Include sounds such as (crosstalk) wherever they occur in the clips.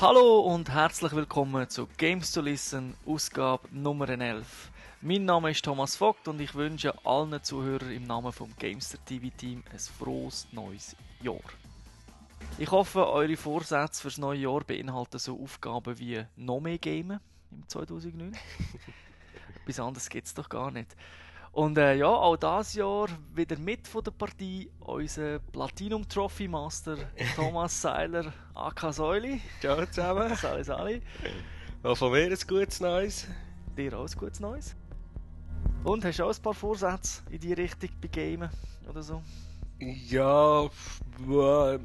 Hallo und herzlich willkommen zu Games to Listen, Ausgabe Nummer 11. Mein Name ist Thomas Vogt und ich wünsche allen Zuhörern im Namen vom Gamester TV Team ein frohes neues Jahr. Ich hoffe, eure Vorsätze fürs neue Jahr beinhalten so Aufgaben wie noch mehr Gamen im 2009. (laughs) Bis anders geht es doch gar nicht. Und äh, ja, auch dieses Jahr wieder mit von der Partie unser Platinum Trophy Master (laughs) Thomas Seiler AK Säuli. Ciao zusammen. (laughs) Sali Sali. Auch von mir ein gutes Neues. Dir auch ein gutes Neues. Und hast du auch ein paar Vorsätze in die Richtung bei Gamen oder so? Ja, äh,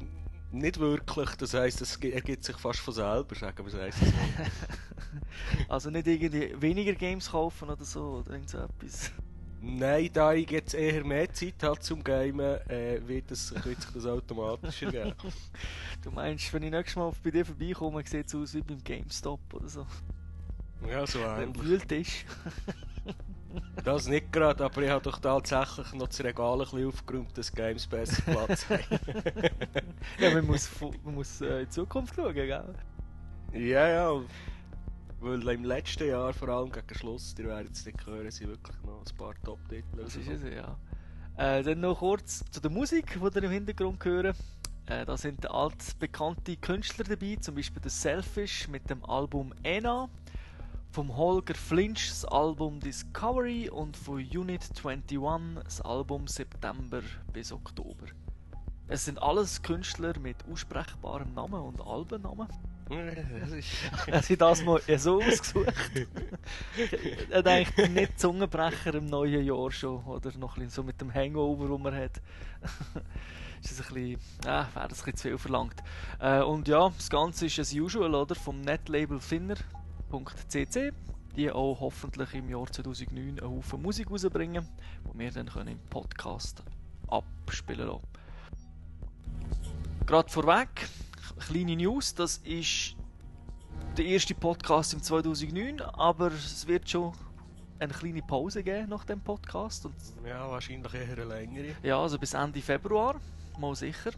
nicht wirklich. Das heisst, es ergibt sich fast von selber, sagen wir es so. (laughs) also nicht irgendwie weniger Games kaufen oder so oder irgend so etwas. Nein, da ich jetzt eher mehr Zeit habe zum Gamen, äh, wird, das, wird sich das automatisch ergeben. (laughs) du meinst, wenn ich nächstes Mal bei dir vorbeikomme, sieht es aus wie beim GameStop oder so? Ja, so ähnlich. Wühltisch. (laughs) das nicht gerade, aber ich habe doch tatsächlich noch das Regal ein bisschen aufgeräumt, dass Games besser Platz (laughs) haben. ja, man muss, man muss äh, in Zukunft schauen, gell? Ja, ja. Weil im letzten Jahr, vor allem gegen Schluss, ihr werdet es nicht hören, sind wirklich noch ein paar Top-Titel. Das ist es, ja. Äh, dann noch kurz zu der Musik, die ihr im Hintergrund hören. Äh, da sind altbekannte Künstler dabei, zum Beispiel der Selfish mit dem Album Ena, vom Holger Flinch das Album Discovery und von Unit 21 das Album September bis Oktober. Es sind alles Künstler mit aussprechbarem Namen und Albennamen. (laughs) Hast du das mal so ausgesucht? (laughs) er denkt nicht Zungenbrecher im neuen Jahr schon. Oder noch ein so mit dem Hangover, den man hat. (laughs) ist das ein bisschen, äh, wäre das ein bisschen zu viel verlangt. Äh, und ja, das Ganze ist as usual, oder? Vom Netlabel Finner.cc. Die auch hoffentlich im Jahr 2009 einen Haufen Musik rausbringen, die wir dann können im Podcast abspielen lassen. Gerade vorweg, kleine News, das ist der erste Podcast im 2009, aber es wird schon eine kleine Pause geben nach dem Podcast. Und ja, wahrscheinlich eher eine längere. Ja, also bis Ende Februar, mal sicher.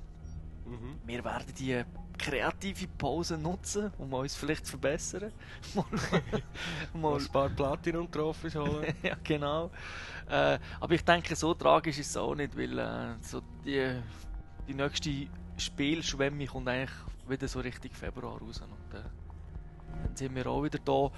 Mhm. Wir werden die kreative Pause nutzen, um uns vielleicht zu verbessern. (laughs) mal, (laughs) mal ein paar Platinum-Trophys holen. (laughs) ja, genau. Äh, aber ich denke, so tragisch ist es auch nicht, weil äh, so die, die nächste Spielschwemme kommt eigentlich wieder so Richtung Februar raus. Und, äh, dann sind wir auch wieder da.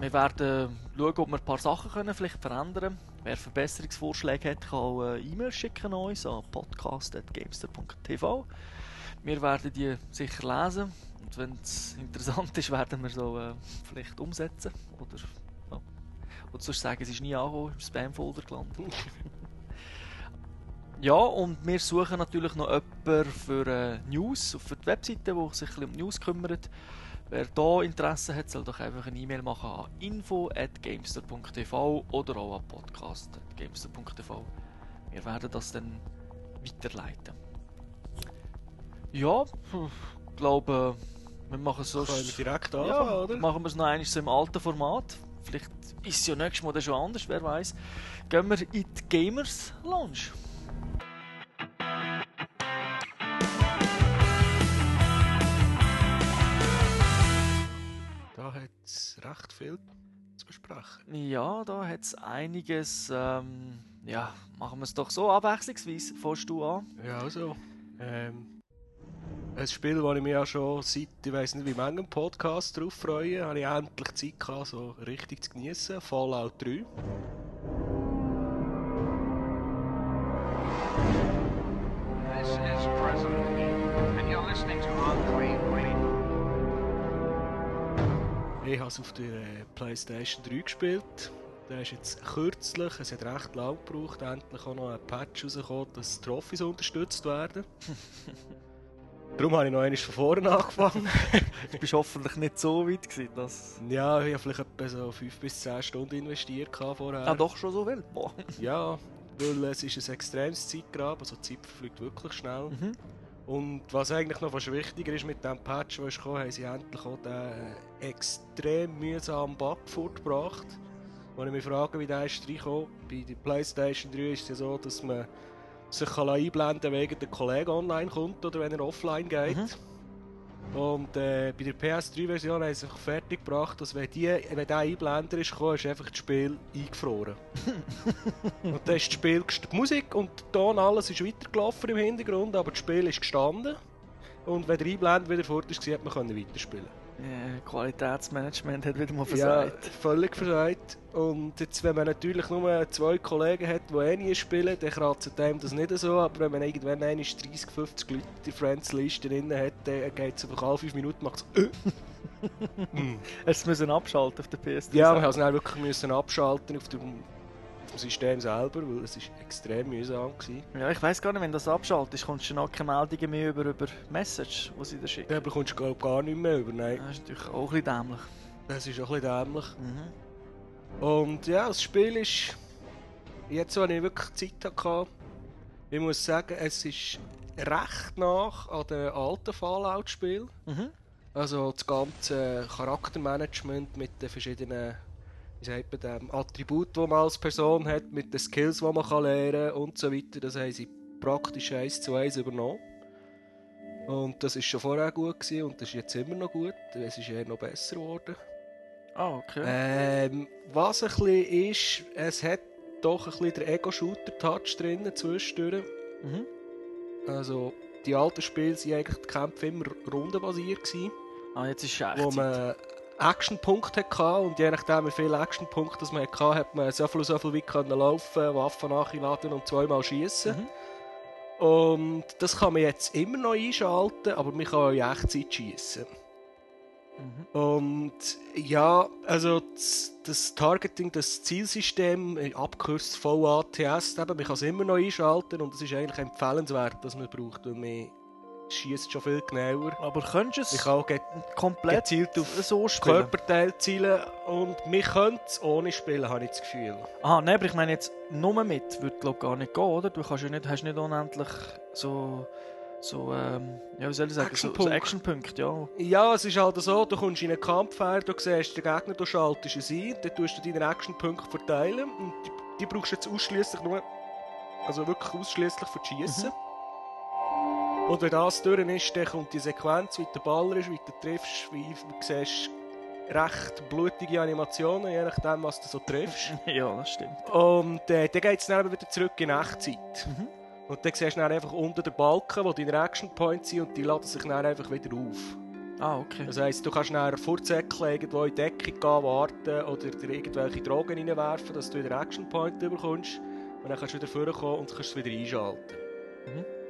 Wir werden schauen, ob wir ein paar Sachen können vielleicht verändern können. Wer Verbesserungsvorschläge hat, kann auch eine E-Mail schicken an uns an podcast.gamester.tv. Wir werden die sicher lesen und wenn es interessant ist, werden wir so äh, vielleicht umsetzen oder, ja. oder sonst sagen, es ist nie angekommen, im Spam-Folder gelandet. (laughs) Ja, und wir suchen natürlich noch jemanden für äh, News, für die Webseite, die sich ein um News kümmert. Wer da Interesse hat, soll doch einfach eine E-Mail machen an info.gamester.tv oder auch an podcast.gamester.tv. Wir werden das dann weiterleiten. Ja, ich glaube, wir machen es so. Können wir direkt anfangen, ja, oder? Machen wir es noch einmal so im alten Format. Vielleicht ist es ja nächstes Mal schon anders, wer weiß. Gehen wir in die Gamers Lounge. Es recht viel zu besprechen. Ja, da hat es einiges. Ähm, ja, machen wir es doch so abwechslungsweise. Fährst du an? Ja, also. Ähm, ein Spiel, das ich mich ja schon seit, ich weiß nicht wie manchem Podcast drauf freue, habe ich endlich Zeit gehabt, so richtig zu genießen. Fallout 3. Ich habe es auf der äh, PlayStation 3 gespielt. Der ist jetzt kürzlich, es hat recht lang gebraucht, endlich auch noch ein Patch rausgekommen, dass Trophys unterstützt werden. (laughs) Darum habe ich noch einmal von vorne angefangen. (laughs) Du bist hoffentlich nicht so weit gewesen, dass... ja, ich habe vielleicht etwa so 5 bis 10 Stunden investiert vorher. Ah, doch schon so viel? Boah. Ja, weil es ist ein extremes Zeitgrab, also die Zeit verfliegt wirklich schnell. Mhm. Und was eigentlich noch fast wichtiger ist mit dem Patch, der kam, haben sie endlich auch den extrem mühsamen Bug fortgebracht. Wenn ich mich frage, wie der ist reingekommen, bei der Playstation 3 ist es ja so, dass man sich einblenden kann, wegen der Kollege online kommt oder wenn er offline geht. Und äh, bei der PS3-Version haben sie einfach fertig gebracht, dass wenn, die, wenn der Einblender ist gekommen, ist einfach das Spiel eingefroren. (laughs) und dann ist das Spiel die Musik und der Ton, alles ist weitergelaufen im Hintergrund, aber das Spiel ist gestanden. Und wenn der Einblender wieder fort ist, hat man können weiterspielen. Ja, Qualitätsmanagement hat wieder mal Ja, versagt. völlig versagt. Und jetzt, wenn man natürlich nur zwei Kollegen hat, die eh nie spielen, dann kratzt einem das nicht so. Aber wenn man irgendwann einmal 30, 50 Leute in der Friends-Liste drin hat, dann geht es einfach alle 5 Minuten macht es äh. Mm. (laughs) Du es müssen abschalten auf der PS3? Ja, wir mussten es wirklich müssen abschalten auf dem, dem System selber, weil es ist extrem mühsam war. Ja, ich weiß gar nicht, wenn das abschaltest, kommst du noch keine Meldungen mehr über, über Message, die sie dir schicken. Da bekommst du glaub, gar nicht mehr über. Nein, Das ist natürlich auch ein bisschen dämlich. das ist auch ein bisschen dämlich. Mhm. Und ja, das Spiel ist. Jetzt, wo ich wirklich Zeit hatte, ich muss sagen, es ist recht nach an den alten Fallout-Spielen. Mhm. Also das ganze Charaktermanagement mit den verschiedenen wie sagt man dem, Attributen, die man als Person hat, mit den Skills, die man kann lernen kann und so weiter, das haben sie praktisch eins zu eins übernommen. Und das ist schon vorher gut gewesen und das ist jetzt immer noch gut. Es ist eher noch besser geworden. Ah, okay. Ähm, was ein bisschen ist, es hat doch ein bisschen den Ego-Shooter-Touch drin zwischendurch. Mhm. Also, die alten Spiele waren eigentlich die Kämpfe immer rundenbasiert, gewesen, Ah, jetzt ist es wo man Actionpunkte hatte und je nachdem wie viele Actionpunkte man hatte, hat man so viel und so viel weit können laufen, Waffen nachladen und zweimal schießen. Mhm. Und das kann man jetzt immer noch einschalten, aber man kann auch in Echtzeit schießen. Mhm. Und ja, also das, das Targeting, das Zielsystem, äh, abgekürzt VATS, eben, man kann es immer noch einschalten und es ist eigentlich empfehlenswert, dass man braucht, weil man schießt schon viel genauer. Aber könntest du Ich es kann auch komplett gezielt auf so spielen? Körperteil zielen und man könnte es ohne spielen, habe ich das Gefühl. Ah, nein, aber ich meine jetzt nur mit, würde glaub gar nicht gehen, oder? Du kannst ja nicht, hast nicht unendlich so, so, ähm, ja, wie soll ich sagen, so, so Actionpunkte. Actionpunkte, ja. Ja, es ist halt so, du kommst in einen Kampf her, du siehst den Gegner, du schaltest es ein, dann tust du deine Actionpunkte verteilen und die, die brauchst du jetzt ausschließlich nur, also wirklich ausschließlich für das Schiessen. Und wenn das durch ist, dann kommt die Sequenz, wie der Baller ist, wie du triffst, wie du siehst, recht blutige Animationen, je nachdem, was du so triffst. (laughs) ja, das stimmt. Und äh, dann geht es dann wieder zurück in Echtzeit. Mhm. Und dann siehst du dann einfach unter den Balken, wo deine Action Points sind, und die laden sich dann einfach wieder auf. Ah, okay. Das heisst, du kannst dann vorsäckeln, irgendwo in die Deckung gehen, warten oder dir irgendwelche Drogen reinwerfen, dass du wieder Action Point bekommst. Und dann kannst du wieder vorkommen und kannst es wieder einschalten. Mhm.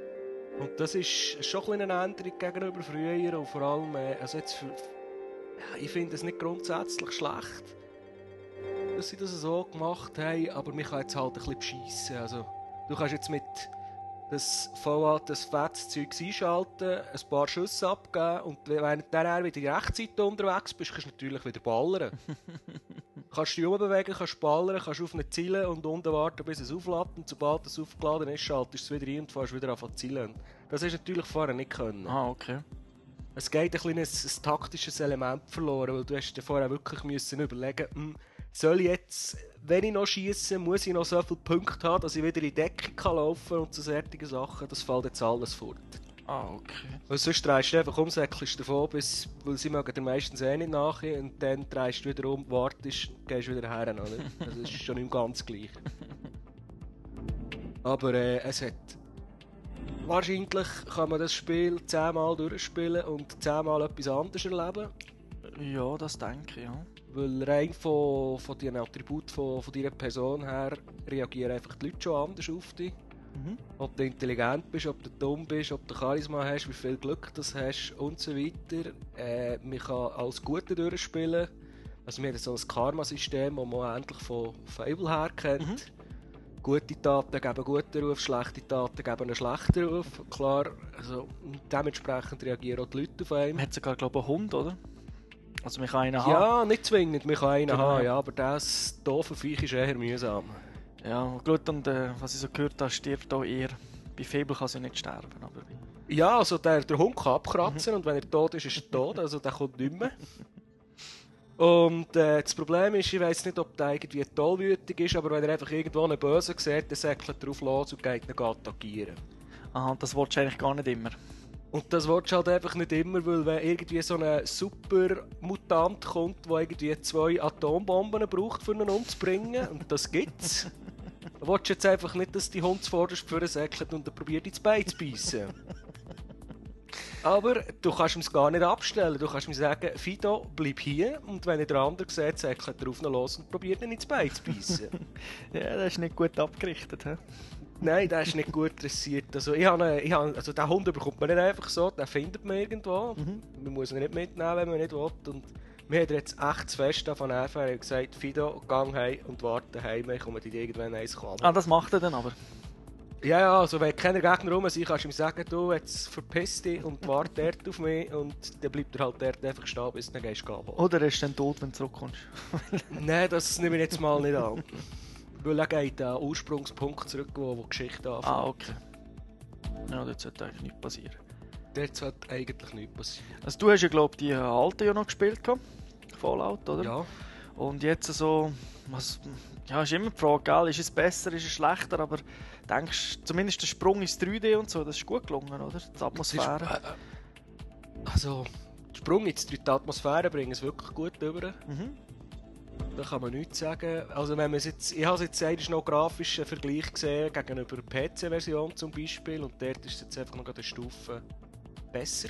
Und das ist schon ein eine Änderung gegenüber früher und vor allem, äh, also jetzt für, ich finde es nicht grundsätzlich schlecht, dass sie das so gemacht haben, aber mich kann jetzt halt ein bisschen beschissen. Also, du kannst jetzt mit das Fallout das fettes Zeug einschalten, ein paar Schüsse abgeben und wenn du dann wieder in Rechtzeit unterwegs bist, kannst du natürlich wieder ballern. (laughs) kannst dich umbewegen, kannst ballern, kannst auf eine zielen und unten warten, bis es aufladen und sobald es aufgeladen ist, schaltest du es wieder ein und fährst wieder an zu zielen. Das hast du natürlich vorher nicht können. Ah, okay. Es geht ein kleines ein taktisches Element verloren, weil du hast dir vorher wirklich müssen überlegen, hm, soll ich jetzt, wenn ich noch schieße, muss ich noch so viele Punkte haben, dass ich wieder in die Deckung kann laufen und so solche Sachen. Das fällt jetzt alles fort. Ah, okay. Weil sonst drehst du einfach um, säckelst davon, bis, weil sie mögen dir meistens eh nicht nachher und dann drehst du wieder um, wartest, gehst wieder her, oder? (laughs) Das ist schon nicht ganz gleich. Aber äh, es hat... Wahrscheinlich kann man das Spiel zehnmal durchspielen und zehnmal etwas anderes erleben. Ja, das denke ich, ja. Weil rein von, von den Attributen von, von deiner Person her reagieren einfach die Leute schon anders auf dich. Mhm. Ob du intelligent bist, ob du dumm bist, ob du Charisma hast, wie viel Glück du hast und so weiter. Äh, man kann alles Gute durchspielen. Also wir haben so ein Karma-System, das man endlich von Fable her kennt. Mhm. Gute Taten geben guten Ruf, schlechte Taten geben einen schlechten Ruf. Klar, also dementsprechend reagieren auch die Leute auf einen. Man hat sogar, glaube ich, einen Hund, oder? Also man kann einen haben. Ja, nicht zwingend, man kann einen Genau. haben, ja, aber das doofe Viech ist eher mühsam. Ja, gut, und äh, was ich so gehört habe, stirbt auch eher. Bei Fable kann sie nicht sterben, aber. Ja, also der, der Hund kann abkratzen und wenn er tot ist, ist er tot, also der kommt nicht mehr. Und äh, das Problem ist, ich weiß nicht, ob der irgendwie tollwütig ist, aber wenn er einfach irgendwo einen Bösen sieht, dann säckelt er drauf los und geht ihn attackieren. Aha, das willst du eigentlich gar nicht immer. Und das willst du halt einfach nicht immer, weil wenn irgendwie so ein super Mutant kommt, der irgendwie zwei Atombomben braucht, um ihn umzubringen, und das gibt's, (laughs) dann willst du jetzt einfach nicht, dass die Hund zuvorderst für säckelt und er probiert ins Bein zu beißen. (laughs) Aber du kannst ihm gar nicht abstellen. Du kannst ihm sagen, Fido, bleib hier. Und wenn er der andere sieht, säckelt er auf ihn los und probiert ihn ins Bein zu beißen. (laughs) Ja, das ist nicht gut abgerichtet. He? Nein, der ist nicht gut dressiert. Also, ich habe, ich habe, also den Hund bekommt man nicht einfach so, den findet man irgendwo. Man muss ihn nicht mitnehmen, wenn man nicht will. Und wir haben jetzt echt zu fest davon erfahren und gesagt, Fido, gang heim und warte heim, ich komme dir irgendwann eins kommen. Ah, das macht er dann aber. Ja, ja, also wenn keine Gegner rum sind, kannst du ihm sagen, du, jetzt verpiss dich und warte (laughs) dort auf mich und dann bleibt er halt dort einfach stehen, bis du dann gehst gehen. Oder er ist dann tot, wenn du zurückkommst. (laughs) Nein, das nehme ich jetzt mal nicht an. Weil er geht an den Ursprungspunkt zurück, wo, wo die Geschichte anfängt. ah, okay. Ja, dort sollte eigentlich nichts passieren. Dort sollte eigentlich nichts passieren. Also du hast ja, glaube ich, die alte ja noch gespielt, gehabt. Fallout, oder? Ja. Und jetzt so, was, ja, ist immer die Frage, gell? ist es besser, ist es schlechter, aber denkst zumindest der Sprung ins 3D und so, das ist gut gelungen, oder? Die Atmosphäre. Ist, äh, also, der Sprung ins die Atmosphäre bringen es wirklich gut über. Mhm. Da kann man nichts sagen. Also wenn man es jetzt, ich habe es jetzt eigentlich noch grafischen Vergleich gesehen gegenüber der PC-Version zum Beispiel und dort ist es jetzt einfach noch eine Stufe besser.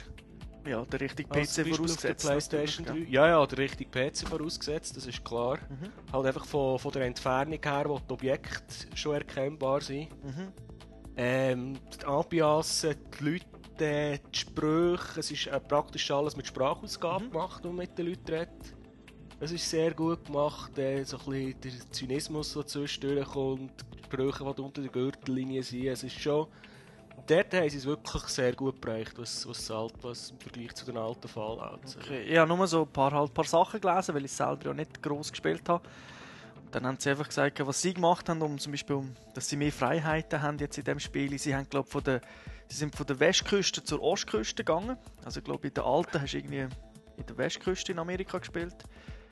Ja, der richtige PC auf der vorausgesetzt. PlayStation 3. natürlich, Ja, ja, der richtige PC vorausgesetzt, das ist klar. Mhm. Halt einfach von, von der Entfernung her, wo die Objekte schon erkennbar sind. Mhm. Ähm, die Ambiance, die Leute, die Sprüche, es ist äh, praktisch alles mit Sprachausgabe Mhm. gemacht, und mit den Leuten redet. Es ist sehr gut gemacht, äh, so ein bisschen der Zynismus, der zwischendurch kommt, die Sprüche, die unter der Gürtellinie sind. Es ist schon... Dort haben sie es wirklich sehr gut bereicht, was, was, das alt, was im Vergleich zu den alten Fallouts. Okay. Ich habe nur so ein paar, halt, paar Sachen gelesen, weil ich es selber ja nicht groß gespielt habe. Und dann haben sie einfach gesagt, was sie gemacht haben, um zum Beispiel, dass sie mehr Freiheiten haben jetzt in dem Spiel. Sie haben, glaube von der, sie sind von der Westküste zur Ostküste gegangen. Also ich glaube, in der alten hast du irgendwie in der Westküste in Amerika gespielt.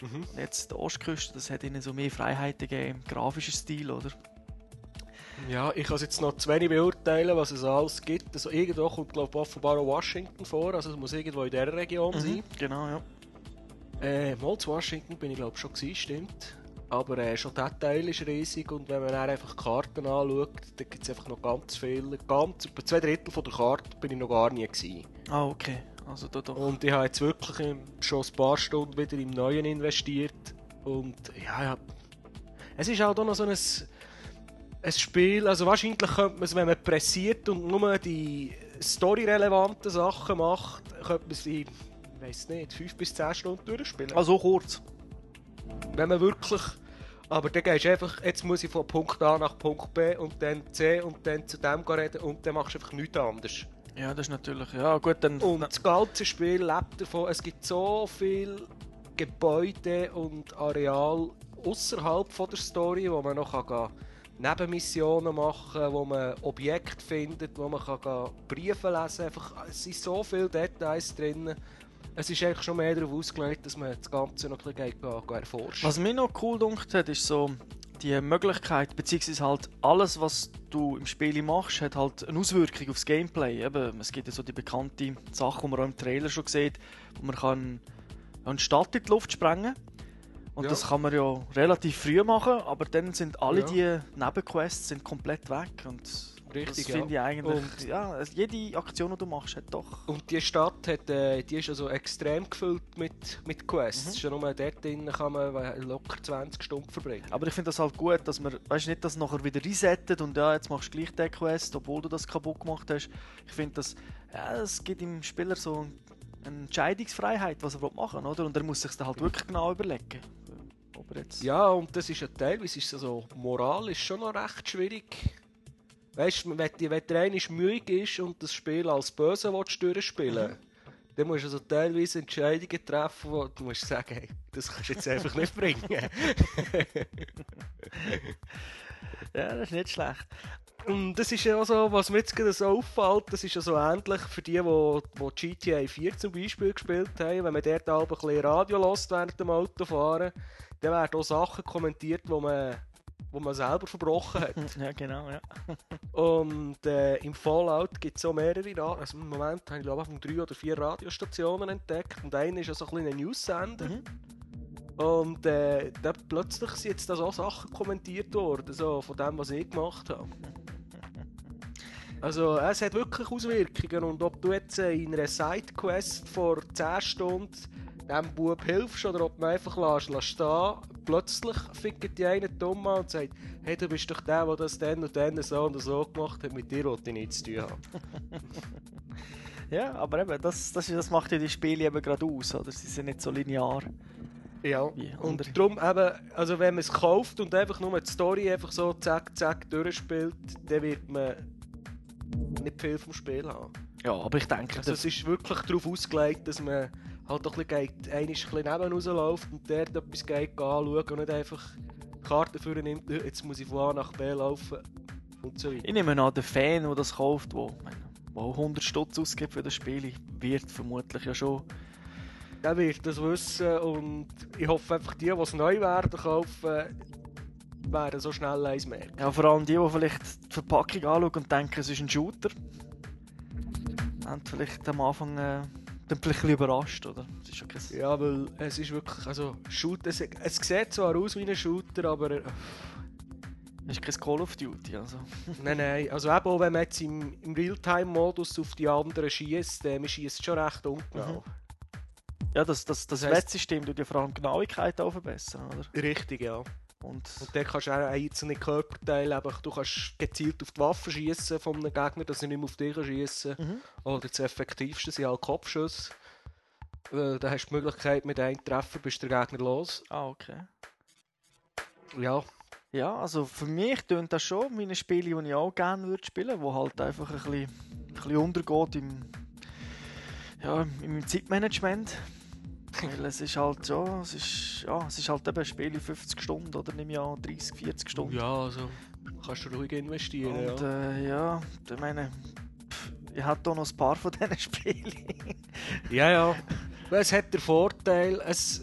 Mhm. Und jetzt der Ostküste, das hat ihnen so mehr Freiheiten gegeben im grafischen Stil, oder? Ja, ich kann es jetzt noch zu wenig beurteilen, was es alles gibt. Also irgendwo kommt, glaube ich, offenbar auch Washington vor, also es muss irgendwo in dieser Region sein. Genau, ja. Äh, mal zu Washington bin ich glaube schon gewesen, stimmt. Aber äh, schon der Teil ist riesig und wenn man dann einfach die Karten anschaut, dann gibt es einfach noch ganz viele. Ganz, etwa zwei Drittel von der Karte bin ich noch gar nie gewesen. Ah, okay. Also da doch. Und ich habe jetzt wirklich schon ein paar Stunden wieder im Neuen investiert. Und ja, ja. Es ist halt auch noch so ein, ein Spiel, also wahrscheinlich könnte man es, wenn man pressiert und nur die storyrelevanten Sachen macht, könnte man sie, ich weiß nicht, 5 bis 10 Stunden durchspielen. Ah, so kurz. Wenn man wirklich. Aber dann gehst du einfach, jetzt muss ich von Punkt A nach Punkt B und dann C und dann zu dem gehen reden und dann machst du einfach nichts anderes. Ja, das ist natürlich. Ja, gut, dann. Und das ganze Spiel lebt davon, es gibt so viele Gebäude und Areal außerhalb der Story, wo man noch kann gehen, Nebenmissionen machen kann, wo man Objekte findet, wo man kann Briefe lesen kann. Es sind so viele Details drin. Es ist eigentlich schon mehr darauf ausgelegt, dass man das Ganze noch ein bisschen gehen, erforschen Was mir noch cool dunkt hat, ist so die Möglichkeit, beziehungsweise halt alles, was du im Spiel machst, hat halt eine Auswirkung aufs Gameplay. Es gibt ja so die bekannte Sache, die man auch im Trailer schon sieht, wo man kann eine Stadt in die Luft sprengen und Ja. das kann man ja relativ früh machen, aber dann sind alle Ja. die Nebenquests sind komplett weg und Richtig, das finde ich eigentlich, Und- ja, also jede Aktion, die du machst, hat doch... Und die Stadt hat, äh, die ist also extrem gefüllt mit, mit Quests. Schon nur dort drin kann man locker 20 Stunden verbringen. Aber ich finde das halt gut, dass man, weißt nicht, dass nachher wieder resettet und ja, jetzt machst du gleich den Quest, obwohl du das kaputt gemacht hast. Ich finde das, ja, es gibt dem Spieler so eine Entscheidungsfreiheit, was er machen will, oder? Und er muss sich dann halt wirklich genau überlegen. Ob er jetzt... Ja, und das ist ja teilweise ist also moralisch schon noch recht schwierig. Weißt du, wenn, die- wenn der eine müde ist und das Spiel als böse durchspielen dann musst du also teilweise Entscheidungen treffen, wo du musst sagen, hey, das kannst du jetzt einfach nicht bringen. (laughs) Ja, das ist nicht schlecht. Und das ist ja auch so, was mir jetzt gerade so auffällt, das ist ja so ähnlich für die, die, die GTA 4 zum Beispiel gespielt haben. Wenn man dort ein bisschen Radio lässt während dem Autofahren, dann werden auch Sachen kommentiert, die man, wo man selber verbrochen hat. (laughs) Ja, genau, ja. Und äh, im Fallout gibt es auch mehrere, Ra- also im Moment habe ich glaube ich drei oder vier Radiostationen entdeckt und eine ist ja so ein kleiner News-Sender. Mhm. Und äh, dann plötzlich sind jetzt da so Sachen kommentiert worden, so von dem, was ich gemacht habe. Also es hat wirklich Auswirkungen und ob du jetzt äh, in einer Sidequest vor 10 Stunden dem Bub hilfst oder ob ihn einfach lässt, lässt stehen, plötzlich fickt die einen dumm an und sagt, hey du bist doch der, der das dann und dann so und so gemacht hat, mit dir wollte ich nichts zu tun haben. (laughs) Ja, aber eben, das, das, das macht ja die Spiele eben gerade aus, oder? Sie sind nicht so linear. Ja, und darum eben, also wenn man es kauft und einfach nur die Story einfach so zack, zack durchspielt, dann wird man nicht viel vom Spiel haben. Ja, aber ich denke, Also es ist wirklich darauf ausgelegt, dass man halt doch ein bisschen geht, ein bisschen neben rausläuft und dort etwas geht anschauen und nicht einfach Karten für nimmt, «Äh, jetzt muss ich von A nach B laufen und so weiter. ich nehme an, der Fan, der das kauft, der der auch 100 Stutz ausgibt für das Spiel, wird vermutlich ja schon. Der wird das wissen und ich hoffe einfach, die, die es neu werden kaufen, werden so schnell eins merken. Ja, vor allem die, die vielleicht die Verpackung anschauen und denken, es ist ein Shooter, haben vielleicht am Anfang äh, dann vielleicht ein bisschen überrascht, oder? Kein... Ja, weil es ist wirklich, also Shoot, es, es sieht zwar aus wie ein Shooter, aber äh, Es ist kein Call of Duty, also. (laughs) nein, nein, also eben auch wenn man jetzt im, im Realtime-Modus auf die anderen schießt, äh, man schießt schon recht ungenau. Ja, das, das, das, Das Wettsystem tut ja vor allem Genauigkeit auch verbessern, oder? Richtig, ja. Und Und dann kannst du auch einzelne Körperteile, eben, du kannst gezielt auf die Waffe schießen von einem Gegner, dass er nicht mehr auf dich schießen. Mhm. Oder das effektivste sind halt Kopfschüsse. Äh, Da hast du die Möglichkeit, mit einem Treffer bist du der Gegner los. Ah, okay. Ja, Ja, also für mich tönt das schon wie ein Spiel, das ich auch gerne würde spielen, wo halt einfach ein bisschen, ein bisschen untergeht im, ja, im Zeitmanagement. Weil es ist halt ja, es ist, ja, es ist halt eben ein Spiel in 50 Stunden oder im Jahr 30, 40 Stunden. ja, also kannst du ruhig investieren. Und ja. äh, ja, ich meine, pff, ich habe hier noch ein paar von diesen (laughs) Spielen. Ja, ja. Es hat den Vorteil, es...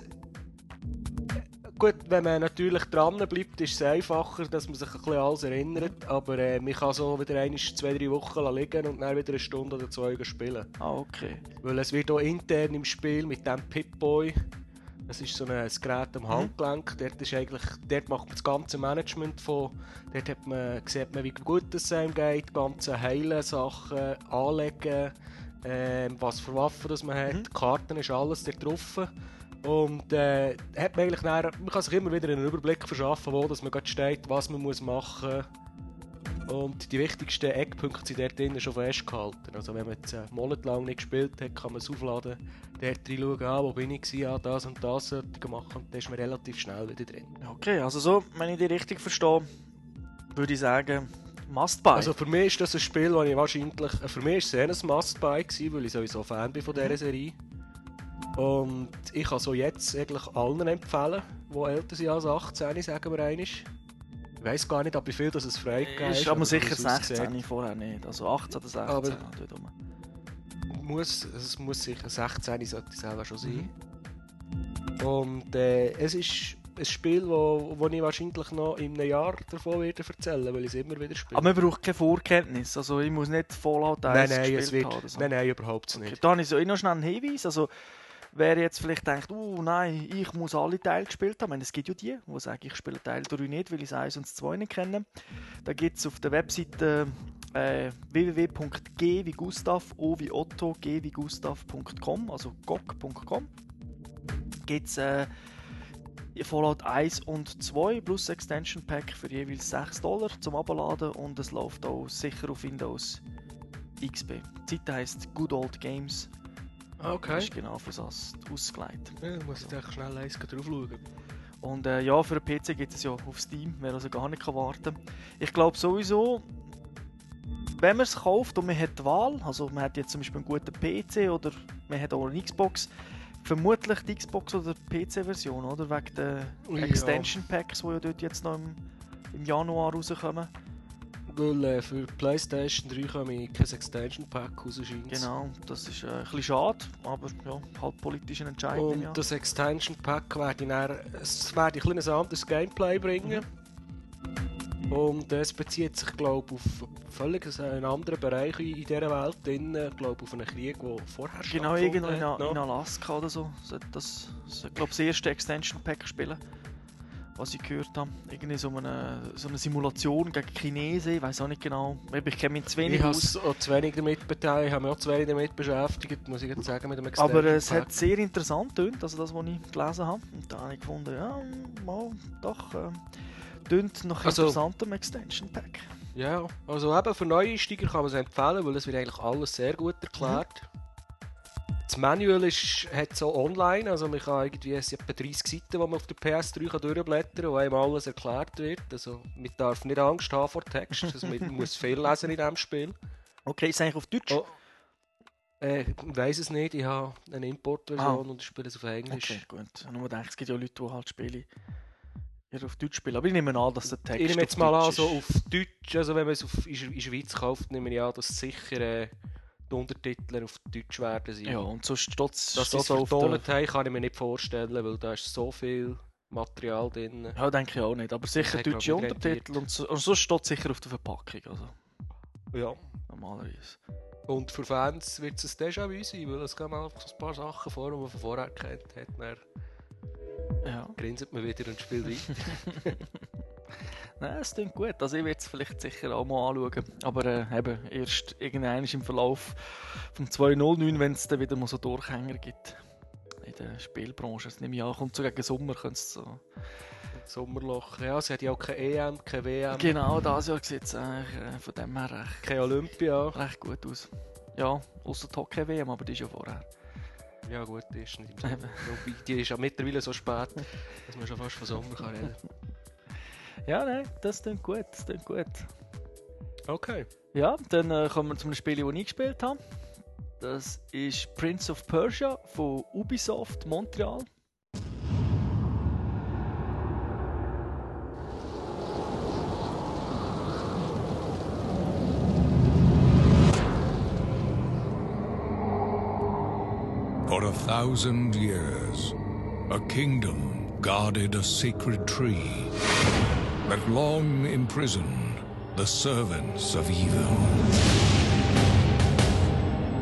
Gut, wenn man natürlich dran bleibt, ist es einfacher, dass man sich ein bisschen alles erinnert. Aber äh, man kann so wieder eine, zwei, drei Wochen liegen und dann wieder eine Stunde oder zwei spielen. ah, okay. Weil es wird auch intern im Spiel mit dem Pip-Boy, das ist so ein, ein Gerät Mhm. am Handgelenk, dort, ist eigentlich, dort macht man das ganze Management von, dort hat man, sieht man, wie gut es einem geht, die ganzen heilen Sachen, anlegen, ähm, was für Waffen das man hat, Mhm. Karten ist alles dort drauf. Und äh, hat man, eigentlich nachher, man kann sich immer wieder einen Überblick verschaffen, wo dass man gerade steht, was man muss machen muss. Und die wichtigsten Eckpunkte sind dort drinnen schon festgehalten. Also wenn man jetzt einen Monat lang nicht gespielt hat, kann man es aufladen, dort reinschauen, ah, wo bin ich gewesen, ah, das und das sollte ich machen und dann ist man relativ schnell wieder drin. Okay, also so, wenn ich die richtig verstehe, würde ich sagen, must buy. Also für mich ist das ein Spiel, das ich wahrscheinlich, äh, für mich ist es eher ein Must-Buy weil ich sowieso Fan bin von dieser Serie. Und ich kann so jetzt eigentlich allen empfehlen, die älter sind als 18, sagen wir einmal. Ich weiss gar nicht, ab wie viel das es freigegeben ist aber oder sicher wie es aussieht. 16, vorher nicht. Also 18 oder 16. Aber- muss, es muss sicher 16 sollte es selber schon sein. Mhm. Und äh, es ist ein Spiel, wo, wo ich wahrscheinlich noch in einem Jahr davon werde erzählen, weil ich es immer wieder spiele. Aber man braucht keine Vorkenntnis. Also ich muss nicht Fallout 1 nein, nein, gespielt es wird, haben so. nein, nein, überhaupt Okay, nicht. Da habe ich so noch schnell einen Hinweis. Also, wer jetzt vielleicht denkt, uh, nein, ich muss alle Teile gespielt haben. Ich meine, es gibt ja die, die sagen, ich spiele Teil 3 nicht, weil ich das 1 und das 2 nicht kenne. Da gibt es auf der Webseite äh, www.g wie Gustav, o wie Otto, g wie Gustav.com, also gog.com. Gibt es äh, Fallout 1 und 2 plus Extension Pack für jeweils 6 Dollar zum Abladen und es läuft auch sicher auf Windows XP. Die Seite heisst Good Old Games. Das Okay. ist genau für das ausgelegt. Ja, muss ich echt schnell eins drauf schauen. Und äh, ja, für einen PC gibt es ja auf Steam, wer also gar nicht kann warten Ich glaube sowieso, wenn man es kauft und man hat die Wahl, also man hat jetzt zum Beispiel einen guten PC oder man hat auch eine Xbox, vermutlich die Xbox oder PC-Version, oder? Wegen den. Extension Packs, die ja dort jetzt noch im, im Januar rauskommen. Weil äh, für Playstation 3 kann ich kein Extension Pack raus, scheint's. Genau, das ist äh, ein bisschen schade, aber ja, halt politische Entscheidung. Und Ja. das Extension Pack werde ich dann, es werde ein bisschen ein anderes Gameplay bringen. Und es bezieht sich, glaube ich, auf völlig einen anderen Bereich in dieser Welt. Drin, Ich glaube, auf einen Krieg, der vorher Genau, irgendwo in, in. Alaska oder so. Das, das ich glaube, das erste Extension Pack spielen, was ich gehört habe. Irgendwie so eine, so eine Simulation gegen Chinesen, ich weiß auch nicht genau. Ich kenne mich zu wenig Ich aus. auch zu wenig damit beteiligt, ich habe mich auch zu wenig damit beschäftigt, muss ich jetzt sagen, mit dem Extension Aber äh, es Pack. hat sehr interessant tönt, also das, was ich gelesen habe. Und da habe ich gefunden, ja, mal, doch, ähm, tönt noch Also- interessant am Extension Pack. Ja, also eben für Neueinsteiger kann man es empfehlen, weil es wird eigentlich alles sehr gut erklärt. Das Manual ist, hat so online, also man kann irgendwie, es etwa 30 Seiten, die man auf der PS3 kann durchblättern kann, wo einem alles erklärt wird. Also man darf nicht Angst haben vor Text, also man (laughs) muss viel lesen in diesem Spiel. Okay, ist es eigentlich auf Deutsch? Oh. Äh, ich weiß es nicht, ich habe eine Importversion und ich spiele es auf Englisch. Okay, gut. Nur denke, es gibt ja Leute, die halt Spiele eher auf Deutsch spielen. Aber ich nehme an, dass der Text Ich nehme jetzt mal an, so auf Deutsch, also wenn man es auf, in der Schweiz kauft, nehme ich an, dass sicher äh, die Untertitel auf Deutsch werden sein. Ja, und steht es Dass sie es vertont haben, kann ich mir nicht vorstellen, weil da ist so viel Material drin. Ja, denke ich auch nicht. Aber sicher deutsche Untertitel und, so, und sonst steht es sicher auf der Verpackung. Also, Ja. normalerweise. Und für Fans wird es ein Déjà-vu sein, weil es kommen einfach so ein paar Sachen vor, die man von vorher kennt hat. Dann Ja. grinset man wieder und spielt weiter. (laughs) Nein, es klingt gut. Also ich werde es vielleicht sicher auch mal anschauen. Aber äh, eben erst irgendwann im Verlauf vom 209, wenn es dann wieder mal so Durchhänger gibt. In der Spielbranche. Das nehme ich an, kommt so gegen Sommer. könnte so. Sommerloch. Ja, sie hat ja auch keine EM, keine WM, Genau, das Jahr sieht es eigentlich äh, von dem her recht, keine Olympia. recht gut aus. Ja, außer die Hockey-WM, aber die ist ja vorher. Ja gut, die ist nicht (laughs) im. Sommer. Die ist ja mittlerweile so spät, dass man schon fast von Sommer kann reden Ja, nein, das klingt gut. Das klingt gut. Okay. Ja, dann äh, kommen wir zum Spiel, das ich gespielt habe. Das ist Prince of Persia von Ubisoft Montreal. For a thousand years, a kingdom guarded a sacred tree that long imprisoned the servants of evil.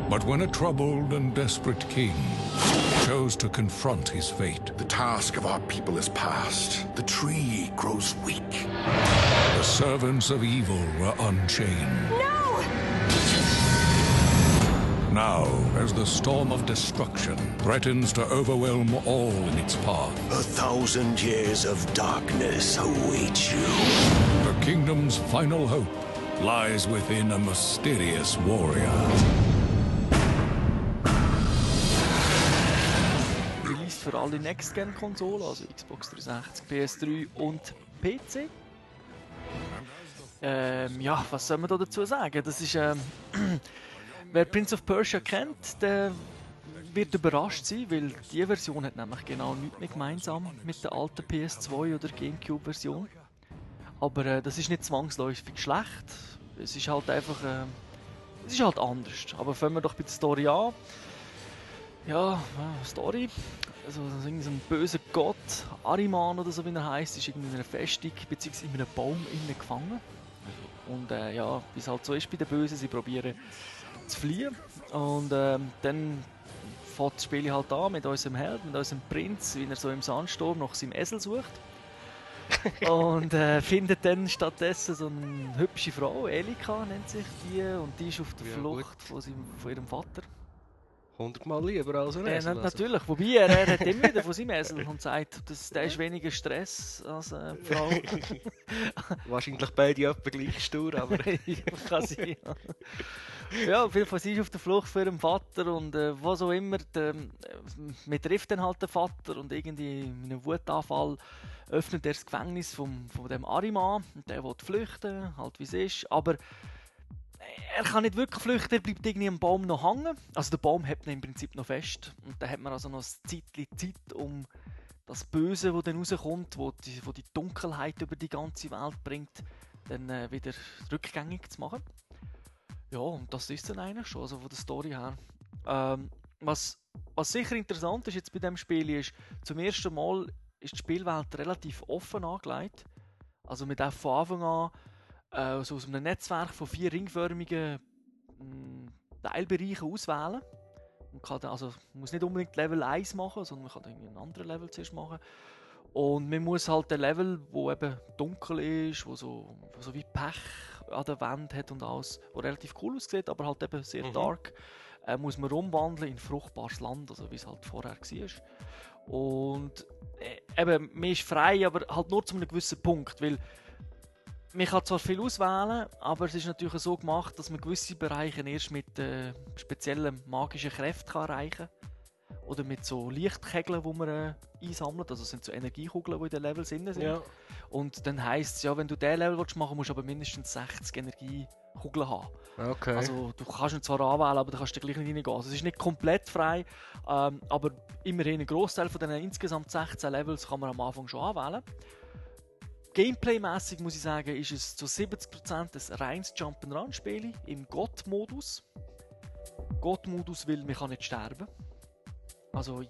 But when a troubled and desperate king chose to confront his fate, The task of our people is past. The tree grows weak. the servants of evil were unchained. Now, as the storm of destruction threatens to overwhelm all in its path, A thousand years of darkness await you. The kingdom's final hope lies within a mysterious warrior. Released für alle Next-Gen-Konsolen, also Xbox 360, PS3 und PC. Ähm, ja, was soll man da dazu sagen? Das ist, ähm, (clears throat) wer Prince of Persia kennt, der wird überrascht sein, weil die Version hat nämlich genau nichts mehr gemeinsam mit der alten PS2 oder Gamecube-Version. Aber äh, das ist nicht zwangsläufig schlecht. Es ist halt einfach, äh, es ist halt anders. Aber fangen wir doch bei der Story an. Ja, äh, Story. Also, irgendwie so ein böser Gott, Ariman oder so wie er heißt, ist in einer Festung bzw. in einem Baum gefangen. Und äh, ja, wie es halt so ist bei den Bösen, sie probieren zu fliehen. Und ähm, dann fängt das Spiel halt an mit unserem Held, mit unserem Prinz, wie er so im Sandsturm nach seinem Esel sucht. (laughs) und äh, findet dann stattdessen so eine hübsche Frau, Elika nennt sich die, und die ist auf der Ja, Flucht von, seinem, von ihrem Vater. Hundertmal lieber als ein Esel, also. natürlich. Wobei, er, er hat immer wieder (laughs) von seinem Esel und sagt, dass der ist weniger Stress als eine Frau. (laughs) Wahrscheinlich beide etwa gleich stur, aber... ja, kann sein. Ja. Ja, auf jeden Fall sie ist auf der Flucht vor ihrem Vater und äh, was auch immer. Der, äh, man trifft dann halt den Vater und irgendwie in einem Wutanfall öffnet er das Gefängnis vom, von dem Ariman der will flüchten, halt wie es ist. Aber er kann nicht wirklich flüchten, er bleibt irgendwie am Baum noch hängen. Also der Baum hält ihn im Prinzip noch fest. Und dann hat man also noch ein Zeitchen Zeit, um das Böse, das dann rauskommt, wo die, wo die Dunkelheit über die ganze Welt bringt, dann äh, wieder rückgängig zu machen. Ja, und das ist dann eigentlich schon, also von der Story her. Ähm, was, was sicher interessant ist jetzt bei dem Spiel ist, zum ersten Mal ist die Spielwelt relativ offen angelegt. Also man darf von Anfang an äh, so aus einem Netzwerk von vier ringförmigen mh, Teilbereichen auswählen. Man, kann dann, also, muss nicht unbedingt Level 1 machen, sondern man kann dann einen anderen Level zuerst machen. Und man muss halt den Level, wo eben dunkel ist, wo so, wo so wie Pech an der Wand hat und alles, wo relativ cool aussieht, aber halt eben sehr Mhm. dark, äh, muss man umwandeln in fruchtbares Land, also wie es halt vorher war. Und äh, eben, man ist frei, aber halt nur zu einem gewissen Punkt, weil man kann zwar viel auswählen, aber es ist natürlich so gemacht, dass man gewisse Bereiche erst mit äh, speziellen magischen Kräften kann erreichen kann. Oder mit so Lichtkegeln, die man äh, einsammelt. Also sind so Energiekugeln, die in den Levels drin sind. Ja. Und dann heisst es, ja, wenn du diesen Level willst machen musst du aber mindestens 60 Energiekugeln haben. Okay. Also du kannst ihn zwar anwählen, aber du kannst da gleich nicht reingehen. Also es ist nicht komplett frei, ähm, aber immerhin ein Großteil von den insgesamt 16 Levels kann man am Anfang schon anwählen. Gameplay-mäßig muss ich sagen, ist es zu 70% ein reines Jump'n'Run-Spiel im God-Modus. God-Modus will, man kann nicht sterben. Also ja,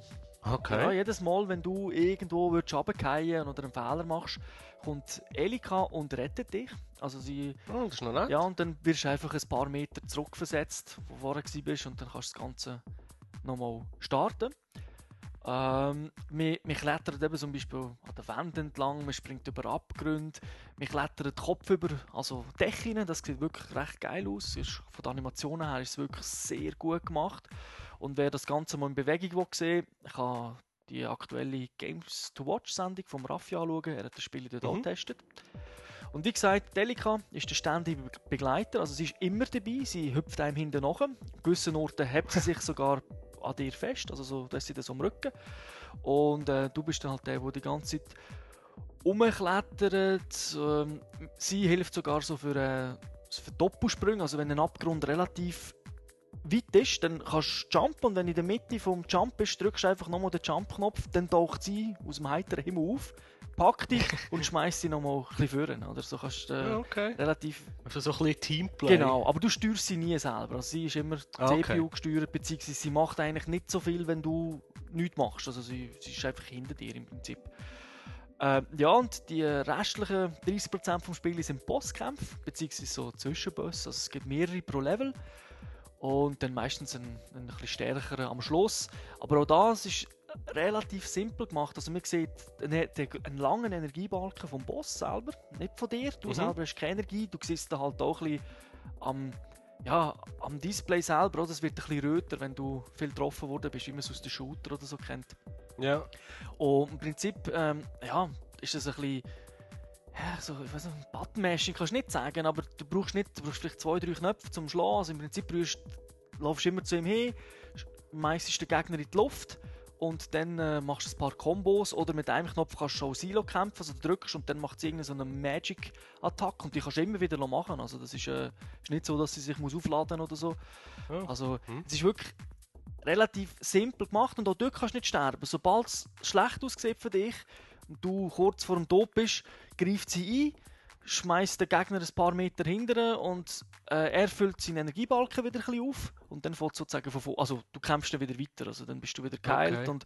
okay. jedes Mal, wenn du irgendwo würdest runterfallen oder einen Fehler machst, kommt Elika und rettet dich. Also sie, Oh, das ist noch nett. ja, und dann wirst du einfach ein paar Meter zurückversetzt, wo du vorher bist, und dann kannst du das Ganze nochmal starten. Ähm, wir, wir klettern eben zum Beispiel an der Wand entlang, man springt über Abgründe, wir klettern den Kopf über also Dächer, das sieht wirklich recht geil aus. Ist, von den Animationen her ist es wirklich sehr gut gemacht. Und wer das Ganze mal in Bewegung will sehen kann die aktuelle Games to Watch Sendung vom Raffi anschauen. Er hat das Spiel dort Mhm. getestet. Und wie gesagt, Delica ist der ständige Be- Begleiter, also sie ist immer dabei, sie hüpft einem hinten nach. An gewissen Orten hebt sie sich (laughs) sogar an dir fest, also so, dass sie das am Rücken. Und äh, du bist dann halt der, der die ganze Zeit rumklettert. Ähm, sie hilft sogar so für, äh, für Doppelsprünge, also wenn ein Abgrund relativ weit ist, dann kannst du jumpen und wenn du in der Mitte vom Jump bist, drückst du einfach nochmal den Jump-Knopf, dann taucht sie aus dem heiteren Himmel auf, packt dich (laughs) und schmeißt sie nochmal ein bisschen führen. Oder so kannst du äh, Ja, okay. relativ Also so ein bisschen Teamplay. Genau, aber du steuerst sie nie selber. Also sie ist immer die Ah, okay. CPU gesteuert, beziehungsweise sie macht eigentlich nicht so viel, wenn du nichts machst. Also sie, sie ist einfach hinter dir im Prinzip. Ähm, ja, und die restlichen 30% vom Spiel sind Bosskämpfe, beziehungsweise so Zwischenbosse. Also es gibt mehrere pro Level. Und dann meistens ein, ein bisschen stärkerer am Schluss. Aber auch das ist relativ simpel gemacht. Also man sieht einen, einen langen Energiebalken vom Boss selber, nicht von dir. Du Mhm. selber hast keine Energie. Du siehst da halt auch ein bisschen am, ja, am Display selber. Oder? Es wird ein bisschen röter, wenn du viel getroffen worden bist, wie man es aus den Shooter oder so kennt. Ja. Und im Prinzip, ähm, ja, ist das ein bisschen, ja, so, ich weiß nicht, Button-Mashing kannst du nicht sagen, aber du brauchst nicht, du brauchst vielleicht zwei, drei Knöpfe zum Schlagen. Also im Prinzip brauchst, laufst du immer zu ihm hin, meistens den Gegner in die Luft und dann äh, machst du ein paar Kombos oder mit einem Knopf kannst du schon Silo kämpfen, also du drückst und dann macht sie irgendeine so eine Magic-Attacke und die kannst du immer wieder machen. Also das ist, äh, ist nicht so, dass sie sich muss aufladen oder so. Oh. Also Hm. es ist wirklich relativ simpel gemacht und auch dort kannst du nicht sterben. Sobald es schlecht aussieht für dich du kurz vor dem Tod bist, greift sie ein, schmeißt den Gegner ein paar Meter hinterher und äh, er füllt seinen Energiebalken wieder ein bisschen auf und dann fällt sozusagen von vor- also du kämpfst dann wieder weiter, also dann bist du wieder geheilt Okay. und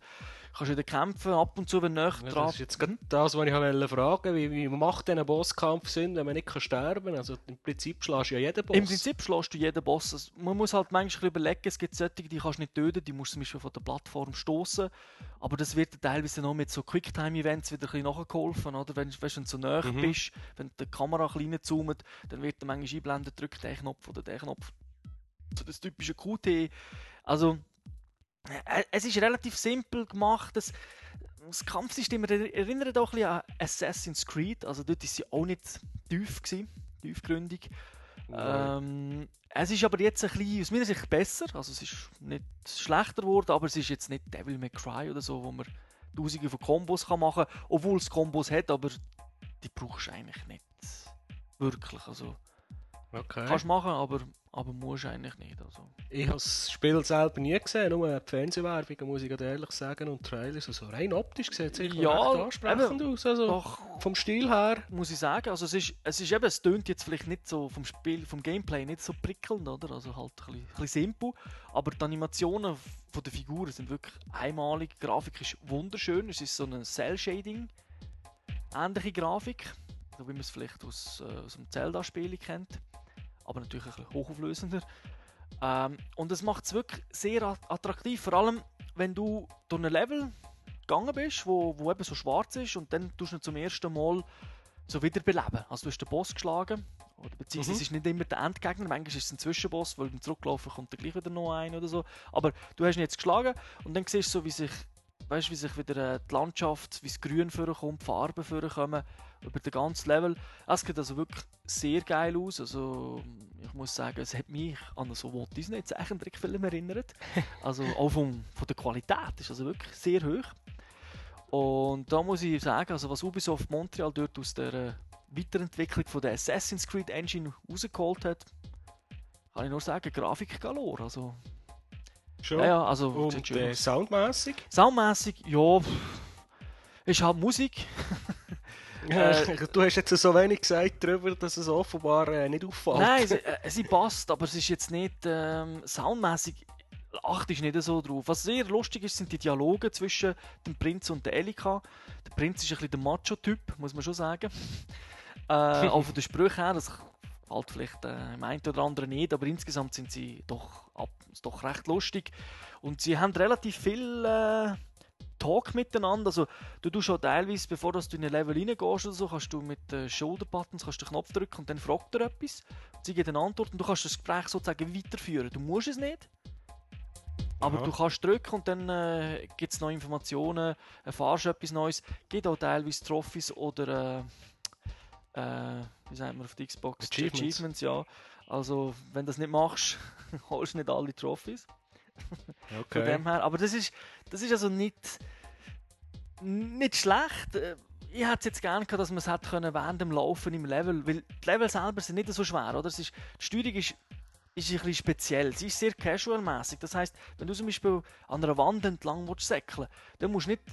kannst wieder kämpfen, ab und zu, wenn näher Ja, dran das ist jetzt das, was ich wollte fragen. Wie, wie macht denn ein Bosskampf Sinn, wenn man nicht kann sterben kann? Also im Prinzip schlägst du ja jeden Boss. Im Prinzip schlägst du jeden Boss. Also, man muss halt manchmal ein bisschen überlegen, es gibt solche, die kannst du nicht töten, die musst du zum Beispiel von der Plattform stoßen. Aber das wird teilweise noch mit so Quicktime-Events wieder ein bisschen nachgeholfen. Oder? Wenn, weißt, wenn du so nah Mhm. bist, wenn die Kamera klein zoomt, dann wird dir manchmal einblendet, drück den Knopf oder den Knopf. So das typische QT. Also, äh, es ist relativ simpel gemacht. Das, das Kampfsystem er- erinnert auch ein bisschen an Assassin's Creed. Also dort ist sie auch nicht tief gewesen, tiefgründig. Ähm, es ist aber jetzt ein bisschen, aus meiner Sicht besser. Also es ist nicht schlechter geworden, aber es ist jetzt nicht Devil May Cry oder so, wo man tausende von Kombos kann machen kann, obwohl es Kombos hat, aber die brauchst du eigentlich nicht wirklich. Also Okay. Kannst machen, aber, aber musst eigentlich nicht. Also. Ich habe das Spiel selber nie gesehen, nur die Fernsehwerbung, muss ich ehrlich sagen, und Trailers. Also rein optisch sieht es Ja, ja, recht ansprechend eben. aus. Also Doch, vom Stil her. muss ich sagen. Also es ist, es ist eben, es tönt jetzt vielleicht nicht so vom Spiel, vom Gameplay nicht so prickelnd, oder? Also halt ein bisschen, ein bisschen simpel. Aber die Animationen von der Figuren sind wirklich einmalig. Die Grafik ist wunderschön. Es ist so eine Cell-Shading ähnliche Grafik, so wie man es vielleicht aus, äh, aus dem Zelda-Spiel kennt. Aber natürlich ein bisschen hochauflösender. Ähm, und es macht es wirklich sehr at- attraktiv, vor allem wenn du durch ein Level gegangen bist, wo, wo eben so schwarz ist und dann tust du ihn zum ersten Mal so wiederbeleben. Also du hast den Boss geschlagen, oder beziehungsweise Mhm. es ist nicht immer der Endgegner, manchmal ist es ein Zwischenboss, weil beim Zurücklaufen kommt dann gleich wieder noch ein oder so. Aber du hast ihn jetzt geschlagen und dann siehst du so, wie sich, weißt, wie sich wieder äh, die Landschaft, wie das Grün vorkommt, die Farben vorkommen, über den ganzen Level. Es sieht also wirklich sehr geil aus. Also ich muss sagen, es hat mich an so Walt Disney Zeichentrickfilm erinnert. (laughs) Also auch vom, von der Qualität ist also wirklich sehr hoch. Und da muss ich sagen, also was Ubisoft Montreal dort aus der äh, Weiterentwicklung von der Assassin's Creed Engine rausgeholt hat, kann ich nur sagen, Grafik galore. Also, Schon. ja, ja, also Und schön äh, aus. soundmässig. Soundmäßig, ja, ist halt Musik. (laughs) Äh, (laughs) du hast jetzt so wenig gesagt darüber, dass es offenbar äh, nicht auffällt. Nein, (laughs) sie, äh, sie passt, aber es ist jetzt nicht ähm, soundmäßig. Achtest nicht so drauf. Was sehr lustig ist, sind die Dialoge zwischen dem Prinz und der Elika. Der Prinz ist ein bisschen der Macho-Typ, muss man schon sagen. (laughs) Äh, auch von den Sprüchen her, das gefällt vielleicht äh, im einen oder anderen nicht, aber insgesamt sind sie doch, ab, ist doch recht lustig. Und sie haben relativ viel äh, Talk miteinander. Also, du tust schon teilweise, bevor du in ein Level reingehst oder so, kannst du mit den Shoulder-Buttons den Knopf drücken und dann fragt er etwas. Sie gibt eine Antwort und du kannst das Gespräch sozusagen weiterführen. Du musst es nicht. Aber Aha. du kannst drücken und dann äh, gibt es noch Informationen, erfahrst etwas Neues. Gibt auch teilweise Trophys oder äh, äh, wie sagt man auf der Xbox? Achievements. Achievements, ja. Also, wenn du das nicht machst, (laughs) holst du nicht alle Trophys. Von okay. dem her. Aber das ist, das ist also nicht, nicht schlecht. Äh, Ich hätte es jetzt gerne gehabt, dass man es hätte können während dem Laufen im Level, weil die Level selber sind nicht so schwer, oder? Es ist, die Steuerung ist, ist ein bisschen speziell. Sie ist sehr casual-mäßig. Das heißt, wenn du zum Beispiel an einer Wand entlang willst säckeln, dann musst du nicht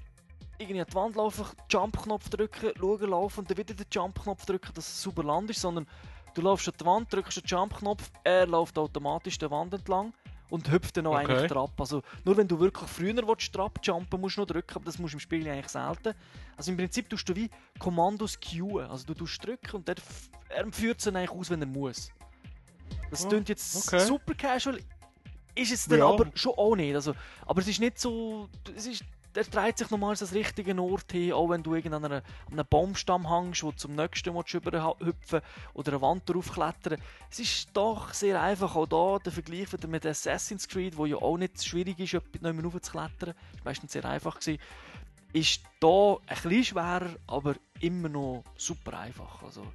irgendwie an die Wand laufen, Jump-Knopf drücken, schauen, laufen und dann wieder den Jump-Knopf drücken, dass es super Land sondern du laufst an die Wand, drückst den Jump-Knopf, er läuft automatisch die Wand entlang und hüpft dann noch Okay. eigentlich drauf. Also nur wenn du wirklich früher willst, drauf jumpen musst du noch drücken, aber das musst du im Spiel eigentlich selten. Also im Prinzip tust du wie Kommandos queuen. Also du tust drücken und der, er führt es dann eigentlich aus, wenn er muss. Das Oh, klingt jetzt okay. super casual, ist es dann Ja. aber schon auch nicht. Also, aber es ist nicht so. Es ist, er dreht sich normalerweise an den richtigen Ort hin, auch wenn du an einem Baumstamm hängst, wo du zum nächsten Mal hüpfen oder eine Wand drauf klettern. Es ist doch sehr einfach. Auch da der Vergleich wieder mit Assassin's Creed, wo ja auch nicht schwierig ist, etwas neu rauf zu klettern. Ist meistens sehr einfach gewesen. Ist da ein bisschen schwerer, aber immer noch super einfach. Also,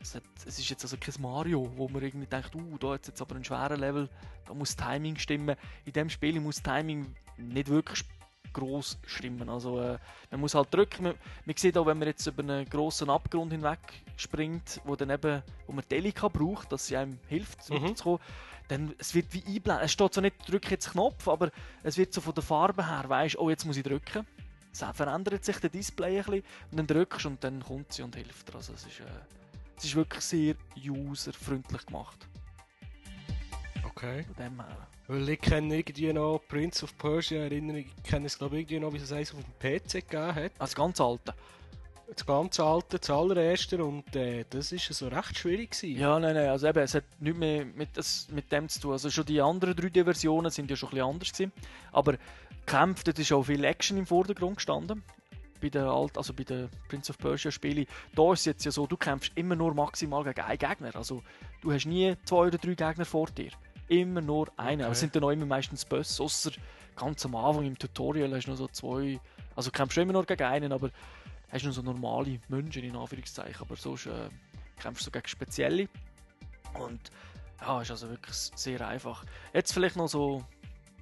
es, hat, es ist jetzt also kein Mario, wo man irgendwie denkt, uh, da hat jetzt aber ein schwerer Level, da muss das Timing stimmen. In dem Spiel muss das Timing nicht wirklich groß stimmen. Also äh, man muss halt drücken. Man, man sieht auch, wenn man jetzt über einen grossen Abgrund hinweg springt, wo dann eben, wo man Delika braucht, dass sie einem hilft, Mhm. weiterzukommen, dann es wird wie einblenden. Es steht so nicht, drücke jetzt Knopf, aber es wird so von der Farbe her, weißt, oh jetzt muss ich drücken. Es verändert sich der Display ein bisschen und dann drückst du und dann kommt sie und hilft dir. Also es ist, äh, es ist wirklich sehr userfreundlich gemacht. Okay. Von dem her. Weil ich kenne irgendwie noch Prince of Persia, erinnere ich kenne es glaube ich irgendwie noch, wie es eins auf dem PC gegeben hat. Also ganz alte. Das ganz alte, das allererste und äh, das ist so recht schwierig gewesen. Ja, nein, nein, also eben, es hat nichts mehr mit, das, mit dem zu tun. Also schon die anderen 3D-Versionen sind ja schon ein bisschen anders gewesen. Aber Kämpfe, dort ist auch viel Action im Vordergrund gestanden. Bei den, alt, also bei den Prince of Persia Spielen. Da ist es jetzt ja so, du kämpfst immer nur maximal gegen einen Gegner. Also du hast nie zwei oder drei Gegner vor dir. Immer nur einen. Okay. Aber es sind dann auch immer meistens Boss. Außer ganz am Anfang im Tutorial hast du noch so zwei. Also kämpfst du immer nur gegen einen, aber hast nur so normale Menschen in Anführungszeichen. Aber sonst äh, kämpfst du gegen spezielle. Und ja, ist also wirklich sehr einfach. Jetzt vielleicht noch so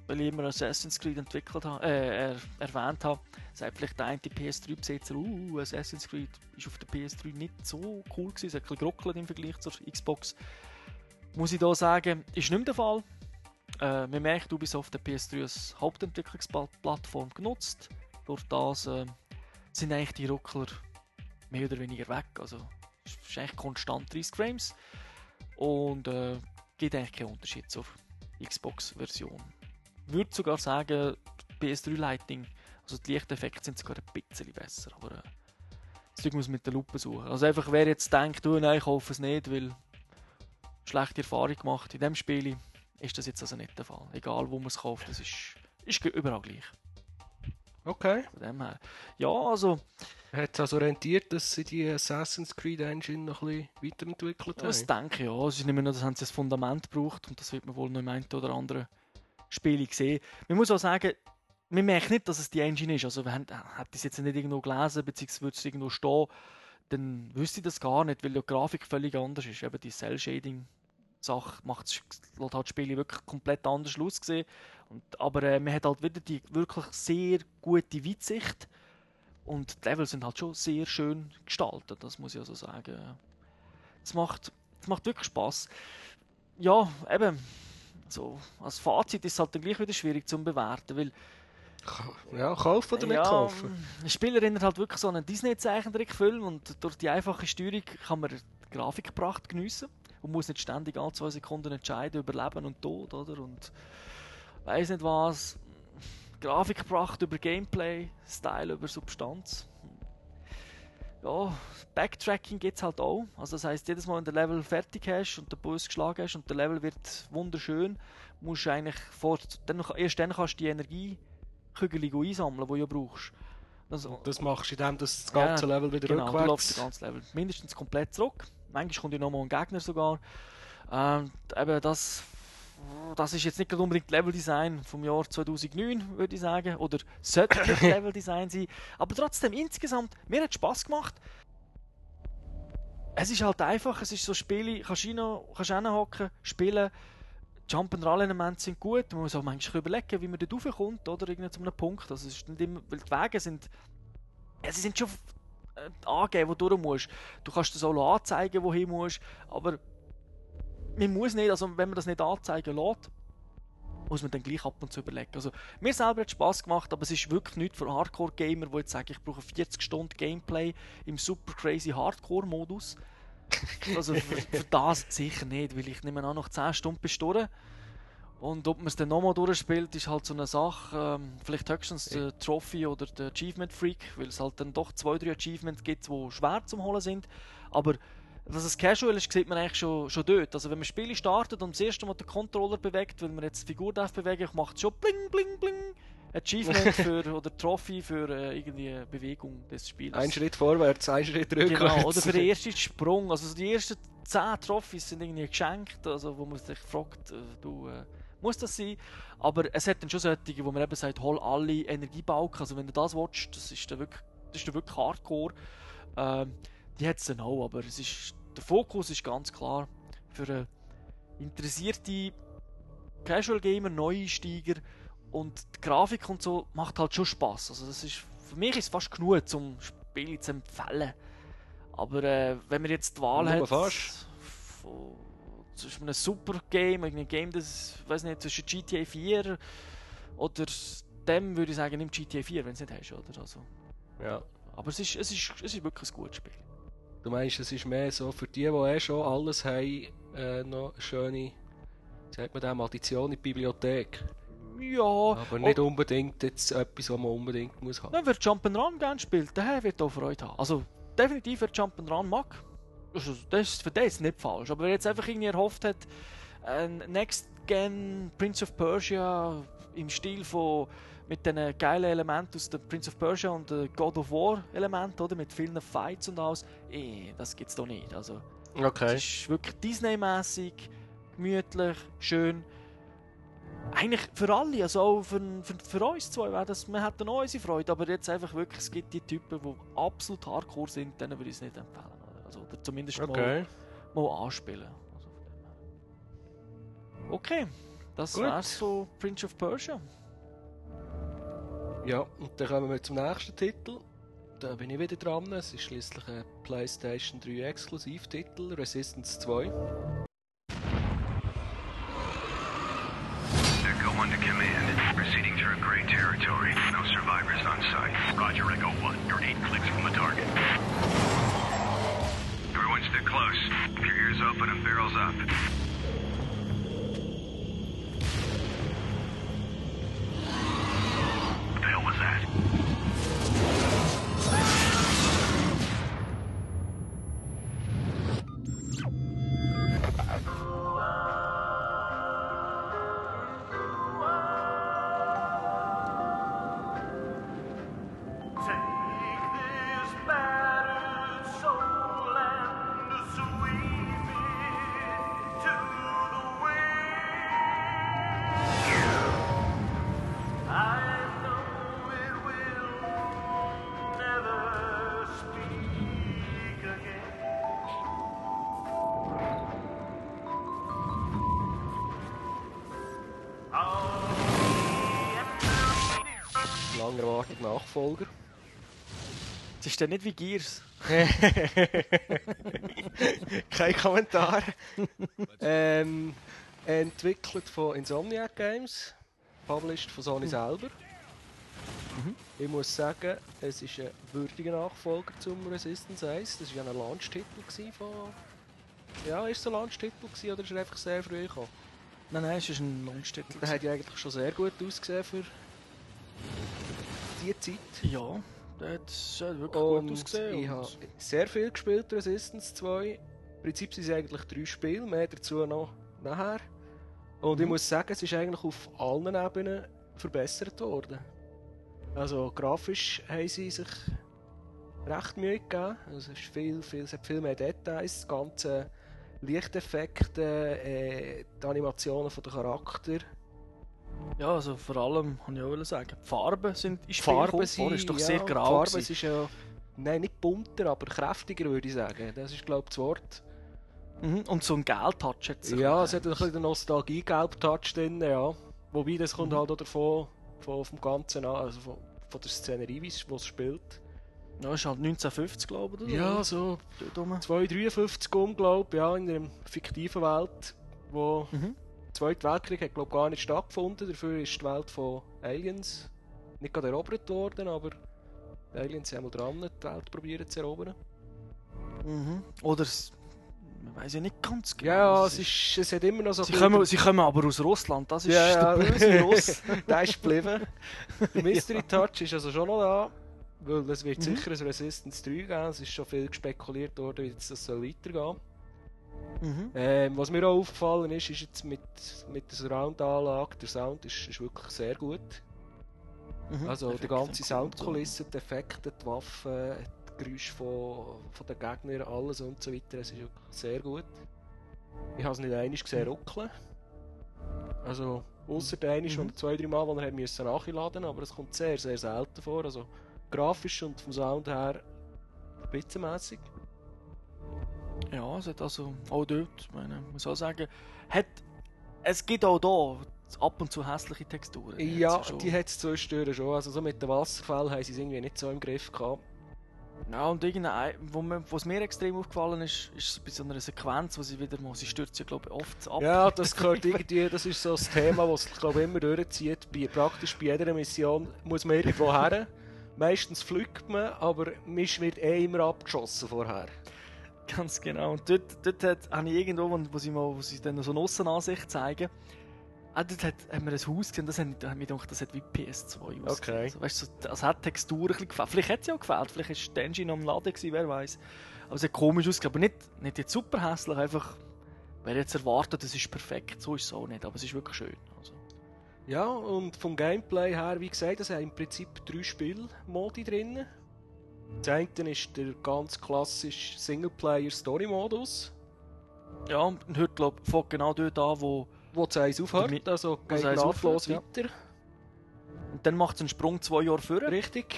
weil ich immer Assassin's Creed entwickelt habe, äh, er, erwähnt habe, sagt vielleicht der eine PS3-Besitzer, uh, Assassin's Creed ist auf der PS3 nicht so cool gewesen, es hat ein bisschen geruckelt im Vergleich zur Xbox. Muss ich da sagen, ist nicht mehr der Fall. Äh, man merkt, Ubisoft der PS3 als Hauptentwicklungsplattform genutzt. Durch das äh, sind eigentlich die Ruckler mehr oder weniger weg. Also es ist eigentlich konstant 30 Frames und äh, gibt eigentlich keinen Unterschied zur Xbox-Version. Ich würde sogar sagen, PS3-Lighting, also die Lichteffekte sind sogar ein bisschen besser, aber äh, das Zeug muss man mit der Lupe suchen. Also einfach, wer jetzt denkt, du, nein, ich kaufe es nicht, weil schlechte Erfahrung gemacht in dem Spiel, ist das jetzt also nicht der Fall. Egal, wo man es kauft, das ist, ist überall gleich. Okay. Von dem her. Ja, also, Hat es also rentiert, dass sie die Assassin's Creed Engine noch ein bisschen weiterentwickelt das haben? denke ich ja. Es ist nicht mehr nur, das haben sie als Fundament gebraucht und das wird man wohl noch im einen oder anderen Spiel sehen. Man muss auch sagen, man merkt nicht, dass es die Engine ist. Also, wenn hat es jetzt nicht irgendwo gelesen, beziehungsweise würde es irgendwo stehen, dann wüsste ich das gar nicht, weil die Grafik völlig anders ist. Eben die Cell-Shading-Sache macht lässt halt die Spiele wirklich komplett anders aussehen. Und, aber äh, man hat halt wieder die wirklich sehr gute Weitsicht und die Level sind halt schon sehr schön gestaltet, das muss ich also sagen. Es macht, es macht wirklich Spaß. Ja, eben, so, als Fazit ist es halt dann gleich wieder schwierig zu bewerten, weil Ja, kaufen oder nicht ja, kaufen? Ein Spiel erinnert halt wirklich so an einen Disney-Zeichentrickfilm und durch die einfache Steuerung kann man die Grafikpracht geniessen und muss nicht ständig alle zwei Sekunden entscheiden über Leben und Tod, oder? Und weiß nicht was. Grafikpracht über Gameplay, Style über Substanz. Ja, Backtracking gibt es halt auch. Also das heißt, jedes Mal, wenn du den Level fertig hast und den Boss geschlagen hast und der Level wird wunderschön, musst du eigentlich vor, dann, erst dann kannst du die Energiekügel einsammeln, die du ja brauchst. Also, Das machst du, indem du das ganze Ja, Level wieder genau, du läufst rückwärts... das ganze Level. Mindestens komplett zurück. Manchmal kommt ja nochmal ein Gegner sogar. Ähm, eben das, das ist jetzt nicht unbedingt Leveldesign vom Jahr 2009, würde ich sagen. Oder sollte nicht (coughs) Leveldesign sein. Aber trotzdem, insgesamt, mir hat es Spass gemacht. Es ist halt einfach, es ist so Spiele, kannst du hinhocken, spielen. Die Jump'n'Run-Elemente sind gut. Man muss auch manchmal überlegen, wie man dort raufkommt, oder irgendwie zu einem Punkt. Also es ist nicht immer, weil die Wege sind, ja, sie sind schon äh, angeben, wo du durch musst. Du kannst das auch anzeigen, wohin musst, aber man muss nicht, also wenn man das nicht anzeigen lässt, muss man dann gleich ab und zu überlegen. Also, mir selber hat Spaß gemacht, aber es ist wirklich nicht für Hardcore-Gamer, die jetzt sagen, ich brauche 40 Stunden Gameplay im super crazy Hardcore-Modus. Also für, für das sicher nicht, weil ich nehme an, noch 10 Stunden bist du. Und ob man es dann nochmal durchspielt, ist halt so eine Sache. Ähm, vielleicht höchstens der Trophy oder der Achievement Freak, weil es halt dann doch zwei, drei Achievements gibt, die schwer zum Holen sind. Aber dass es casual ist, sieht man eigentlich schon, schon dort. Also wenn man Spiele startet und das erste Mal den Controller bewegt, weil man jetzt die Figur darf bewegen, macht es schon bling bling bling. Achievement (laughs) für, oder Trophy für äh, irgendwie Bewegung des Spiels. Ein Schritt vorwärts, ein Schritt rückwärts. Genau, oder für den (laughs) ersten Sprung. Also die ersten 10 Trophys sind irgendwie geschenkt, also wo man sich fragt, äh, du, äh, muss das sein? Aber es hat dann schon solche, wo man eben sagt, hol alle Energiebalken. Also wenn du das willst, das ist dann wirklich, das ist dann wirklich Hardcore. Ähm, die hat es dann auch, aber es ist, der Fokus ist ganz klar für interessierte Casual Gamer, Neueinsteiger und die Grafik und so macht halt schon Spaß. Also das ist, für mich ist es fast genug, zum Spiel zu empfehlen. Aber äh, wenn man jetzt die Wahl Nur hat, fast. von, zwischen einem super Game, einem Game, das, weiß nicht, zwischen GTA 4 oder dem würde ich sagen, nimm GTA 4, wenn es nicht hast, oder? Also, Ja. aber es ist, es, ist, es ist wirklich ein gutes Spiel. Du meinst, es ist mehr so für die, die eh schon alles haben, äh, noch eine schöne, sagt man dem, Addition in die Bibliothek. Ja, Aber nicht unbedingt jetzt etwas, was man unbedingt muss haben. Nein, wer Jump'n'Run gerne spielt, der wird auch Freude haben. Also, definitiv, wer Jump'n'Run mag, das ist für den ist nicht falsch. Aber wer jetzt einfach irgendwie erhofft hat, ein Next Gen Prince of Persia im Stil von mit den geilen Elementen aus dem Prince of Persia und den God of War Elementen, oder? Mit vielen Fights und alles, eh, das gibt's doch nicht. Also, es Okay. ist wirklich Disney-mäßig, gemütlich, schön. Eigentlich für alle, also auch für, für, für uns zwei, wäre das, wir hätten auch unsere Freude, aber jetzt einfach wirklich, es gibt die Typen, die absolut hardcore sind, denen würde ich es nicht empfehlen. Oder, also, oder zumindest Okay. mal, mal anspielen. Also okay, Das Gut. wär's von Prince of Persia. Ja, und dann kommen wir zum nächsten Titel. Da bin ich wieder dran. Es ist schließlich ein PlayStation 3 Exklusivtitel, Resistance 2. Echo 1 to command. Proceeding through gray territory. No survivors on site. Roger, Echo 1. You're eight clicks from the target. Everyone stick close. Your ears open and barrels up. Ist dann nicht wie Gears. (laughs) Kein Kommentar. ähm, entwickelt von Insomniac Games, published von Sony selber. Ich muss sagen, es ist ein würdiger Nachfolger zum Resistance 1. Das war ja ein Launch-Titel von. Ja, ist es ein Launch-Titel oder ist er einfach sehr früh gekommen? Nein, nein, es ist ein Launch-Titel. Der hat ja eigentlich schon sehr gut ausgesehen für die Zeit. Ja, der hat äh, wirklich gut Und ausgesehen. ich habe sehr viel gespielt, Resistance 2. Im Prinzip sind es eigentlich drei Spiele, mehr dazu noch nachher. Und ich muss sagen, es ist eigentlich auf allen Ebenen verbessert worden. Also grafisch haben sie sich recht Mühe gegeben. Also es, ist viel, viel, es hat viel mehr Details, das ganze Lichteffekte, äh, die Animationen den Charakter. Ja, also vor allem, kann ich auch sagen, die Farben sind in Die Spiel Farben sind ist doch ja, sehr die grau. Farben gewesen. ist ja, nein, nicht bunter, aber kräftiger würde ich sagen. Das ist glaube ich das Wort. Mhm. Und so ein Gel-Touch hat es. Ja, es hat ein bisschen den Nostalgie-Gelb-Touch drin, ja. Wobei, das kommt Mhm. halt auch davon, von, vom Ganzen an, also von, von der Szenerie, wie es spielt. Ja, ist halt 1950, glaube ich, oder? Ja, so Dort rum. 253 um, glaube ich, ja, in einer fiktiven Welt, wo Mhm. Der Zweite Weltkrieg hat, glaube gar nicht stattgefunden. Dafür ist die Welt von Aliens nicht gerade erobert worden, aber die Aliens haben mal dran, die Welt probieren zu erobern. Mhm. Oder es, man weiß ja nicht ganz genau. Ja, Es ist, es hat immer noch so Sie kommen, sie kommen aber aus Russland, das ist Ja, ja. der böse (laughs) Russ. der ist geblieben. (laughs) Der Mystery Touch ist also schon noch da. Weil es wird Mhm. sicher ein Resistance 3 geben. Es ist schon viel spekuliert worden, wie das soll weitergehen mhm. ähm, Was mir auch aufgefallen ist, ist jetzt mit, mit der Surround-Anlage, der Sound ist, ist wirklich sehr gut. Mhm. Also die Effekte ganze sind cool, Soundkulisse, die Effekte, die Waffen, die Geräusche von, von den Gegnern, alles und so weiter, es ist wirklich sehr gut. Ich habe es nicht einmal gesehen ruckeln. Also, ausser der eine Mhm. zwei, drei Mal, wo er hat müssen nachladen aber es kommt sehr, sehr selten vor. Also, grafisch und vom Sound her spitzenmässig. Ja, es hat also auch dort, ich meine, man soll sagen, hat, es gibt auch da ab und zu hässliche Texturen. Ja, die hat es zwischendurch schon. Also, so mit den Wasserfällen haben sie es irgendwie nicht so im Griff gehabt. Ja, und irgendein, wo mir, was mir extrem aufgefallen ist, ist bei so einer Sequenz, wo sie wieder mal, sie stürzt ja glaube ich oft ab. Ja, das gehört irgendwie, das ist so das Thema, das sich glaube ich immer durchzieht. Bei, praktisch bei jeder Mission muss man irgendwo her. Meistens fliegt man, aber man wird eh immer abgeschossen vorher. Ganz genau. Und dort, dort hat, habe ich irgendwo, wo, wo sie, mal, wo sie dann so eine Aussenansicht zeigen, ah, dort hat, haben wir ein Haus gesehen, das hat, da hat mir gedacht, das hat wie PS2 ausgesehen. Okay. Also, weißt du, so, das hat die Textur ein bisschen gefällt. Vielleicht hat es ja auch gefällt, vielleicht ist die Engine am Laden gewesen, wer weiß. Aber es hat komisch ausgesehen, aber nicht, nicht jetzt super hässlich, einfach, wer jetzt erwartet, das ist perfekt, so ist es auch nicht, aber es ist wirklich schön. Also. Ja, und vom Gameplay her, wie gesagt, es haben im Prinzip drei Spielmodi drin. Das eine ist der ganz klassische Singleplayer-Story-Modus, Ja, und hört, glaube ich, von genau dort an, wo, wo das eins aufhört, also geht nahtlos aufhört, weiter. und dann macht es einen Sprung zwei Jahre vor. Richtig.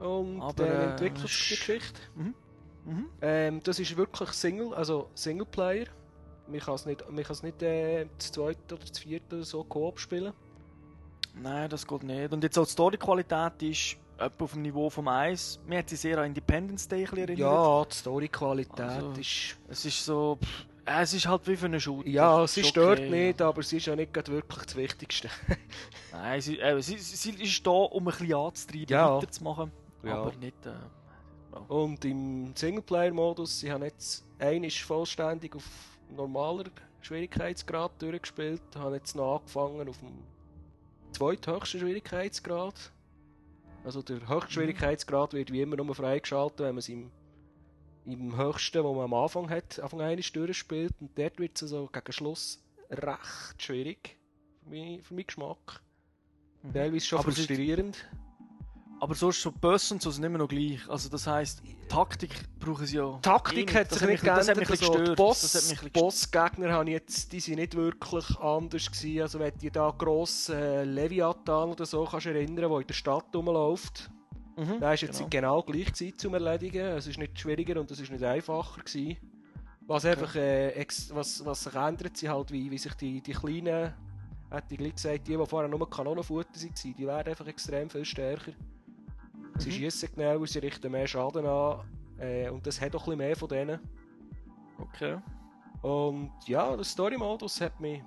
Und Aber, dann äh, entwickelt sich die sch- Geschichte. Mhm. Ähm, das ist wirklich Single, also Singleplayer. man kann es nicht, man kann es nicht äh, das zweite oder das vierte oder so Koop spielen. Nein, das geht nicht. Und jetzt auch die Story-Qualität ist etwa auf dem Niveau vom 1. Mir hat sie sehr an Independence Day erinnert. Ja, die Story-Qualität Also, ist... Es ist so... Pff, es ist halt wie für einen Shooter. Ja, sie ist stört okay, nicht, aber sie ist ja nicht wirklich das Wichtigste. (laughs) Nein, sie, äh, sie, sie ist da, um ein bisschen anzutreiben, Ja. weiterzumachen. Ja. Aber nicht... Äh, Und im Singleplayer-Modus, sie haben jetzt ist vollständig auf normaler Schwierigkeitsgrad durchgespielt, haben jetzt noch angefangen auf dem zweithöchsten Schwierigkeitsgrad. Also der Höchstschwierigkeitsgrad wird wie immer nur freigeschaltet, wenn man es im, im höchsten, wo man am Anfang hat, Anfang eines durchspielt. Und dort wird es also gegen Schluss recht schwierig. Für, mich, für meinen Geschmack. Teilweise schon Mhm. Aber frustrierend. Aber sonst so Bössen sind immer noch gleich. Also das heisst, Taktik brauchen sie ja... Taktik hat sich nicht mich- Das hat geändert. mich ein bisschen Also. Boss, Das hat mich ein bisschen Bossgegner haben jetzt, die sind nicht wirklich anders gewesen. Also wenn du dich da gross äh, Leviathan oder so kannst erinnern, der in der Stadt rumläuft, Mhm, der ist jetzt genau. genau gleich gewesen zum Erledigen. Es ist nicht schwieriger und es ist nicht einfacher gewesen. Was einfach äh, ex was, was sich ändert, sind halt wie, wie sich die, die kleinen, hätte ich gleich gesagt, die, die vorher nur Kanonenfutter waren, die werden einfach extrem viel stärker. Sie schießen genauer, sie richten mehr Schaden an äh, und das hat auch ein bisschen mehr von denen. Okay. Und ja, der Story-Modus hat mir,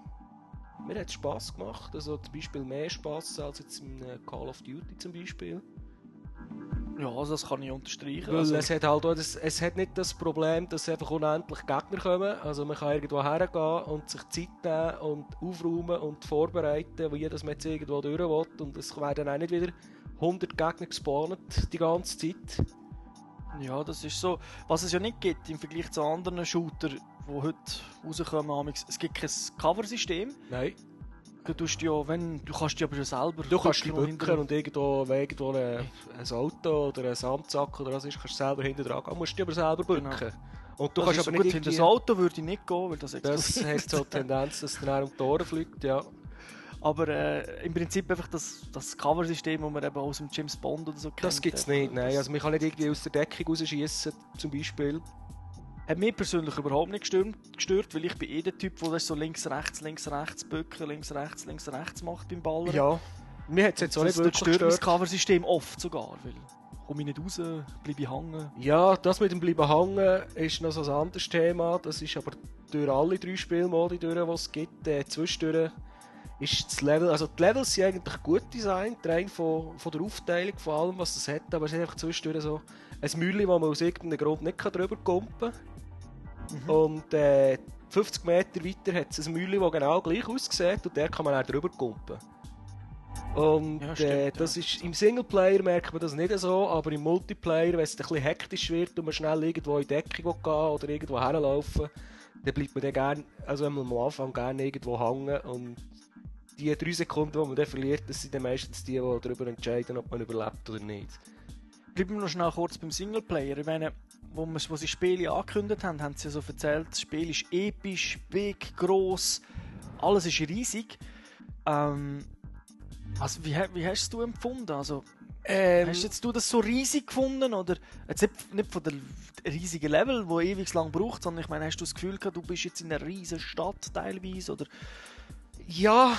mir hat Spass gemacht. Also zum Beispiel mehr Spass als jetzt in äh, Call of Duty zum Beispiel. Ja, also das kann ich unterstreichen. Weil Also, es hat halt auch das, es hat nicht das Problem, dass einfach unendlich Gegner kommen. Also man kann irgendwo hergehen und sich Zeit nehmen und aufräumen und vorbereiten, wie das man jetzt irgendwo durch will. Und es werden auch nicht wieder 100 Gegner gespawnt die ganze Zeit. ja, das ist so. Was es ja nicht gibt im Vergleich zu anderen Shootern, die heute rauskommen, es gibt kein Cover-System. Nein. Du, tust ja, wenn, du kannst dich aber schon selber... Du kannst dich bücken und irgendwo, wenn irgendwo ein, ein Auto oder ein Sandsack oder was ist, kannst du selber hinten dran gehen. musst dich aber selber bücken. Genau. Und du das kannst aber so nicht gut, hinter das Auto würde ich nicht gehen, weil das Das explodiert. hat so die Tendenz, dass es dann um die Ohren fliegt, ja. Aber äh, im Prinzip einfach das, das Cover-System, das man eben aus dem James Bond oder so kennt. Das gibt es äh, nicht, nein. das Also man kann nicht irgendwie aus der Deckung rausschießen, zum Beispiel. Hat mich persönlich überhaupt nicht gestört, gestört weil ich bin eh der Typ, der das so links, rechts, links, rechts bücken, links, rechts, links, rechts macht beim Ballern. Ja. Mir hat es jetzt auch das, nicht das wirklich gestört. Cover-System oft sogar, weil komme ich nicht raus, bleibe ich hängen. Ja, das mit dem Bleiben hängen ist noch so ein anderes Thema. Das ist aber durch alle drei Spielmodi, durch, die es gibt, äh, zwischendurch ist das Level, also die Levels sind eigentlich gut designt, rein von, von der Aufteilung, von allem, was es hat, aber es ist einfach zwischendurch so ein Mühle, wo man aus irgendeinem Grund nicht drüber kumpen kann. Und äh, 50 Meter weiter hat es ein Mühle, das genau gleich aussieht und der kann man auch drüber kumpen. Und Ja, stimmt, äh, ja. das ist, im Singleplayer merkt man das nicht so, aber im Multiplayer, wenn es ein bisschen hektisch wird und man schnell irgendwo in Deckung will gehen oder irgendwo herlaufen, dann bleibt man dann gern, also am Anfang gerne irgendwo hängen und die drei Sekunden, die man dann verliert, das sind dann meistens die, die darüber entscheiden, ob man überlebt oder nicht. Bleiben wir noch schnell kurz beim Singleplayer. Ich meine, wo, wir, wo sie Spiele angekündigt haben, haben sie ja so erzählt, das Spiel ist episch, big, gross, alles ist riesig. Ähm, also, wie, wie hast du empfunden? Also, Ähm, Hast jetzt du das so riesig gefunden oder jetzt nicht, nicht von der riesigen Level, wo ewig lang braucht, sondern ich meine, hast du das Gefühl gehabt, du bist jetzt in einer riesen Stadt teilweise oder Ja,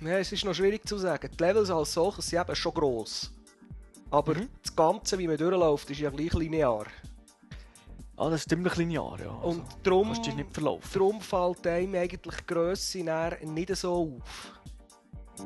ja, es ist noch schwierig zu sagen. Die Levels als solches sind eben schon gross. Aber Mhm. das Ganze, wie man durchläuft, ist ja gleich linear. ah, das ist ziemlich linear, ja. Und also, darum, kannst dich nicht verlaufen. darum fällt einem eigentlich die Grösse nicht so auf.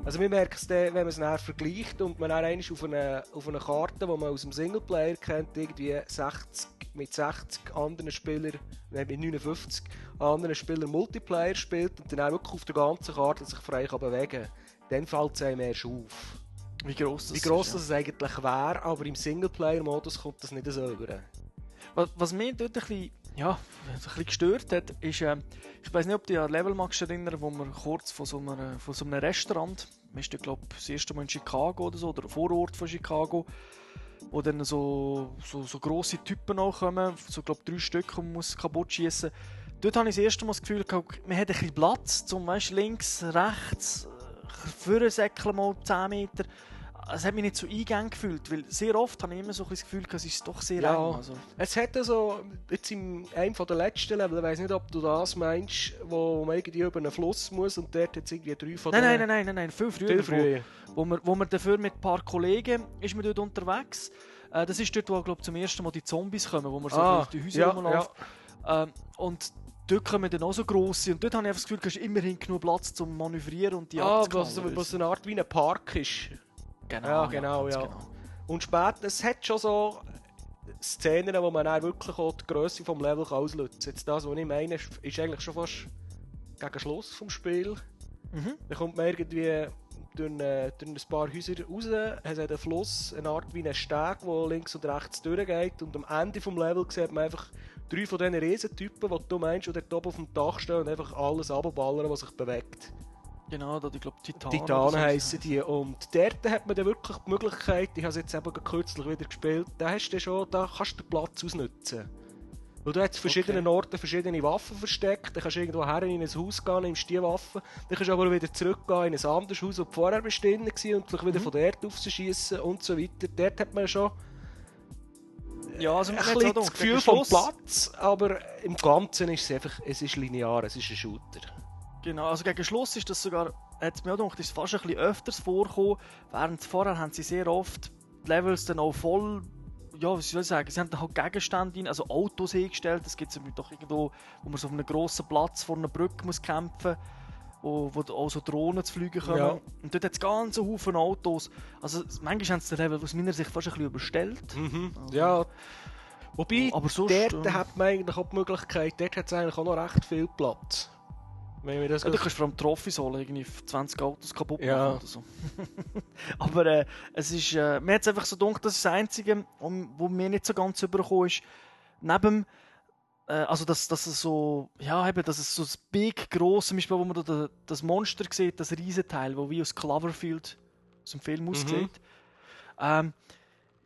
Also wir merken es dann, wenn man es nachher vergleicht und man dann einmal auf einer auf eine Karte, die man aus dem Singleplayer kennt, irgendwie 60 mit 60 anderen Spielern, nein, mit 59 anderen Spielern Multiplayer spielt und dann auch wirklich auf der ganzen Karte sich frei kann bewegen dann fällt es einem erst auf. Wie gross das Wie gross ist, das es eigentlich wäre, aber im Singleplayer-Modus kommt das nicht so rüber. Was, was mich dort ein bisschen, ja, ein bisschen gestört hat, ist, ähm, ich weiß nicht, ob dich an Level magst erinnern, wo wir kurz von so einem, von so einem Restaurant, wir sind, glaube das erste Mal in Chicago oder so, oder Vorort von Chicago, wo dann so, so, so grosse Typen auch kommen, so glaube drei Stück und man muss kaputt schießen. Dort habe ich das erste Mal das Gefühl gehabt, man hat ein bisschen Platz, zum weißt, links, rechts, vorne säckeln mal 10 Meter. Es hat mich nicht so eingängig gefühlt, weil sehr oft habe ich immer so ein das Gefühl, es ist doch sehr Ja. eng. Also, Es hat also, jetzt in einem von der letzten Level, ich weiß nicht, ob du das meinst, wo man irgendwie über einen Fluss muss und dort hat es irgendwie drei von nein, nein, nein, nein, nein, nein, viel früher. Viel wo- früher. Wo man, wo man dafür mit ein paar Kollegen ist man dort unterwegs. Äh, das ist dort, wo glaub, zum ersten Mal die Zombies kommen, wo man so Ah, auf die Häuser ja, rumläuft. Ähm, und dort kommen dann auch so grosse. Und dort habe ich das Gefühl, du hast immerhin genug Platz zum Manövrieren und die Ah, was, was eine Art wie ein Park ist. Genau, Ja, genau, ja. Und später, es hat schon so Szenen, wo man dann wirklich auch die Grösse vom Level ausnutzen kann. Jetzt das, was ich meine, ist eigentlich schon fast gegen Schluss vom Spiel. Mhm. Dann kommt man irgendwie durch, durch ein paar Häuser raus, es hat einen Fluss, eine Art wie einen Steg, der links und rechts durchgeht und am Ende vom Level sieht man einfach drei von diesen Riesentypen, die du meinst, die dort oben auf dem Dach stehen und einfach alles abballern, was sich bewegt. Genau, da, ich glaube, Titanen so. heissen die. Und dort hat man dann wirklich die Möglichkeit, ich habe es jetzt eben kürzlich wieder gespielt, da hast du schon, da kannst du den Platz ausnutzen. Weil du hast verschiedenen Orten verschiedene Waffen versteckt, dann kannst du irgendwo her in ein Haus gehen, nimmst die Waffe, dann kannst du aber wieder zurückgehen in ein anderes Haus, das vorher bestehen war und vielleicht wieder Mhm. von dort aufschießen und so weiter. Dort hat man schon Ja, also ein man hat bisschen das Gefühl vom Platz, aber im Ganzen ist es einfach, es ist linear, es ist ein Shooter. Genau, also gegen Schluss ist das sogar, hat es mir auch gedacht, ist fast ein bisschen öfters vorgekommen, während vorher haben sie sehr oft die Levels dann auch voll, ja, was soll ich sagen, sie haben dann halt Gegenstände rein, also Autos hingestellt, das gibt es doch irgendwo, wo man so auf einem grossen Platz vor einer Brücke muss kämpfen wo, wo auch so Drohnen zu fliegen kommen. Ja. Und dort hat es ganz Haufen Autos. Also manchmal haben sie den Level aus meiner Sicht fast ein bisschen überstellt. Also, Ja. Wobei, Aber sonst, dort ähm, hat man eigentlich auch die Möglichkeit, dort hat es eigentlich auch noch recht viel Platz. Wenn das Ja, du kannst vor allem Trophys holen, irgendwie 20 Autos kaputt machen Ja. oder so. (laughs) Aber äh, es ist, äh, mir hat es einfach so gedacht, das ist das Einzige, wo mir nicht so ganz übergekommen ist, neben, äh, also dass, dass es so, ja eben, dass es so das big, grosse, zum Beispiel, wo man da da- das Monster sieht, das Riesenteil, wo wie aus Cloverfield aus dem Film aussieht. Ähm,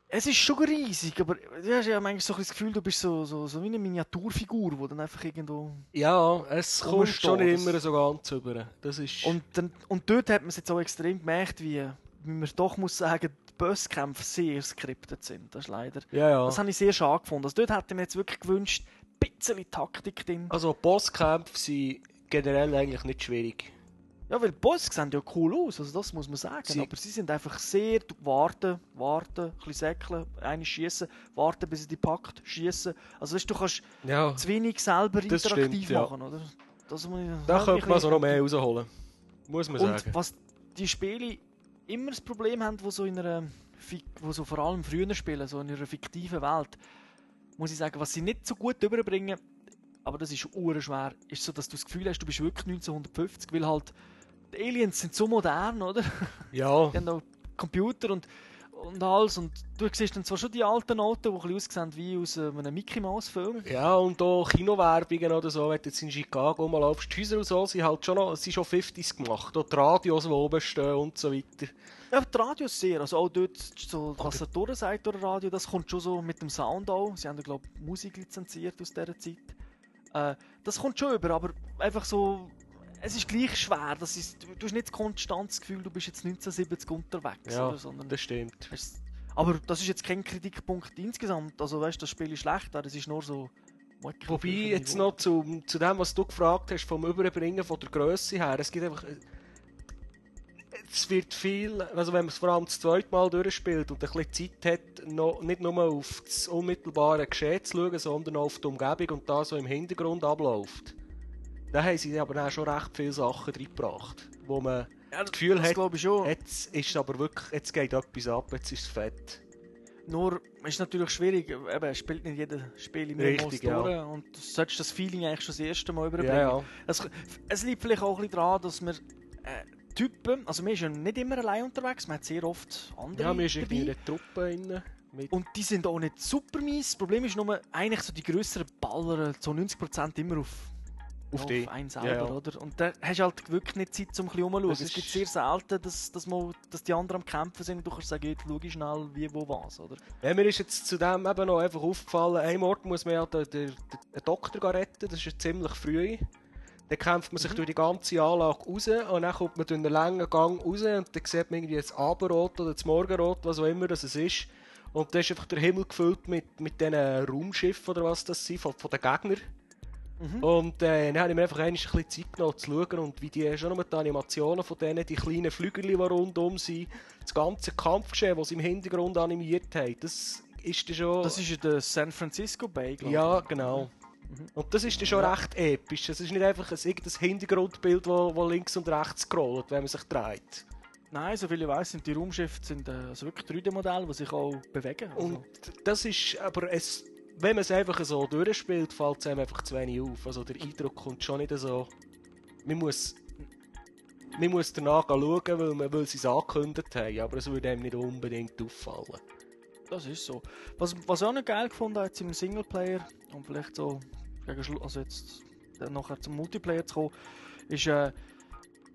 es ist schon riesig, aber du hast ja manchmal so das Gefühl, du bist so, so, so wie eine Miniaturfigur, die dann einfach irgendwo Ja, es kommt schon immer so ganz über. Das ist... Und, dann, und dort hat man es jetzt auch extrem gemerkt, wie, wie man doch muss sagen, die Bosskämpfe sehr skriptet sind. Das ist leider. ja, ja. Das habe ich sehr schade gefunden. Also dort hätte ich mir jetzt wirklich gewünscht, ein bisschen Taktik drin. Also Bosskämpfe sind generell eigentlich nicht schwierig. Ja, weil die Bosse sehen ja cool aus, also das muss man sagen. Sie- Aber sie sind einfach sehr, warten, warten, ein bisschen säckeln, eine schießen, warten, bis er die packt, schießen. Also weißt, du kannst Ja, zu wenig selber interaktiv stimmt, ja. machen, oder? Das muss ich- da könnte man so noch mehr rausholen. Muss man Und sagen. was die Spiele immer das Problem haben, wo so in einer, wo so vor allem früher spielen, so in einer fiktiven Welt, muss ich sagen, was sie nicht so gut überbringen, aber das ist schwer, ist so, dass du das Gefühl hast, du bist wirklich 1950, weil halt Aliens sind so modern, oder? Ja, (laughs) Die haben auch Computer und, und alles und du siehst dann zwar schon die alten Noten, die ein bisschen aussehen wie aus äh, einem Mickey Mouse Film. ja, und auch Kinowerbungen oder so, wenn du jetzt in Chicago mal laufst, die Häuser und so, sind halt schon noch, sind schon 50s gemacht. Auch die Radios, die oben stehen und so weiter. Ja, die Radios sehr. Also auch dort, so, was er durchsagt durch Radio, das kommt schon so mit dem Sound auch. Sie haben, glaube ich, Musik lizenziert aus dieser Zeit. Äh, das kommt schon über, aber einfach so... Es ist gleich schwer. Das ist, du, du hast nicht das konstantes Gefühl, du bist jetzt 1970 unterwegs. Ja, oder, sondern das stimmt. es- aber das ist jetzt kein Kritikpunkt insgesamt. Also weißt das Spiel ist schlecht, das ist nur so... Wobei, jetzt noch zu, zu dem, was du gefragt hast, vom Überbringen von der Größe her, es gibt einfach... äh, Es wird viel, also wenn man es vor allem das zweite Mal durchspielt und ein bisschen Zeit hat, noch, nicht nur auf das unmittelbare Geschehen zu schauen, sondern auch auf die Umgebung und das, was im Hintergrund abläuft. Da haben sie aber auch schon recht viele Sachen reingebracht, wo man Ja, das Gefühl das hat, jetzt ist es aber wirklich, jetzt geht etwas ab, jetzt ist es fett. Nur ist natürlich schwierig, eben, es spielt nicht jeder Spiel mehrmals Richtig, ja. durch und du solltest das Feeling eigentlich schon das erste Mal überbringen. Ja, ja. Es, es liegt vielleicht auch ein bisschen daran, dass wir äh, Typen, also man ist ja nicht immer allein unterwegs, man hat sehr oft andere Ja, wir sind in einer Truppe Und die sind auch nicht super mies. Das Problem ist nur, eigentlich so die grösseren Baller, so 90% immer auf, Auf die. einen selber, Ja, ja. oder? Und da hast du halt wirklich nicht Zeit, um ein bisschen rumzuschauen. Es gibt sehr selten, dass, dass, mal, dass die anderen am Kämpfen sind und du kannst sagen, schau ich schnell, wie, wo, was, oder? Ja, mir ist jetzt zu dem eben noch einfach aufgefallen, ein Ort muss man ja den, den, den Doktor retten, das ist ja ziemlich früh. Dann kämpft man sich durch die ganze Anlage raus und dann kommt man durch einen langen Gang raus und dann sieht man irgendwie das Abendrot oder das Morgenrot, was auch immer das es ist. Und dann ist einfach der Himmel gefüllt mit, mit diesen Raumschiffen oder was das sind, von, von den Gegnern. Und äh, dann habe ich mir einfach ein bisschen Zeit genommen zu schauen und wie die schon nur die Animationen von denen, die kleinen Flügel, die rundum sind, das ganze Kampfgeschehen, das sie im Hintergrund animiert haben, das ist dann schon... Das ist in der San Francisco Bay, glaube ich. Ja, genau. Und das ist dann schon recht episch. Es ist nicht einfach ein, irgendein Hintergrundbild, wo, wo links und rechts scrollt, wenn man sich dreht. Nein, soviel ich weiß, sind die Raumschiffe sind, äh, also wirklich 3D-Modelle, die sich auch bewegen. Also, Und das ist, aber es, wenn man es einfach so durchspielt, fällt es einem einfach zu wenig auf. Also der Eindruck kommt schon nicht so. Man muss, man muss danach schauen, weil, man, weil sie es angekündigt haben, aber es würde einem nicht unbedingt auffallen. das ist so. Was, was ich auch nicht geil gefunden habe, jetzt im Singleplayer, um vielleicht so gegen Schlu also jetzt nachher zum Multiplayer zu kommen, ist, äh,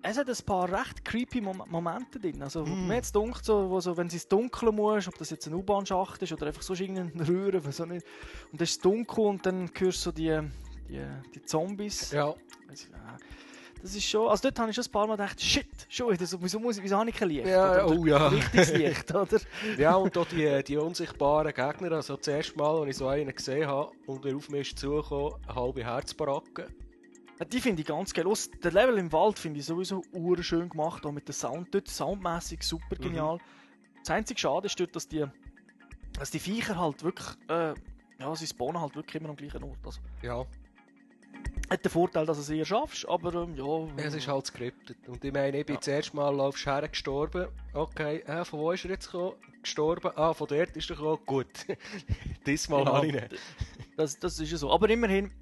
es hat ein paar recht creepy Mom Momente drin. Also, mir jetzt dunkt so, wo so, wenn es ins Dunkle muss, ob das jetzt ein U-Bahn-Schacht ist oder einfach so irgendeine Röhre, weiß auch nicht. Und dann ist es dunkel und dann hörst du so die, die, die Zombies. Ja. Also, ja, Das ist schon, also dort habe ich schon ein paar Mal gedacht, shit, schon wieder, so, wieso, muss, ich- wieso habe ich kein Licht? Ja, oh ja. Richtiges Licht, (laughs) oder? Ja, und auch die, die unsichtbaren Gegner, also das erste Mal, als ich so einen gesehen habe und er auf mich ist zugekommen, eine halbe Herzbaracke. Ja, Die finde ich ganz geil. Aus der Level im Wald finde ich sowieso schön gemacht, auch mit dem Sound dort, soundmäßig super genial. Das einzige Schade ist dort, dass die, dass die Viecher halt wirklich, äh, ja, sie spawnen halt wirklich immer am gleichen Ort. Also, Ja, hat den Vorteil, dass du es eher schaffst, aber ähm, ja. es ist halt skriptet. Und ich meine, ich bin Ja. das erste Mal laufst her gestorben. Okay, äh, von wo ist er jetzt gekommen? Gestorben? Ah, von dort ist er gekommen. Gut. (laughs) Diesmal Genau. habe ich ihn. Das, das ist ja so. Aber immerhin,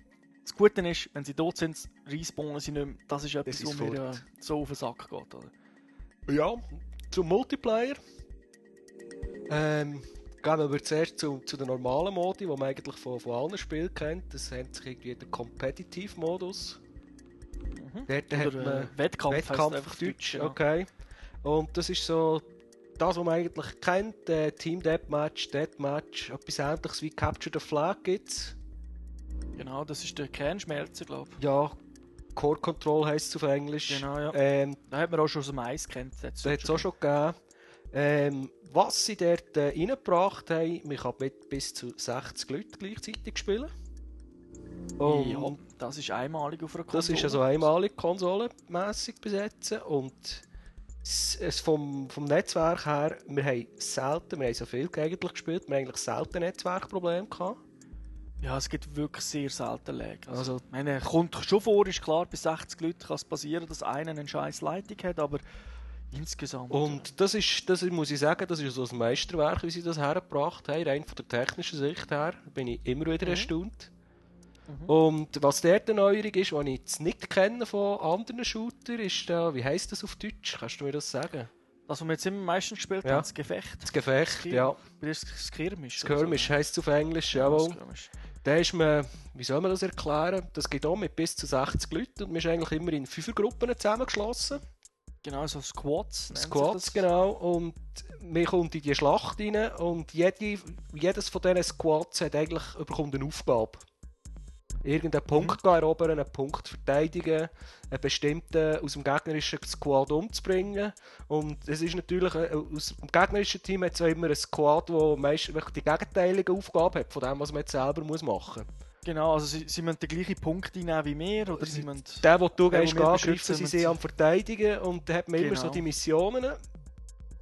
das Gute ist, wenn sie tot sind, respawnen sie nicht mehr. Das ist etwas, ist was mir äh, so auf den Sack geht. Oder? Ja, zum Multiplayer. Ähm, gehen wir zuerst zu, zu den normalen Modi, die man eigentlich von, von allen Spielen kennt. Das nennt sich irgendwie der Competitive-Modus. Dort hat Oder, man äh, Wettkampf heisst Wettkampf einfach auf Deutsch, ja. okay. Und das ist so das, was man eigentlich kennt. Äh, Team Deathmatch, Deathmatch, etwas ähnliches wie Capture the Flag gibt's. Genau, das ist der Kernschmelzer, glaube ich. Ja, Core Control heisst es auf Englisch. Genau, ja. Ähm, Da hat man auch schon aus dem Eis kennt. Das hat es auch schon gegeben. Ähm, was sie dort äh, reingebracht haben, man kann mit bis zu 60 Leuten gleichzeitig spielen. Und ja, das ist einmalig auf einer Konsole. das ist also einmalig konsolenmässig besetzen. Und es, vom, vom Netzwerk her, wir haben selten, wir haben so viel eigentlich gespielt, wir haben eigentlich selten Netzwerkprobleme gehabt. Ja, es gibt wirklich sehr selten Lag. Also, Also- ich meine, kommt schon vor, ist klar, bei 60 Leuten kann es passieren, dass einer eine scheiß Leitung hat, aber insgesamt. Und das ist, das muss ich sagen, das ist so ein Meisterwerk, wie sie das hergebracht haben, rein von der technischen Sicht her, bin ich immer wieder erstaunt. Und was dort eine Neuerung ist, die ich jetzt nicht kenne von anderen Shootern, ist da, wie heisst das auf Deutsch? Kannst du mir das sagen? das, was wir jetzt immer meistens gespielt Ja. haben, das Gefecht. Das Gefecht, Skir- ja. Das Skirmish. Skirmish heisst es auf Englisch, Ja, jawohl. Skirmish. Da ist man, wie soll man das erklären? Das geht auch mit bis zu 60 Leuten und man ist eigentlich immer in Fünfergruppen zusammengeschlossen. Genau, so Squads. Squads, genau. Und man kommt in die Schlacht rein und jede, jedes von diesen Squads hat eigentlich bekommt eine Aufgabe. Irgendeinen Punkt erobern, einen Punkt verteidigen, einen bestimmten aus dem gegnerischen Squad umzubringen. Und es ist natürlich, äh, aus dem gegnerischen Team hat es immer ein Squad, das meistens wirklich die gegenteilige Aufgabe hat von dem, was man jetzt selber muss machen muss. Genau, also sie, sie müssen den gleichen Punkt einnehmen wie wir, oder sie müssen... Der, den du gehst angreifen, sie sind am Verteidigen und da hat man immer Genau. so die Missionen.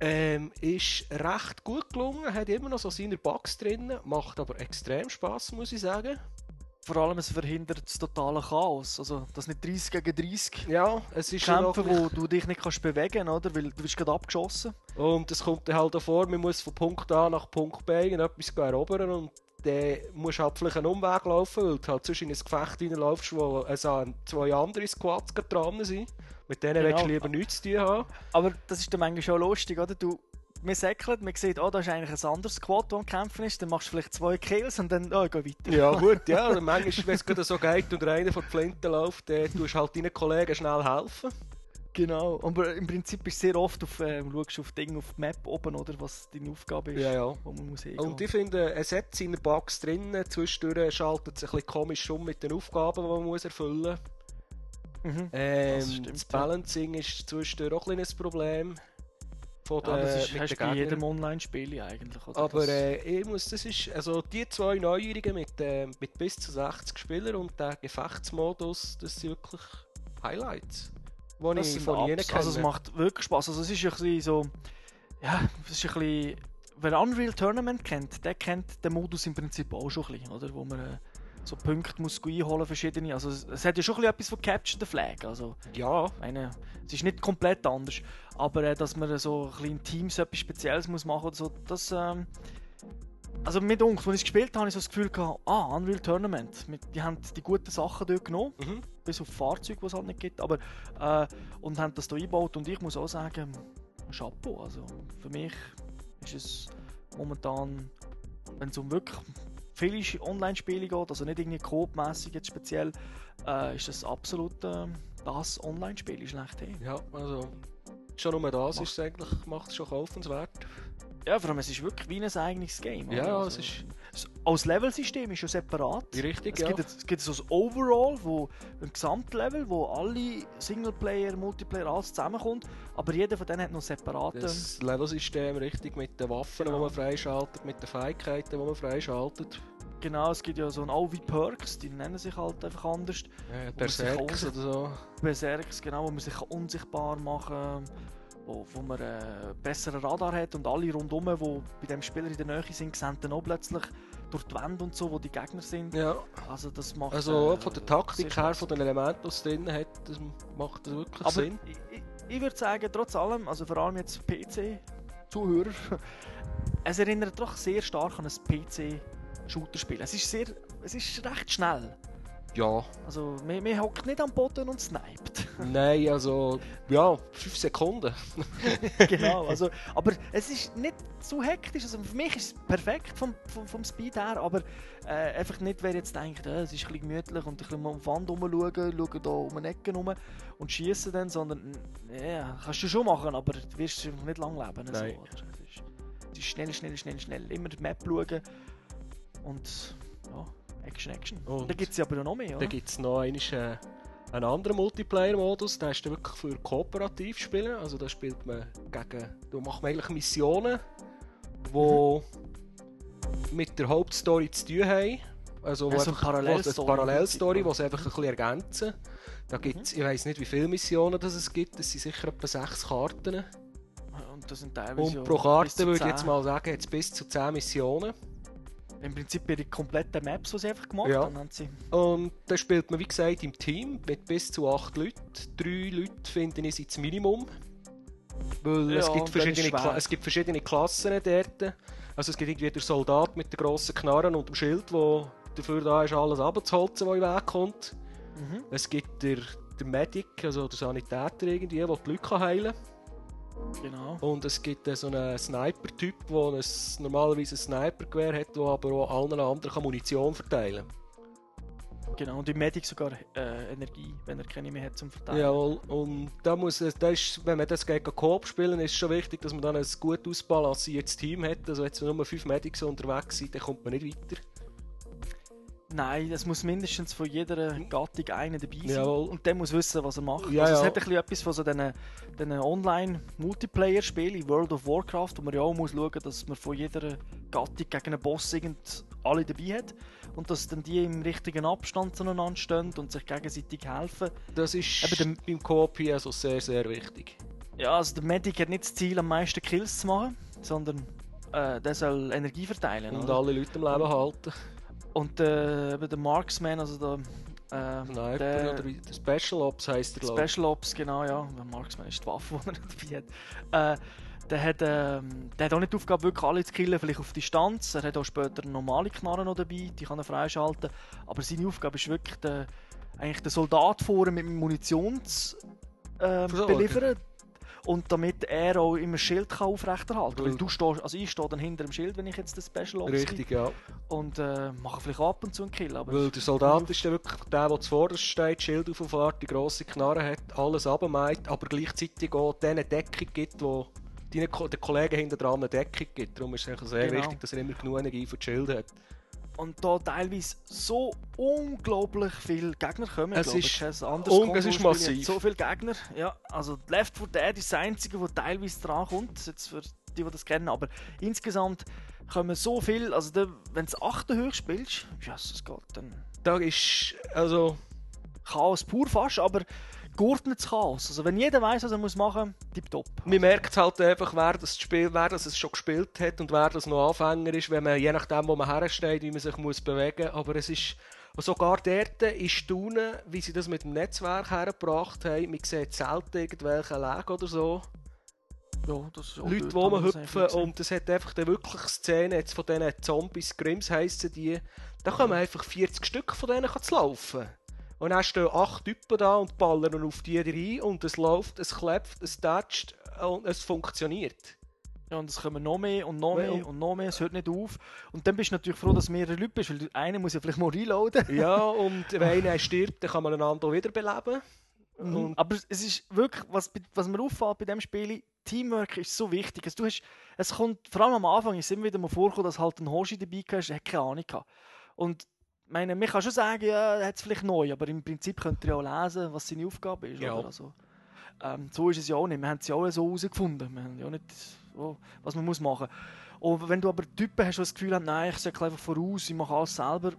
Ähm, ist recht gut gelungen, hat immer noch so seine Bugs drin, macht aber extrem Spaß, muss ich sagen. Vor allem, es verhindert das totale Chaos. Also, dass nicht 30 gegen 30 Ja, es ist wirklich- wo du dich nicht kannst bewegen oder? Weil du bist gerade abgeschossen. Und es kommt dann halt auch vor, man muss von Punkt A nach Punkt B etwas erobern und dann musst du halt vielleicht einen Umweg laufen, weil du halt sonst in ein Gefecht reinlaufst, wo also zwei andere Squads dran sind. Mit denen Genau. willst du lieber nichts zu tun haben. Aber das ist dann manchmal schon lustig, oder? Du, man säckelt, man sieht, oh, da ist eigentlich ein anderes Squad, das am Kämpfen ist. Dann machst du vielleicht zwei Kills und dann, oh, ich geh weiter. Ja, (laughs) gut, ja. Und manchmal, wenn es gerade so geht und einer von den Flinten läuft, dann tust du halt deinen Kollegen schnell helfen. Genau. Aber im Prinzip ist sehr oft auf, ähm, schaust du auf Ding auf die Map oben, oder? Was deine Aufgabe ist, Ja, ja. wo man muss hingehen. Und ich finde, es hat seine Bugs drin. Zwischendurch schaltet es ein bisschen komisch um mit den Aufgaben, die man muss erfüllen muss. Mhm. Ähm, Das das, stimmt, ja. Balancing ist zwischendurch auch ein bisschen ein Problem. Von Ja, den, das ist, mit hast bei jedem. Online-Spiel eigentlich. Aber äh, ich muss, das ist, also die zwei Neuerungen mit, äh, mit bis zu 60 Spielern und der Gefechtsmodus, das sind wirklich Highlights, die das ich von Ups. kenne. Also es macht wirklich Spaß. Also es ist ein bisschen so... Ja, es ist ein bisschen... Wer Unreal Tournament kennt, der kennt den Modus im Prinzip auch schon ein bisschen, oder? Wo man äh, so Punkte muss einholen verschiedene. Also es, es hat ja schon ein bisschen etwas von Capture the Flag. Also ja, meine, es ist nicht komplett anders, aber äh, dass man so ein bisschen in Teams etwas Spezielles muss machen oder so, das. Ähm, also mit uns, als ich es gespielt habe, habe ich so das Gefühl gehabt, ah, Unreal Tournament, die haben die guten Sachen dort genommen, Mhm. bis auf Fahrzeuge, die es halt nicht gibt, aber äh, und haben das hier eingebaut und ich muss auch sagen, Chapeau, also für mich ist es momentan, wenn es um wirklich viele Online-Spiele geht, also nicht irgendwie Coop-mässig jetzt speziell, äh, ist das absolut äh, das Online-Spiel schlechthin. ja, also schon nur das Macht- ist eigentlich, macht es schon kaufenswert. Ja, vor allem, es ist wirklich wie ein eigenes Game. Ja, Also, es ist s- Als Level-System ist ja separat. richtig, Es ja. gibt, es gibt so ein Overall, wo ein Gesamtlevel, wo alle Singleplayer, Multiplayer, alles zusammenkommt, aber jeder von denen hat noch separate. Das Levelsystem richtig mit den Waffen, die Genau. man freischaltet, mit den Fähigkeiten, die man freischaltet. Genau, es gibt ja so ein OV Perks, die nennen sich halt einfach anders. Ja, Berserks oder so. Berserks, genau, wo man sich unsichtbar machen kann, wo, wo man äh, besseren Radar hat und alle rundum, die bei dem Spieler in der Nähe sind, sehen dann auch plötzlich durch die Wände und so, wo die Gegner sind. Ja, Also das macht also äh, von der Taktik her, von den Elementen, die es drin hat, das macht das wirklich Aber Sinn. ich, ich, würde sagen, trotz allem, also vor allem jetzt PC-Zuhörer, (laughs) es erinnert doch sehr stark an ein PC-Shooter-Spiel. Es ist sehr, es ist recht schnell. Ja, Also man, man hockt nicht am Boden und sniped. (laughs) nein, also, ja, 5 Sekunden. (laughs) genau, also, aber es ist nicht so hektisch. Also für mich ist es perfekt vom, vom, vom Speed her, aber äh, einfach nicht, wer jetzt denkt, äh, es ist ein bisschen gemütlich und ein bisschen um die Wand rumschauen, schauen da um eine Ecke rum und schießen dann, sondern ja, kannst du schon machen, aber du wirst nicht lang leben. So, Nein. oder? Es, ist, es ist schnell, schnell, schnell, schnell. Immer die Map schauen und ja, Action, Action. Und, Und da gibt es aber noch mehr, Dann oder? gibt es noch einmal, äh, einen anderen Multiplayer-Modus, der ist wirklich für kooperativ spielen. Also da spielt man gegen, da macht man eigentlich Missionen, die mit der Hauptstory zu tun haben. Also, wo Ja, so einfach, eine Parallelstory die sie einfach ein bisschen ergänzen. Da gibt's, ich weiß nicht, wie viele Missionen das es gibt. Es sind sicher etwa sechs Karten. Und das sind teilweise Und ja pro Karte würde ich jetzt 10. mal sagen, jetzt bis zu 10 Missionen. Im Prinzip den kompletten Maps, die sie einfach gemacht Ja. haben, sie. Und dann spielt man, wie gesagt, im Team mit bis zu 8 Leuten. Drei Leute finde ich sind das Minimum. Weil Ja, es, gibt verschiedene. Kla es gibt verschiedene Klassen dort. Also es gibt irgendwie den Soldat mit der grossen Knarre und dem Schild, der dafür da ist, alles abzuholzen, was in den Weg kommt. Mhm. Es gibt der, der Medic, also der Sanitäter irgendwie, der die Leute kann heilen Genau. Und es gibt so einen Sniper-Typ, der ein, normalerweise ein Sniper-Gewehr hat, der aber auch allen anderen Munition verteilen kann. Genau. Und im Medic sogar äh, Energie, wenn er keine mehr hat zum Verteilen. Jawohl, und da muss da ist, wenn man das gegen Coop spielen, ist es schon wichtig, dass man dann ein gut ausbalanciertes Team hat. Also wenn nur fünf Medics unterwegs sind, dann kommt man nicht weiter. Nein, es muss mindestens von jeder Gattung einer dabei sein. Jawohl. Und der muss wissen, was er macht. Ja, also es ja. hat ein bisschen etwas von so diesen, diesen Online-Multiplayer-Spielen in World of Warcraft, wo man ja auch muss schauen dass man von jeder Gattung gegen einen Boss irgend alle dabei hat. Und dass dann die im richtigen Abstand zueinander stehen und sich gegenseitig helfen. Das ist Eben beim Coop hier also sehr, sehr wichtig. Ja, also der Medic hat nicht das Ziel, am meisten Kills zu machen, sondern äh, der soll Energie verteilen. Und oder? alle Leute am Leben halten. Und äh, eben der Marksman, also der, äh, Sniper der oder der Special Ops heisst der. Special Ops, genau, ja. Der Marksman ist die Waffe, (laughs) die er dabei hat. Äh, der, hat ähm, der hat auch nicht die Aufgabe, wirklich alle zu killen, vielleicht auf Distanz. Er hat auch später normale Knarren noch dabei, die kann er freischalten. Aber seine Aufgabe ist wirklich, der, eigentlich den Soldat vorne mit Munition zu äh, beliefern. Und damit er auch immer das Schild kann aufrechterhalten kann. Weil- Weil du stehst, also ich stehe dann hinter dem Schild, wenn ich jetzt den Special Ops. Richtig, ja. Und äh, mache vielleicht ab und zu einen Kill. Aber Weil der Soldat ist dann wirklich der, der zuvorderst steht, Schild auffährt, die grosse Knarre hat, alles abmeint, aber gleichzeitig auch denen Deckung gibt, deinen Ko den Kollegen hinter dran eine Deckung gibt. Darum ist es sehr Genau. wichtig, dass er immer genug Energie für die Schilde hat. Und da teilweise so unglaublich viele Gegner kommen. Es Ich ist un- es ist massiv. So viele Gegner. Ja, also Left 4 Dead ist das einzige, wo teilweise dran kommt. Jetzt für die, die das kennen. Aber insgesamt kommen so viel. Also da, wenn du das 8. hoch spielst, ja, es geht dann Da ist, also, Chaos pur fast, aber geordnetes Chaos. Also wenn jeder weiß, was er muss machen muss, tipptopp. man merkt halt einfach, wer das Spiel, wer das es schon gespielt hat und wer das noch Anfänger ist, wenn man, je nachdem, wo man hersteht, wie man sich muss bewegen. Aber es ist, und sogar dort ist staunen, wie sie das mit dem Netzwerk hergebracht haben. Man sieht selten irgendwelche Läge oder so. Ja, das ist auch Leute, die rumhüpfen einfach und es hat einfach wirklich Szenen jetzt von diesen Zombies, Grimms heissen die, da kommen einfach 40 Stück von denen zu laufen. Und dann stehen acht Typen da und ballern auf die rein und es läuft, es klebt, es tätscht und es funktioniert. Ja, und es kommen noch mehr und noch mehr und- und noch mehr, es hört nicht auf. Und dann bist du natürlich froh, dass du mehrere Leute bist, weil einer muss ja vielleicht mal reloaden. (laughs) Ja, (laughs) und wenn einer stirbt, dann kann man einander wiederbeleben. Und Aber es ist wirklich, was, was mir auffällt bei diesem Spiel, Teamwork ist so wichtig. Also, du hast, es kommt, vor allem am Anfang ist es immer wieder mal vorgekommen, dass halt ein Hoshi dabei war, der keine Ahnung gehabt. Und meine, man kann schon sagen, ja, er hat es vielleicht neu, aber im Prinzip könnt ihr ja auch lesen, was seine Aufgabe ist. Ja. Oder? Also, ähm, so ist es ja auch nicht. Wir haben es ja auch so herausgefunden. Wir haben ja nicht, so, was man muss machen muss. Und wenn du aber Typen hast, die das Gefühl haben, nein, ich sage einfach voraus, ich mache alles selber,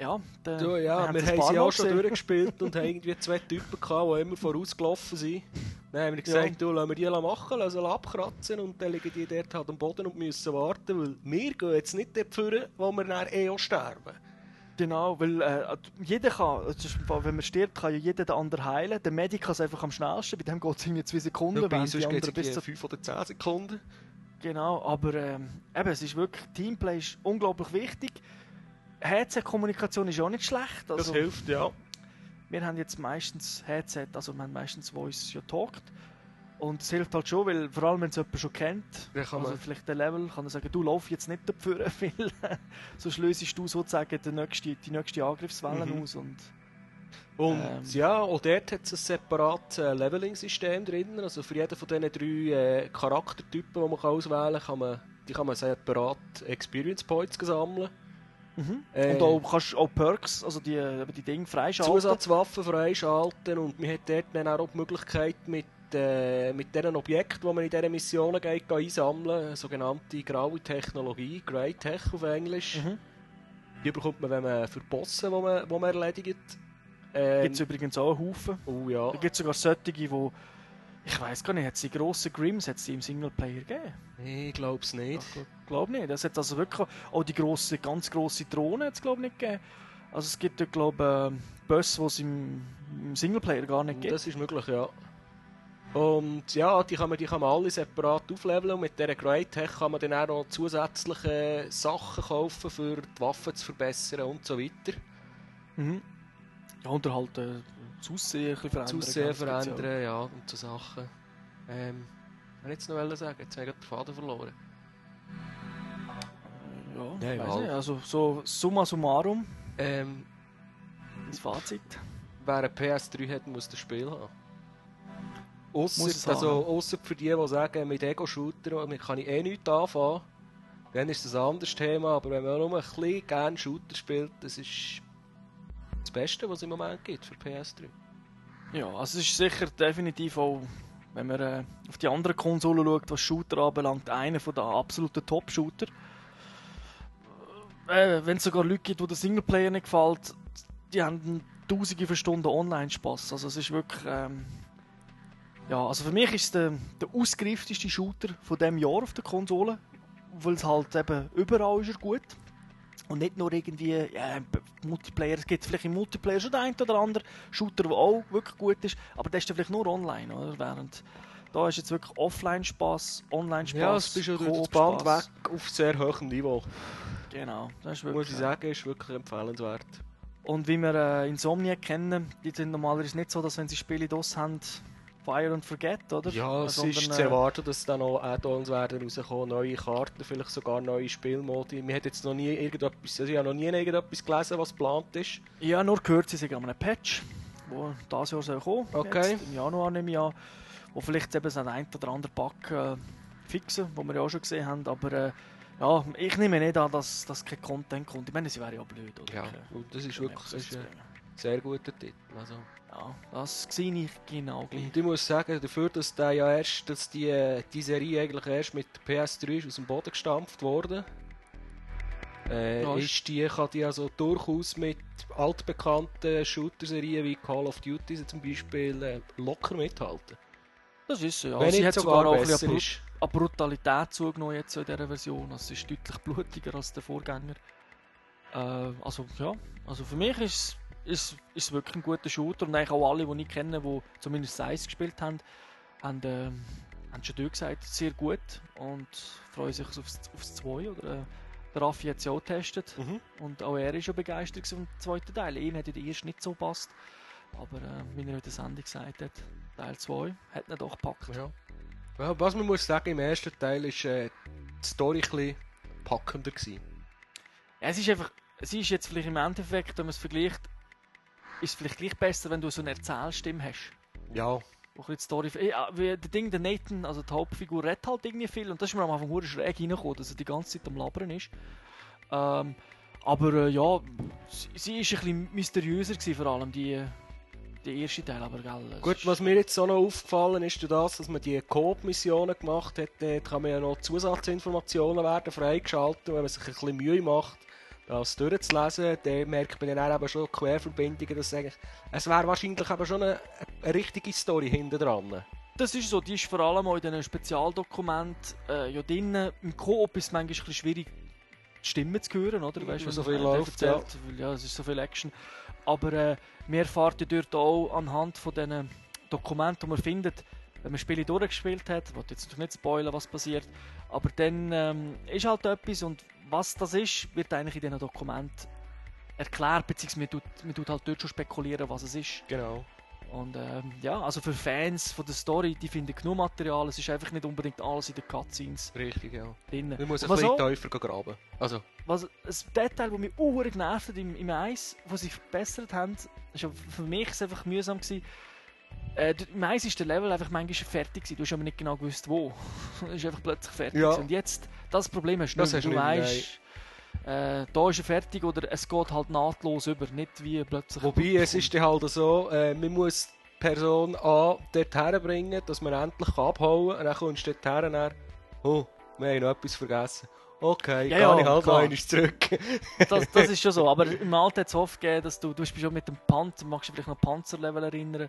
ja, dann Ja, ja, wir das ein haben sie auch schon durchgespielt und (laughs) haben irgendwie zwei Typen gehabt, die immer vorausgelaufen sind. Dann haben wir gesagt, du, lassen wir die machen, lassen sie abkratzen und dann liegen die dort halt am Boden und müssen warten, weil wir gehen jetzt nicht dort führen, wo wir dann eh auch sterben. Genau, weil äh, jeder kann, das Fall, wenn man stirbt, kann ja jeder den anderen heilen. Der Medic kann es einfach am schnellsten, bei dem geht es irgendwie zwei Sekunden, die sonst geht es bis zu... 5 oder 10 Sekunden. Genau, aber ähm, eben, es ist wirklich, Teamplay ist unglaublich wichtig. Headset-Kommunikation ist auch nicht schlecht. Das Also, hilft, ja. wir haben jetzt meistens Headset, also wir haben meistens Voice ja talkt. Und es hilft halt schon, weil vor allem wenn es jemand schon kennt, Dann kann also man- vielleicht der Level, kann er sagen, du lauf jetzt nicht dafür, (laughs) weil sonst löst du sozusagen die nächste, die nächste Angriffswelle Mhm. aus. Und Und Ähm. ja, auch dort hat es ein separates äh, Leveling-System drin. Also für jeden von diesen drei äh, Charaktertypen, die man kann auswählen kann, kann man, die kann man separat Experience Points sammeln. Äh, Und auch kannst du auch Perks, also die, die Dinge freischalten. Zusatzwaffen freischalten und man hat dort dann auch die Möglichkeit mit, äh, mit diesen Objekten, die man in diesen Missionen geht, geht einsammeln, sogenannte graue Technologie, Grey Tech auf Englisch. Mhm. Die bekommt man, wenn man für Bosse, die man, die man erledigt. Ähm, Gibt es übrigens auch einen Haufen. oh ja. Da gibt es sogar solche, die, ich weiß gar nicht, hat es die grossen Grims hat's die im Singleplayer gegeben? Ich glaube es nicht. Ich glaube nicht. Das hat also wirklich auch die grosse, ganz grosse Drohne hat es glaube nicht gegeben. Also es gibt glaube ich Bösse, die es im, im Singleplayer gar nicht gibt. Das ist möglich, ja. Und ja, die kann man, die kann man alle separat aufleveln und mit dieser Grey Tech kann man dann auch noch zusätzliche Sachen kaufen, für die Waffen zu verbessern und so weiter. Mhm. Ja, und halt äh, das Aussehen ein bisschen verändern. Ganz speziell. verändern, ja, und so Sachen. Ähm, was wollte ich jetzt noch sagen? Jetzt habe ich den Faden verloren. Ja, Ja, egal. nicht. Also so summa summarum, Ähm, das Fazit. wer eine PS3 hat, muss das Spiel haben. Ausser, also, ausser für die, die sagen, mit Ego-Shooter damit kann ich eh nichts anfangen. Dann ist das ein anderes Thema, aber wenn man nur ein bisschen gerne Shooter spielt, das ist das Beste, was es im Moment gibt für PS3. Ja, also es ist sicher definitiv auch, wenn man äh, auf die anderen Konsolen schaut, was Shooter anbelangt, einer der absoluten Top-Shooter. Äh, wenn es sogar Leute gibt, die der Singleplayer nicht gefällt, die haben tausende von Stunden Online-Spaß. Also es ist wirklich... Ähm, ja, also für mich ist es der, der ausgereifteste Shooter von dem Jahr auf der Konsole, weil es halt eben überall ist er gut. Und nicht nur irgendwie ja, Multiplayer. Es gibt vielleicht im Multiplayer schon den einen oder anderen Shooter, der auch wirklich gut ist, aber der ist dann vielleicht nur online, oder? Während da ist jetzt wirklich Offline-Spaß, Online-Spaß. Ja, es bist du durch Band weg auf sehr hohem Niveau. Genau, das ist wirklich. Muss ich sagen, ist wirklich empfehlenswert. Und wie wir äh, Insomniac kennen, die sind normalerweise nicht so, dass wenn sie Spiele DOS haben, Fire and Forget, oder? Ja, es Sondern, ist äh, zu erwarten, dass da noch Add-ons werden rauskommen, neue Karten, vielleicht sogar neue Spielmodi. Mir hat jetzt noch nie irgendetwas, also ich habe noch nie irgendetwas gelesen, was geplant ist. Ich habe nur gehört, sie sind an einem Patch, wo dieses Jahr soll kommen Okay. Jetzt, Im Januar nehme ich an. Wo vielleicht eben so ein oder andere Bug äh, fixen, wo wir ja auch schon gesehen haben. Aber äh, Ja, ich nehme nicht an, dass, dass kein Content kommt. Ich meine, sie wäre ja blöd, oder? Ja, und das ist wirklich das ist ein sehr guter Titel. Also. Ja, das sehe ich genau gleich. Und ich muss sagen, dafür, dass, der ja erst, dass die, äh, die Serie eigentlich erst mit der PS3 ist aus dem Boden gestampft wurde, äh, Ja, ist die, kann die also durchaus mit altbekannten Shooter-Serien wie Call of Duty zum Beispiel äh, locker mithalten. Das ist so, ja. Wenn sie hat sogar sogar auch ein bisschen ist. an Brutalität zugenommen jetzt in dieser Version. Also, es ist deutlich blutiger als der Vorgänger. Äh, also ja, also für mich ist es ist, ist wirklich ein guter Shooter und eigentlich auch alle, die ich kenne, die zumindest Size gespielt haben, haben, äh, haben schon gesagt, sehr gut und freuen sich aufs, aufs 2. Oder, äh, der Raffi hat es ja auch getestet Mhm. und auch er ist schon begeistert vom zweiten Teil. Ihm hat ja der erste nicht so gepasst, aber äh, wie er in der Sendung gesagt hat, Teil 2 hat ihn doch gepackt. Ja. Was man muss sagen, im ersten Teil ist äh, die Story ein bisschen packender gewesen. Ja, es ist einfach, es ist jetzt vielleicht im Endeffekt, wenn man es vergleicht, ist es vielleicht gleich besser, wenn du so eine Erzählstimme hast. Ja, Wo ein Story. Ja, wie der Ding, der Nathan, also die Hauptfigur, redet halt irgendwie viel und das ist mir am Anfang hure schräg reingekommen, dass er die ganze Zeit am Labern ist. Ähm, aber äh, ja, sie, sie ist ein bisschen mysteriöser gewesen, vor allem die, die erste Teil, aber gell. Gut, was mir jetzt auch noch aufgefallen ist, das, dass man die Coop-Missionen gemacht hat, dort kann man ja noch Zusatzinformationen werden freigeschaltet. Wenn man sich ein bisschen Mühe macht, das durchzulesen, dann merkt man dann eben schon Querverbindungen, dass eigentlich, es wäre wahrscheinlich eben schon eine, eine richtige Story hinten dran. Das ist so, die ist vor allem auch in diesen Spezialdokumenten äh, ja drin. Im Koop ist es manchmal ein bisschen schwierig, die Stimmen zu hören, oder? Weißt, was so viel läuft, erzählt, weil, ja, es ist so viel Action. Aber äh, wir erfahren ja dort auch anhand von diesen Dokumenten, die man findet, wenn man Spiele durchgespielt hat, ich will jetzt nicht spoilern, was passiert, aber dann ähm, ist halt etwas und was das ist, wird eigentlich in diesen Dokumenten erklärt, beziehungsweise man tut, man tut halt dort schon spekulieren, was es ist. Genau. Und ähm, ja, also für Fans von der Story, die finden genug Material. Es ist einfach nicht unbedingt alles in den Cutscenes Richtig, ja. drin. Man muss ein bisschen tiefer graben. Also, was ein Detail, das mich auch genervt hat im, im Eis, wo sie verbessert haben, ist für mich ist es einfach mühsam gewesen. Äh, Eis ist der Level einfach manchmal fertig gewesen. Du hast aber nicht genau gewusst, wo. (laughs) Es ist einfach plötzlich fertig. Ja. Und jetzt, das Problem hast du Das nicht. hast du weißt, äh, da ist er fertig oder es geht halt nahtlos über. Nicht wie plötzlich... Wobei, es ist halt so, äh, man muss die Person A dort herbringen, dass man endlich abhauen kann. Und dann kommst du dort her und dann, oh, wir haben noch etwas vergessen. Okay, Ja, ja, ich halt noch einmal zurück. (laughs) das, das ist schon so. Aber (laughs) im Alter hat es oft gegeben, dass du, du bist schon mit dem Panzer, magst du vielleicht noch Panzerlevel erinnern,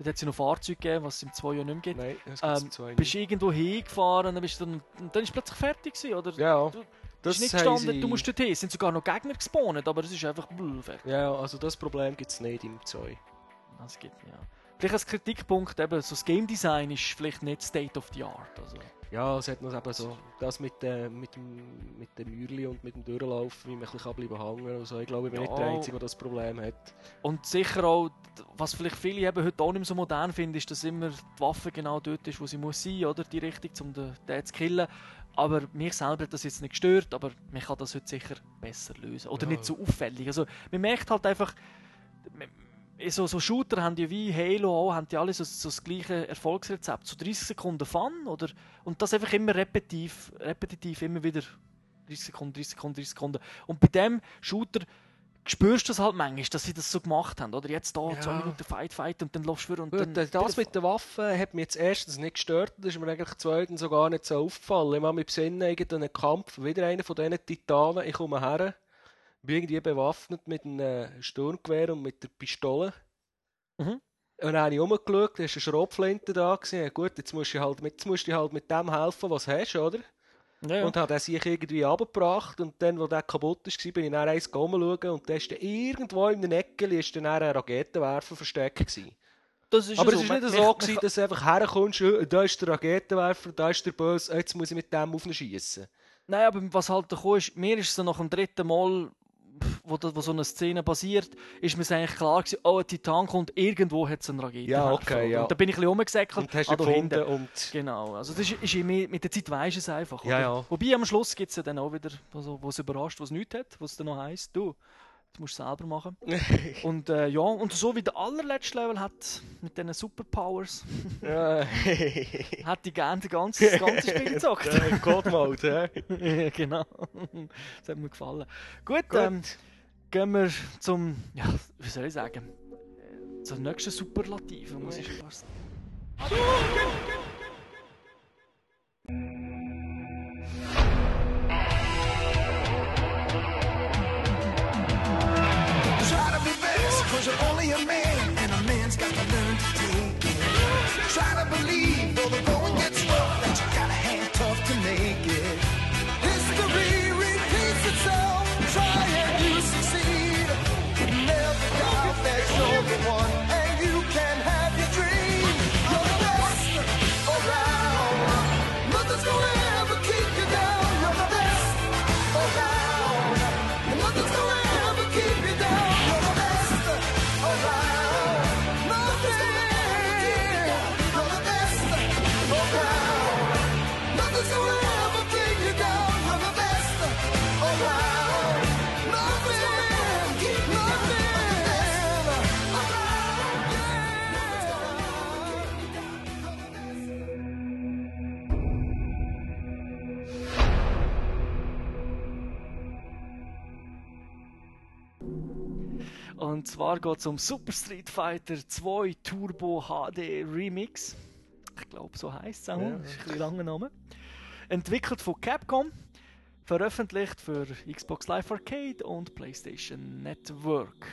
dort hat es ja noch Fahrzeuge gegeben, was es im 2 ja nicht mehr gibt. Nein, das Ähm, im zwei bist nicht. irgendwo hingefahren und dann, bist du dann, und dann ist plötzlich fertig gewesen, oder? Ja, Du- das ist nicht gestanden, sie- du musst dorthin. Es sind sogar noch Gegner gespawnt, aber es ist einfach fertig. Ja, also das Problem gibt es nicht im 2. Das gibt, ja. Vielleicht als Kritikpunkt eben, so das Game Design ist vielleicht nicht State of the Art. Also. Ja, es hat noch eben so, das mit, äh, mit, dem, mit den Mürli und mit dem Durchlaufen, wie man ein bisschen bleiben hängen und so. Ich glaube, ich bin Ja. nicht der Einzige, der das Problem hat. Und sicher auch, was vielleicht viele eben heute auch nicht mehr so modern finden, ist, dass immer die Waffe genau dort ist, wo sie muss sein, oder? Die Richtung, um den, den zu killen. Aber mich selber hat das jetzt nicht gestört, aber man kann das heute sicher besser lösen. Oder Ja. nicht so auffällig. Also, man merkt halt einfach, man- so, so Shooter haben ja wie Halo auch, haben die alle so, so das gleiche Erfolgsrezept. So 30 Sekunden Fun, oder? Und das einfach immer repetitiv, repetitiv, immer wieder 30 Sekunden, 30 Sekunden, 30 Sekunden. Und bei dem Shooter spürst du es halt manchmal, dass sie das so gemacht haben. Oder jetzt da, Ja. zwei Minuten Fight, Fight und dann laufst du und Gut, dann... das das mit den Waffen hat mich jetzt erstens nicht gestört, das ist mir eigentlich zweitens sogar nicht so aufgefallen. Ich habe mich besinnen, irgendeinen Kampf, wieder einer von diesen Titanen, ich komme her, irgendwie bewaffnet mit einem Sturmgewehr und mit der Pistole. Mhm. Und dann habe ich rumgeschaut, da war eine Schrotflinte da. Gewesen. Ja, gut, jetzt musst, du halt mit, jetzt musst du halt mit dem helfen, was du hast, oder? ja. Und habe den sich irgendwie abgebracht und dann, wo der kaputt war, bin ich dann eins schauen und da ist dann irgendwo in der Ecke ist dann ein Raketenwerfer versteckt gewesen. das ist Aber es so. war nicht so, (laughs) gewesen, dass du einfach herkommst, «Äh, da ist der Raketenwerfer, da ist der Böse, jetzt muss ich mit dem auf ihn schiessen. Nein, aber was halt gekommen ist, mir ist so nach dem dritten Mal, wo, wo so eine Szene passiert, ist mir eigentlich klar gewesen, oh, ein Titan kommt, irgendwo hat es einen Raketenwerfer. Ja, okay, ja. Und da bin ich ein bisschen rumgesäckelt. Und hast ah, ihn da gefunden und... Genau, also das ist, ist mit der Zeit weisst du es einfach. Ja, ja. Wobei am Schluss gibt es ja dann auch wieder, also, wo es überrascht, was nichts hat, was dann noch heisst, du, Das musst du selber machen. (laughs) Und äh, ja, und so wie der allerletzte Level hat, mit diesen Superpowers, hätte ich gerne das ganze, das ganze Spiel (laughs) gezockt. Ja, God Mode, hä? Ja, (laughs) genau. Das hat mir gefallen. Gut, Ähm, gehen wir zum, ja, wie soll ich sagen, zur nächsten Superlative, muss ich fast cause you're only a man, and a man's got to learn to take it. Try to believe, though the Und zwar geht es um Super Street Fighter 2 Turbo HD Remix. Ich glaube, so heisst es auch. Ja. Das ist ein bisschen langer Name. Entwickelt von Capcom. Veröffentlicht für Xbox Live Arcade und PlayStation Network.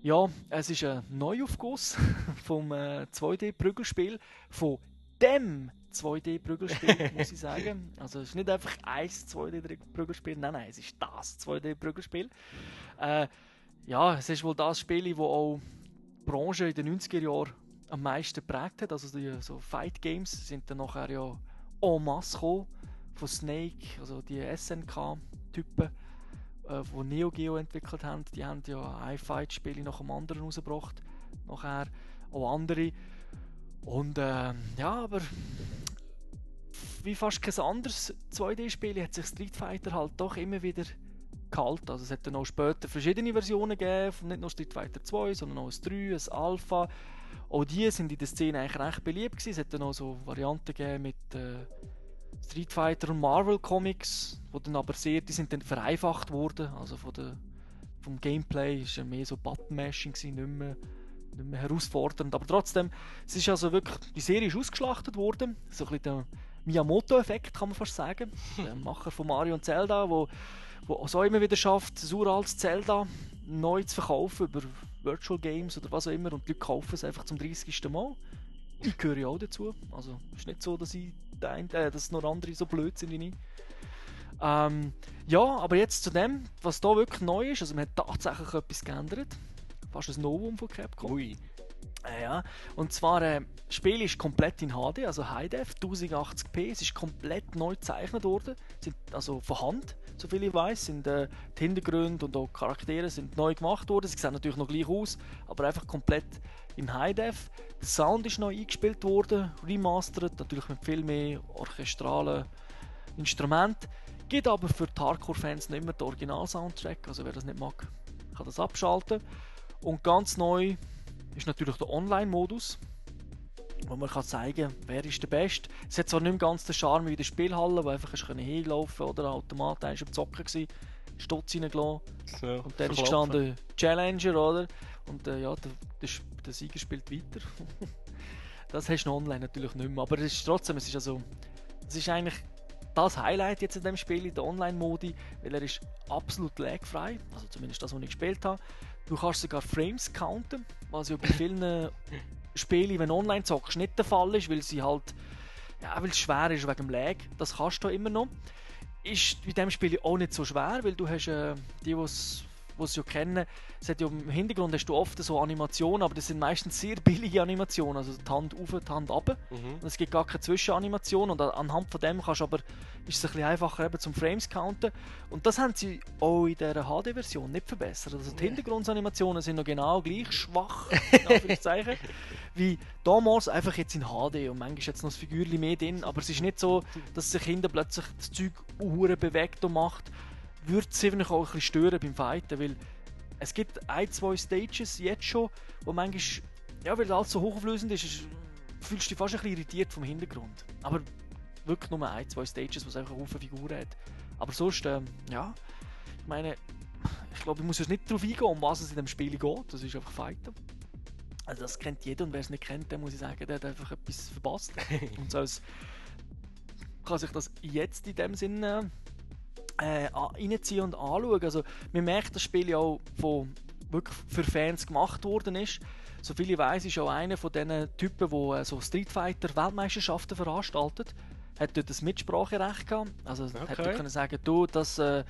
Ja, es ist ein Neuaufguss (laughs) vom äh, 2D-Prügelspiel. Von dem 2D-Prügelspiel, (laughs) muss ich sagen. Also es ist nicht einfach ein 2D-Prügelspiel, nein, nein, es ist das 2D-Prügelspiel. Äh, ja, es ist wohl das Spiel, das auch die Branche in den 90er Jahren am meisten geprägt hat. Also die so Fight Games sind dann nachher ja en masse gekommen von Snake, also die SNK-Typen, äh, die Neo Geo entwickelt haben. Die haben ja ein Fight-Spiel nach dem anderen rausgebracht. Nachher auch andere. Und ähm, ja, aber wie fast kein anderes 2D-Spiel hat sich Street Fighter halt doch immer wieder gehalten. Also es hat dann auch später verschiedene Versionen gegeben, von nicht nur Street Fighter 2, sondern auch ein 3, ein Alpha. Auch die sind in der Szene eigentlich recht beliebt gewesen. Es hat dann auch so Varianten gegeben mit äh, Street Fighter und Marvel Comics, wo dann aber sehr, die sind dann vereinfacht worden. Also von der, vom Gameplay ist ja mehr so Button-Mashing nicht mehr, nicht mehr herausfordernd. Aber trotzdem, es ist also wirklich, die Serie ist ausgeschlachtet worden. So ein bisschen der Miyamoto-Effekt kann man fast sagen. (laughs) der Macher von Mario und Zelda, wo wo es auch immer wieder schafft, ein uraltes Zelda neu zu verkaufen über Virtual Games oder was auch immer und die Leute kaufen es einfach zum 30. Mal. Ich gehöre ja auch dazu. Also es ist nicht so, dass, ich ein, äh, dass nur andere so blöd sind wie ich. Ähm, ja, aber jetzt zu dem, was da wirklich neu ist. Also man hat tatsächlich etwas geändert. Fast ein Novum von Capcom. Ui. Äh, ja, und zwar, äh, das Spiel ist komplett in HD, also High Def, 1080p. Es ist komplett neu gezeichnet worden, sind also von Hand, soviel ich weiß, sind äh, die Hintergründe und auch die Charaktere sind neu gemacht worden. Sie sehen natürlich noch gleich aus, aber einfach komplett in High Def. Der Sound ist neu eingespielt worden, remastered, natürlich mit viel mehr orchestralen Instrumenten. Gibt aber für die Hardcore-Fans nicht mehr den Original-Soundtrack, also wer das nicht mag, kann das abschalten. Und ganz neu ist natürlich der Online-Modus, wo man kann zeigen wer ist der Beste. Es hat zwar nicht mehr ganz den Charme wie in der Spielhalle, wo einfach hinlaufen oder Automat eins am Zocken gewesen, Stutz reingelassen So, und dann ist verklopfen. gestanden Challenger, oder? Und äh, ja, der, der, der Sieger spielt weiter. (laughs) das hast du online natürlich nicht mehr, aber es ist trotzdem, es ist also, es ist eigentlich das Highlight jetzt in dem Spiel, in der Online-Modi, weil er ist absolut lagfrei, also zumindest das, was ich gespielt habe. Du kannst sogar Frames counten, was ja bei (laughs) vielen Spielen, wenn online zockst, nicht der Fall ist, weil sie halt, ja, weil es schwer ist wegen dem Lag. Das kannst du immer noch. Ist bei diesem Spiel auch nicht so schwer, weil du hast äh, die, die die es ja kennen, es hat ja im Hintergrund hast du oft so Animationen, aber das sind meistens sehr billige Animationen, also die Hand auf, die Hand ab. Mhm. Und es gibt gar keine Zwischenanimation und an- anhand von dem kannst du aber, ist es ein bisschen einfacher eben zum Frames counten. Und das haben sie auch in dieser HD-Version nicht verbessert. Also die Hintergrundanimationen sind noch genau gleich schwach, (laughs) wie damals, einfach jetzt in HD. Und manchmal ist jetzt noch das Figürchen mehr drin, aber es ist nicht so, dass sich hinten plötzlich das Zeug bewegt und macht. Würde es einfach auch ein bisschen stören beim Fighten, weil es gibt ein, zwei Stages jetzt schon, wo manchmal, ja, weil alles so hochauflösend ist, ist fühlst du dich fast ein bisschen irritiert vom Hintergrund. Aber wirklich nur ein, zwei Stages, wo es einfach eine Figuren hat. Aber sonst, ähm, ja, ich meine, ich glaube, ich muss jetzt nicht darauf eingehen, um was es in dem Spiel geht. Das ist einfach Fighten. Also das kennt jeder und wer es nicht kennt, der muss ich sagen, der hat einfach etwas verpasst. (laughs) und so als kann sich das jetzt in dem Sinne äh, reinziehen und anschauen. Also man merkt, das Spiel ja auch von wirklich für Fans gemacht worden ist. Soviel ich weiß, ist auch einer von diesen Typen, die äh, so Street Fighter Weltmeisterschaften veranstaltet. Hat dort das Mitspracherecht gehabt. Also okay. hat dort können sagen, du, das, äh,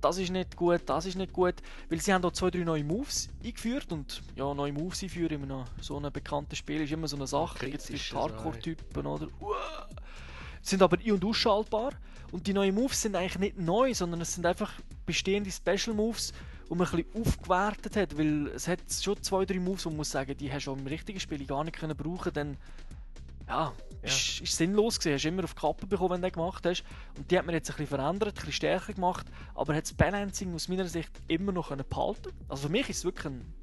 das ist nicht gut, das ist nicht gut. Weil sie haben da zwei, drei neue Moves eingeführt und ja, neue Moves einführen in so einem bekannten Spiel ist immer so eine Sache. Jetzt also, Hardcore-Typen oder Uah! sind aber ein- und ausschaltbar. Und die neuen Moves sind eigentlich nicht neu, sondern es sind einfach bestehende Special Moves, die man ein bisschen aufgewertet hat. Weil es hat schon zwei, drei Moves, wo man muss sagen, die hast du im richtigen Spiel gar nicht können brauchen Dann ja, Ist, ist sinnlos gewesen. Hast immer auf die Kappe bekommen, wenn du den gemacht hast. Und die hat man jetzt ein bisschen verändert, ein bisschen stärker gemacht. Aber hat das Balancing aus meiner Sicht immer noch behalten Also für mich ist es wirklich ein,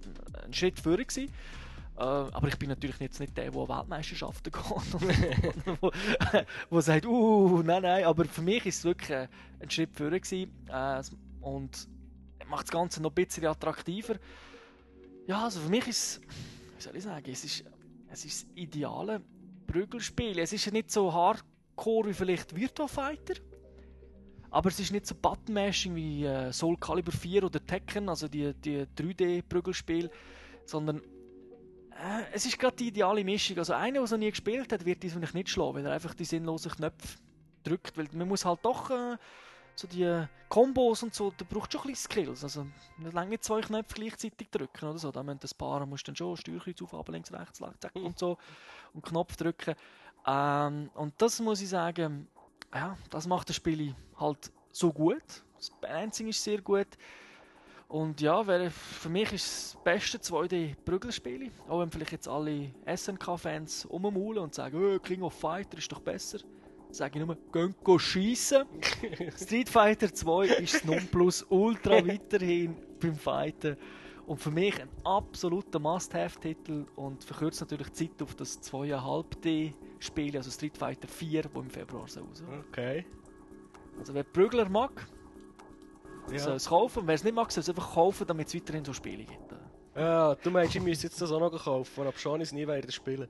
ein Schritt vorher gewesen. Äh, aber ich bin natürlich jetzt nicht der, der an Weltmeisterschaften (laughs) geht und (laughs) wo, wo sagt, uh, nein, nein. Aber für mich ist es wirklich äh, ein Schritt vorher gewesen. Äh, und macht das Ganze noch ein bisschen attraktiver. Ja, also für mich ist es, wie soll ich sagen, es ist, es ist das ideale Prügelspiel. Es ist ja nicht so hardcore wie vielleicht Virtua Fighter. Aber es ist nicht so Button-Mashing wie äh, Soul Calibur 4 oder Tekken, also die, die 3D-Prügelspiel, sondern es ist gerade die ideale Mischung. Also einer, der so nie gespielt hat, wird vielleicht nicht schlagen, weil er einfach die sinnlosen Knöpfe drückt, weil man muss halt doch äh, so die Kombos und so, da braucht schon ein bisschen Skills. Also man lange nicht zwei Knöpfe gleichzeitig drücken oder so. Da müssen das Paar musst dann schon Steuerkreuz auf, links, rechts, zack und so und Knopf drücken. Ähm, und das muss ich sagen, ja, das macht das Spiel halt so gut. Das Balancing ist sehr gut. Und ja, wäre, für mich ist das beste 2D-Prügelspiel. Auch wenn vielleicht jetzt alle SNK-Fans rummaulen und sagen, oh, King of Fighter ist doch besser. Sage ich nur, gehen go schiessen. (laughs) Street Fighter 2 ist das Nonplusultra (laughs) weiterhin beim Fighten. Und für mich ein absoluter Must-Have-Titel und verkürzt natürlich die Zeit auf das 2,5D-Spiel, also Street Fighter 4, das im Februar so raus. Okay. Also wer Prügler mag, Ja. soll es kaufen. Wer es nicht mag, soll es einfach kaufen, damit es weiterhin so Spiele gibt. Ja, du meinst, ich müsste jetzt das auch noch kaufen, aber schon ist nie weiter spielen.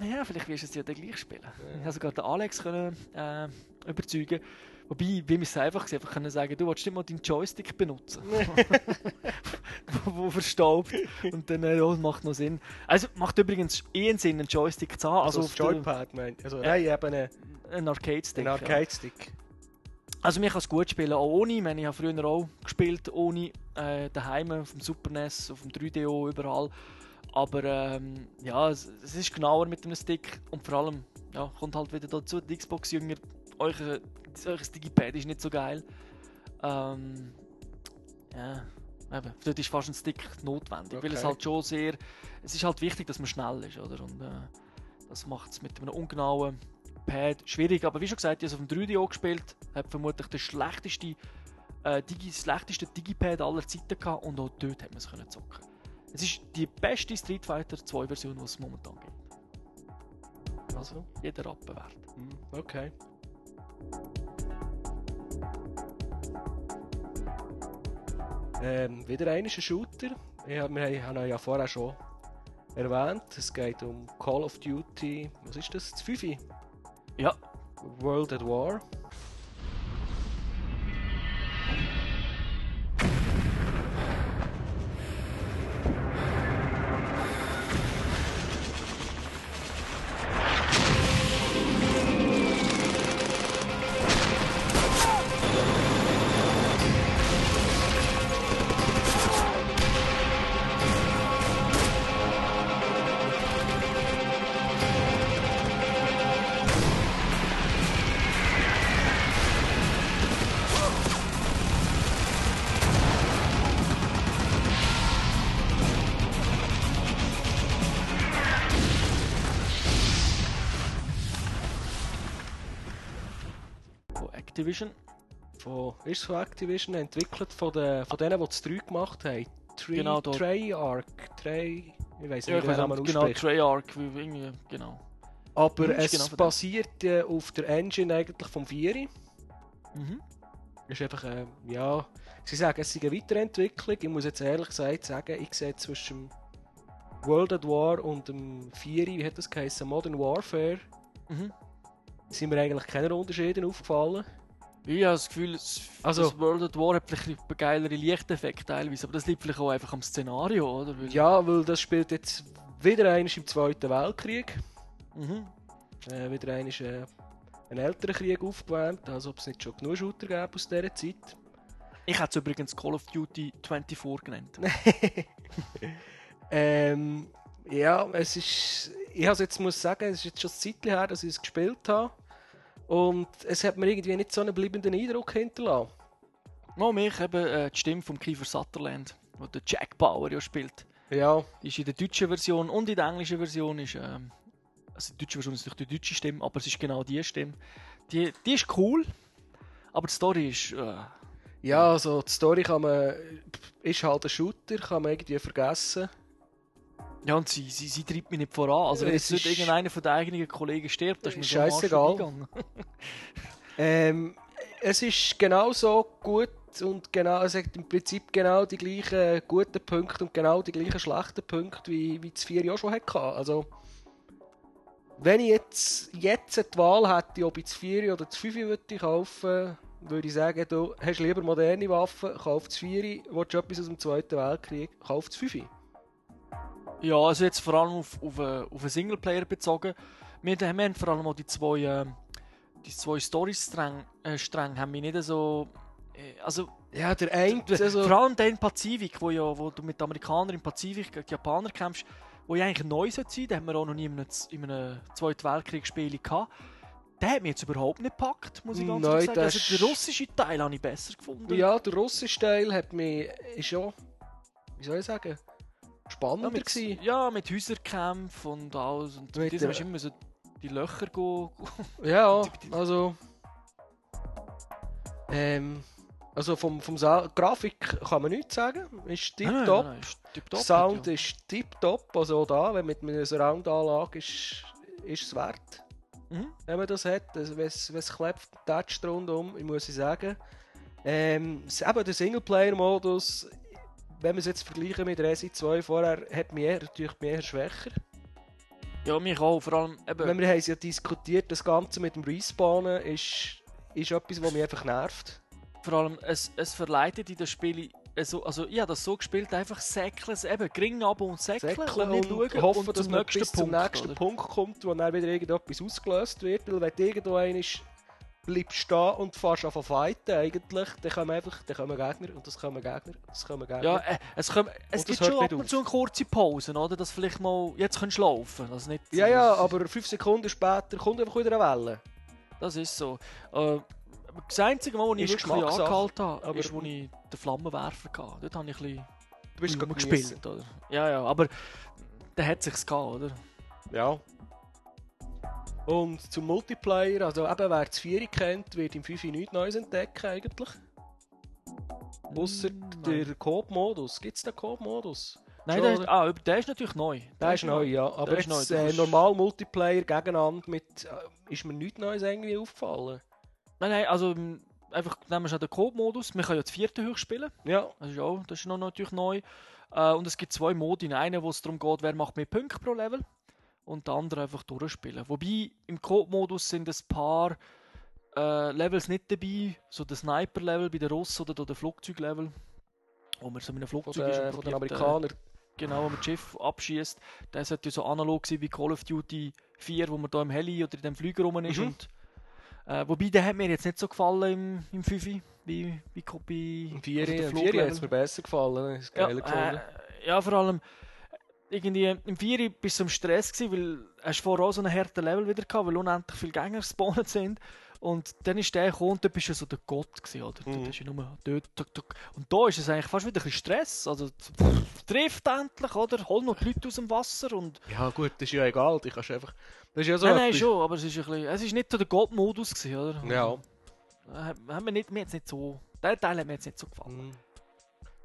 Naja, vielleicht wirst du es ja dann gleich spielen. Ich habe sogar den Alex können, äh, überzeugen. Wobei, wie wir es einfach einfach können sagen, du willst nicht mal deinen Joystick benutzen. (laughs) wo, wo verstaubt. Und dann, äh, ja, das macht noch Sinn. Also, macht übrigens eh einen Sinn, einen Joystick zu haben. Also, Also, auf Joypad, meint Also, Ja. nein, eben einen, ein Arcade-Stick. einen ja. Also mir kann es gut spielen, auch ohne. Ich, meine, ich habe früher auch gespielt ohne, äh, daheim auf dem Super NES, auf dem 3DO, überall. Aber ähm, ja, es, es ist genauer mit einem Stick und vor allem ja, kommt halt wieder dazu, die Xbox-Jünger, euch, euch Digipad ist nicht so geil. Ähm, ja, eben, dort ist fast ein Stick notwendig, weil es Okay. halt schon sehr, es ist halt wichtig, dass man schnell ist, oder? Und äh, das macht es mit einem ungenauen Pad schwierig, aber wie schon gesagt, ich habe auf dem 3DO gespielt, habe vermutlich das schlechteste, äh, Digi, das schlechteste Digipad aller Zeiten gehabt und auch dort hat man es können zocken. Es ist die beste Street Fighter 2 Version, die es momentan gibt. Also, jeder Rappen wert. Hm, Okay. Ähm, wieder ein Shooter. Ich hab, haben ihn ja vorher schon erwähnt. Es geht um Call of Duty. Was ist das? Das 5? Ja, World at War. Activision. Von, ist von Activision entwickelt von, den, von denen, die das 3 gemacht haben. Trey, Genau dort. Treyarch, Trey, ich weiß Ja, nicht, ich wie weiß man genau. Treyarch, wie irgendwie, genau. Aber Mhm, es genau basiert äh, auf der Engine eigentlich vom Vieri. Mhm. ist einfach, äh, ja, sie sagen, es ist eine Weiterentwicklung. Ich muss jetzt ehrlich gesagt sagen, ich sehe zwischen World at War und dem Vieri, wie hat das geheißen, Modern Warfare, Mhm. sind mir eigentlich keine Unterschiede aufgefallen. Ich habe das Gefühl, Also- das World at War hat vielleicht ein geilere Lichteffekte teilweise, aber das liegt vielleicht auch einfach am Szenario, oder? Weil, Ja, weil das spielt jetzt wieder einmal im Zweiten Weltkrieg. Mhm. Äh, wieder einmal äh, ein älterer Krieg aufgewärmt, als ob es nicht schon genug Shooter gäbe aus dieser Zeit. Ich hätte es übrigens Call of Duty 24 genannt. (laughs) Ähm, ja, es ist. Ich has jetzt muss sagen, es ist jetzt schon ein Zeitchen her, dass ich es gespielt habe. Und es hat mir irgendwie nicht so einen bleibenden Eindruck hinterlassen. Mal mich eben äh, die Stimme von Kiefer Sutherland, wo der Jack Bauer ja spielt. Ja, ist in der deutschen Version und in der englischen Version ist. Ähm, also die deutsche Version ist nicht die deutsche Stimme, aber es ist genau die Stimme. Die, die ist cool, aber die Story ist. Äh, ja, also die Story kann man. Ist halt ein Shooter, kann man irgendwie vergessen. Ja, und sie, sie, sie treibt mich nicht voran. Also, wenn Es jetzt nicht irgendeiner von den eigenen Kollegen stirbt, das ist mir so Scheissegal. vorbeigegangen. (laughs) Ähm, es ist genauso gut und genau, es hat im Prinzip genau die gleichen guten Punkte und genau die gleichen schlechten Punkte, wie, wie das 4 ja schon hatte. Also, wenn ich jetzt, jetzt die Wahl hätte, ob ich das 4 oder das 5 würde kaufen würde ich sagen, du hast lieber moderne Waffen, kauf das 4, willst du etwas aus dem Zweiten Weltkrieg, kauf das 5. Ja, also jetzt vor allem auf, auf, einen- auf einen Singleplayer bezogen. Wir, wir haben vor allem auch die zwei, ähm, die zwei Story-Stränge äh, Stränge haben mich nicht so... Äh, also, Ja, der eine, also, vor allem der in Pazifik, wo, ja, wo du mit den Amerikanern im Pazifik gegen Japaner kämpfst, wo ja eigentlich neu sollte sein, den haben wir auch noch nie in einem, in einem Zweiten Weltkriegsspiel gehabt. Der hat mich jetzt überhaupt nicht gepackt, muss ich ganz Nein, ehrlich sagen. das Also ist- der russische Teil habe ich besser gefunden. ja, der russische Teil hat mich, ist schon, wie soll ich sagen, spannender Ja, mit, gewesen. ja, mit Häuserkämpfen und alles. Und Mit diesem hast du immer so die Löcher go, (laughs) Ja, (laughs) also. Ähm, also vom, vom Sa Grafik kann man nichts sagen. Ist Nein, nein, tipptopp. nein, ist tipptopp, Sound ja. ist tipptopp. Also auch da, wenn mit einer Surround-Anlage ist, ist es wert. Mhm. Wenn man das hat, also wenn es klebt, tätscht rundum, ich muss ich sagen. Ähm, eben der Singleplayer-Modus, wenn wir es jetzt vergleichen mit Resi 2 vorher, hat mich eher, natürlich mich eher schwächer. Ja, mich auch. Vor allem eben, Wenn wir haben es ja diskutiert, das Ganze mit dem Respawnen ist, ist etwas, was mich einfach nervt. vor allem es, es verleitet in den Spielen. Also, also ich habe das so gespielt, einfach säckeln, eben gering ab und säckeln, Säckeln und nicht schauen hoffen, und dass man bis Punkt, zum nächsten oder? Punkt kommt, wo dann wieder irgendetwas ausgelöst wird. Weil wenn irgendwo einer ist, bleibst stehen und fährst an fighten, eigentlich, dann kommen einfach dann kommen Gegner und das kommen Gegner, das kommen Gegner. Ja, äh, es, kommt, es gibt schon ab und zu eine kurze Pause, oder? Dass vielleicht mal, jetzt kannst du laufen. Also nicht, ja, ja, aber fünf Sekunden später kommt einfach wieder eine Welle. Das ist so. Äh, das einzige Mal, wo ich wirklich angehalten habe, aber- ist, wo ich den Flammenwerfer hatte. Dort habe ich ein bisschen Du bist gespielt, oder? Ja, ja, aber der hat sich's gehabt, oder? Ja. Und zum Multiplayer, also eben wer das 4 kennt, wird im 5 nichts Neues entdecken eigentlich. Mm, der Coop-Modus. Gibt es den Coop-Modus? Nein, der ist, ah, der ist natürlich neu. Der ist neu, ja. Aber Der ist jetzt neu, äh, normal Multiplayer gegeneinander mit, äh, ist mir nichts Neues irgendwie aufgefallen. Nein, nein, also einfach nehmen wir schon den Code-Modus. Wir können ja das vierte hoch spielen. Ja, Das ist auch das ist noch natürlich neu. Äh, und es gibt zwei Modi. In wo es darum geht, wer macht mehr Punkte pro Level. Und der andere einfach durchspielen. Wobei im Code-Modus sind ein paar äh, Levels nicht dabei. So der Sniper-Level bei den Russen oder der Flugzeug-Level. Wo man so mit einem von, Flugzeug ist den, und von den probiert, äh, Amerikanern. Genau, wenn man das Schiff abschießt. Der sollte so analog sein wie Call of Duty 4, wo man da im Heli oder in dem Flüger rum ist. Mhm. Und, äh, wobei, der hat mir jetzt nicht so gefallen im, im 5 wie, wie, bei Im 4 also der hat es mir besser gefallen. Ist geil gefunden. äh, ja, vor allem irgendwie im 4 bist du im Stress gewesen, weil hast vorher auch so einen harten Level wieder gehabt, weil unendlich viele Gegner gespawnt sind. Und dann ist der gekommen und dann bist du so der Gott gewesen, oder? Du Mhm. bist ja nur dort, tuk, tuk. Und da ist es eigentlich fast wieder ein bisschen Stress. Also pff, trifft endlich, oder? Hol noch die Leute aus dem Wasser und... Ja gut, das ist ja egal. Du kannst einfach... Das ist ja so nein, nein, schon, aber es ist ein bisschen... Es ist nicht so der Gott-Modus gewesen, oder? Ja. Hat mir, nicht, mir jetzt nicht so... Der Teil hat mir jetzt nicht so gefallen. Mhm.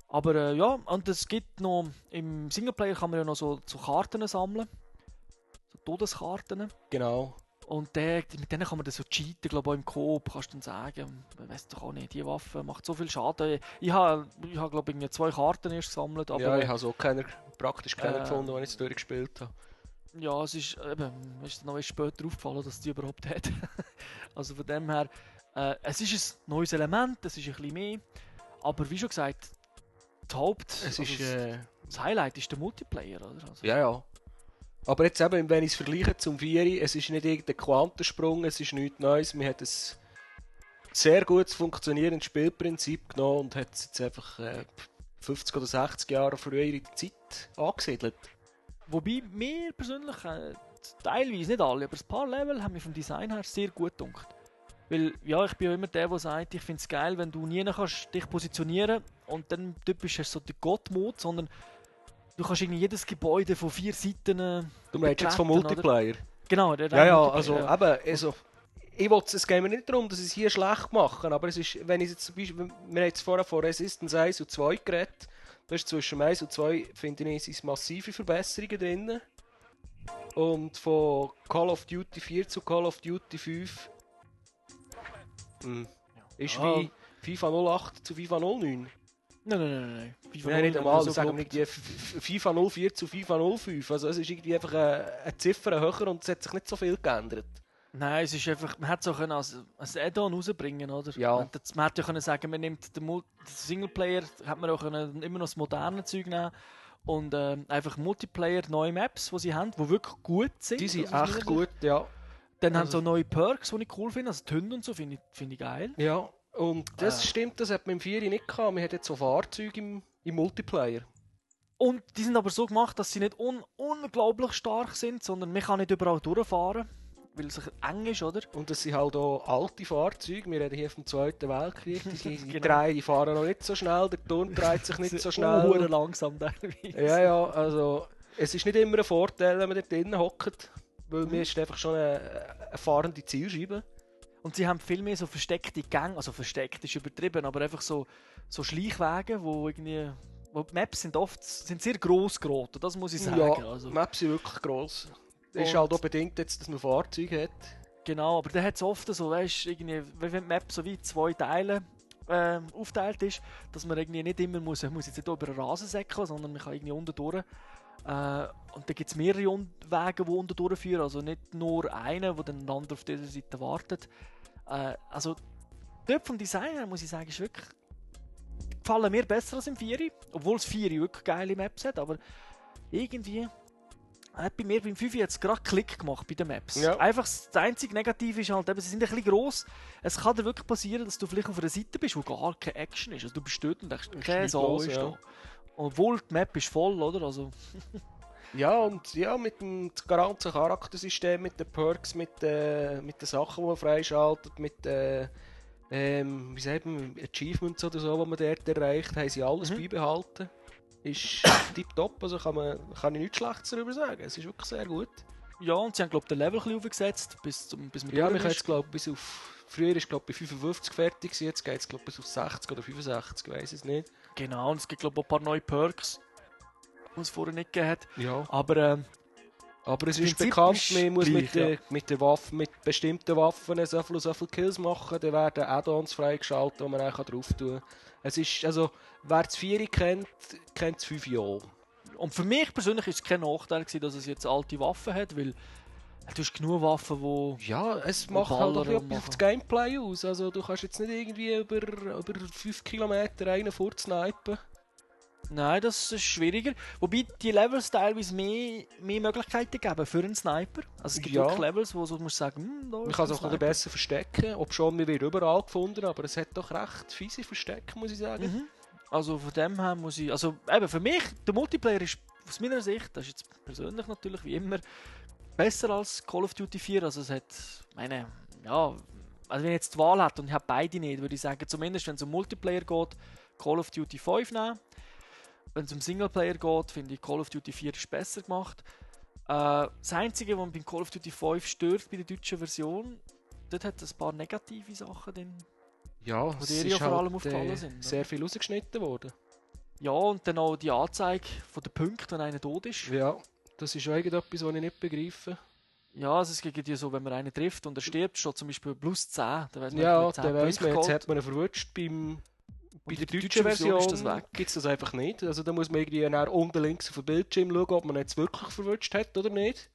Aber äh, ja, und es gibt noch, im Singleplayer kann man ja noch so, so Karten sammeln. So Todeskarten. Genau. Und der, mit denen kann man dann so cheaten, glaube ich, auch im Coop, kannst du dann sagen. Ich weiß doch auch nicht, die Waffe macht so viel Schaden. Ich habe, ich habe glaube ich, zwei Karten erst gesammelt, aber ja, ich habe so keiner, praktisch keiner Äh, gefunden, den ich jetzt durchgespielt habe. ja, es ist eben, mir ist noch erst später aufgefallen, dass die überhaupt hat. (laughs) also von dem her, äh, es ist ein neues Element, es ist ein bisschen mehr, aber wie schon gesagt, die Haupt, Es also ist, das, äh, das Highlight ist der Multiplayer, oder? Also, ja, ja. Aber jetzt eben, wenn ich es vergleiche zum Vieri, es ist nicht irgendein Quantensprung, es ist nichts Neues. Man hat ein sehr gutes funktionierendes Spielprinzip genommen und hat es jetzt einfach äh, 50 oder 60 Jahre früher in die Zeit angesiedelt. Wobei mir persönlich, äh, teilweise nicht alle, aber ein paar Level haben mir vom Design her sehr gut gedacht. Weil, ja, ich bin ja immer der, der sagt, ich finde es geil, wenn du nie kannst dich positionieren und dann typisch hast du so den Gott-Mode, sondern du kannst irgendwie jedes Gebäude von vier Seiten äh, Du meinst jetzt vom betreten, oder? Multiplayer? Genau, der Ja, ja, Multiplayer, also ja. eben, also, ich will, es geht mir nicht darum, dass ich es hier schlecht mache, aber es ist, wenn ich jetzt zum Beispiel, wir haben jetzt vorher von Resistance 1 und 2 geredet, da ist zwischen 1 und 2, finde ich, sind massive Verbesserungen drin. Und von Call of Duty 4 zu Call of Duty 5 hm, ist Ja. wie FIFA 08 zu FIFA 09. Nein, nein, nein, nein. FIFA Nein, nicht 0 einmal, so sagen wir F- F- FIFA 04 zu FIFA 05. Also es ist irgendwie einfach eine, eine Ziffer höher und es hat sich nicht so viel geändert. Nein, es ist einfach, man hätte es auch können als, als Add-on rausbringen oder? Ja. Man hätte, man hätte ja können sagen, man nimmt den, Mul- den Singleplayer, hat man auch können, immer noch das moderne Zeug nehmen und ähm, einfach Multiplayer, neue Maps, die sie haben, die wirklich gut sind. Die sind also echt gut, ja. Dann haben sie Also- neue Perks, die ich cool finde, also die Hunde und so finde ich, finde ich geil. Ja, und das Äh. stimmt, das hat man im 4 nicht gehabt. Man hat jetzt so Fahrzeuge im, im Multiplayer. Und die sind aber so gemacht, dass sie nicht un unglaublich stark sind, sondern man kann nicht überall durchfahren, weil es eng ist, oder? Und das sind halt auch alte Fahrzeuge. Wir reden hier vom Zweiten Weltkrieg. (laughs) Die, Genau. drei, die fahren noch nicht so schnell, der Turm dreht sich nicht (laughs) so schnell. langsam teilweise. Ja, ja, also es ist nicht immer ein Vorteil, wenn man dort drinnen hockt, weil Mhm. mir ist einfach schon eine, eine fahrende Zielscheibe. Und sie haben viel mehr so versteckte Gänge, also versteckt ist übertrieben, aber einfach so, so Schleichwege, wo irgendwie. Wo die Maps sind oft sind sehr gross geraten, das muss ich sagen. Ja, also, die Maps sind wirklich gross. Das ist halt auch bedingt jetzt, dass man Fahrzeuge hat. genau, aber dann hat es oft so, weißt du, irgendwie, wenn die Map so wie in zwei Teile ähm, aufteilt ist, dass man irgendwie nicht immer muss, man muss jetzt nicht über einen Rasen säckeln, sondern man kann irgendwie unten durch. Äh, und da gibt es mehrere Un Wege, die unten durchführen, also nicht nur einen, wo dann der andere auf dieser Seite wartet. Äh, also dort vom Design her muss ich sagen, ist wirklich gefallen mir besser als im 4, obwohl das 4 wirklich geile Maps hat, aber irgendwie hat bei mir beim 5 jetzt gerade Klick gemacht bei den Maps. Ja. Einfach das einzige Negative ist halt, eben, sie sind ein bisschen gross. Es kann dir wirklich passieren, dass du vielleicht auf einer Seite bist, wo gar keine Action ist. Also du bist dort und denkst, nichts Sau los, ist ja. da. Obwohl die Map ist voll, oder? Also, (laughs) Ja, und ja, mit dem ganzen Charaktersystem, mit den Perks, mit, äh, mit den Sachen, die man freischaltet, mit äh, ähm, wie sagt man, Achievements oder so, die man dort erreicht, haben sie alles Mhm. beibehalten. Ist (coughs) tipptopp, also kann, man, kann ich nichts Schlechtes darüber sagen. Es ist wirklich sehr gut. ja, und sie haben, glaube ich, den Level ein bisschen aufgesetzt, bis, zum, bis man Ja, ist. jetzt, glaube bis auf. Früher ist glaube bei 55 fertig, jetzt geht es glaube bis auf 60 oder 65, ich weiß es nicht. Genau, und es gibt, glaube ich, ein paar neue Perks, die es vorher nicht gegeben hat. Ja. Aber ähm, Aber es ist bekannt, man muss mit, gleich, ja. der, mit, der Waffe, mit bestimmten Waffen so viel, so viel Kills machen, dann werden Add-ons freigeschaltet, die man dann drauf tun kann. Es ist, also, wer das 4 kennt, kennt das 5 ja. Und für mich persönlich ist es kein Nachteil, gewesen, dass es jetzt alte Waffen hat, weil du hast genug Waffen, wo Ja, es macht halt auch bisschen auf das Gameplay aus. Also, du kannst jetzt nicht irgendwie über, über 5 Kilometer einen vorzusnipen. Nein, das ist schwieriger. Wobei die Levels teilweise mehr, mehr Möglichkeiten geben für einen Sniper. Also es gibt Ja. wirklich Levels, wo du musst sagen, hm, da Man kann es auch ein bisschen besser verstecken, ob schon man wird überall gefunden, aber es hat doch recht fiese Verstecke, muss ich sagen. Mhm. Also von dem her muss ich, also eben für mich, der Multiplayer ist aus meiner Sicht, das ist jetzt persönlich natürlich wie immer, besser als Call of Duty 4. Also es hat, meine, ja, also wenn ich jetzt die Wahl hätte und ich habe beide nicht, würde ich sagen, zumindest wenn es um Multiplayer geht, Call of Duty 5 nehmen. Wenn es um Singleplayer geht, finde ich Call of Duty 4 ist besser gemacht. Äh, das Einzige, was mich beim Call of Duty 5 stört bei der deutschen Version, dort hat es ein paar negative Sachen drin. Ja, dir ja vor allem aufgefallen äh, sind, sehr viel rausgeschnitten worden. Ja, und dann auch die Anzeige von den Punkten, wenn einer tot ist. Ja, das ist irgendetwas, was ich nicht begreife. Ja, also es gibt ja so, wenn man einen trifft und er stirbt, steht zum Beispiel plus 10. Dann weiss man, Ja, mit 10 dann weiss man, jetzt geholt. hat man ihn verwutscht. Beim, bei der der deutschen Version Version gibt es das einfach nicht. Also da muss man irgendwie nach unten links auf dem Bildschirm schauen, ob man ihn jetzt wirklich verwutscht hat oder nicht.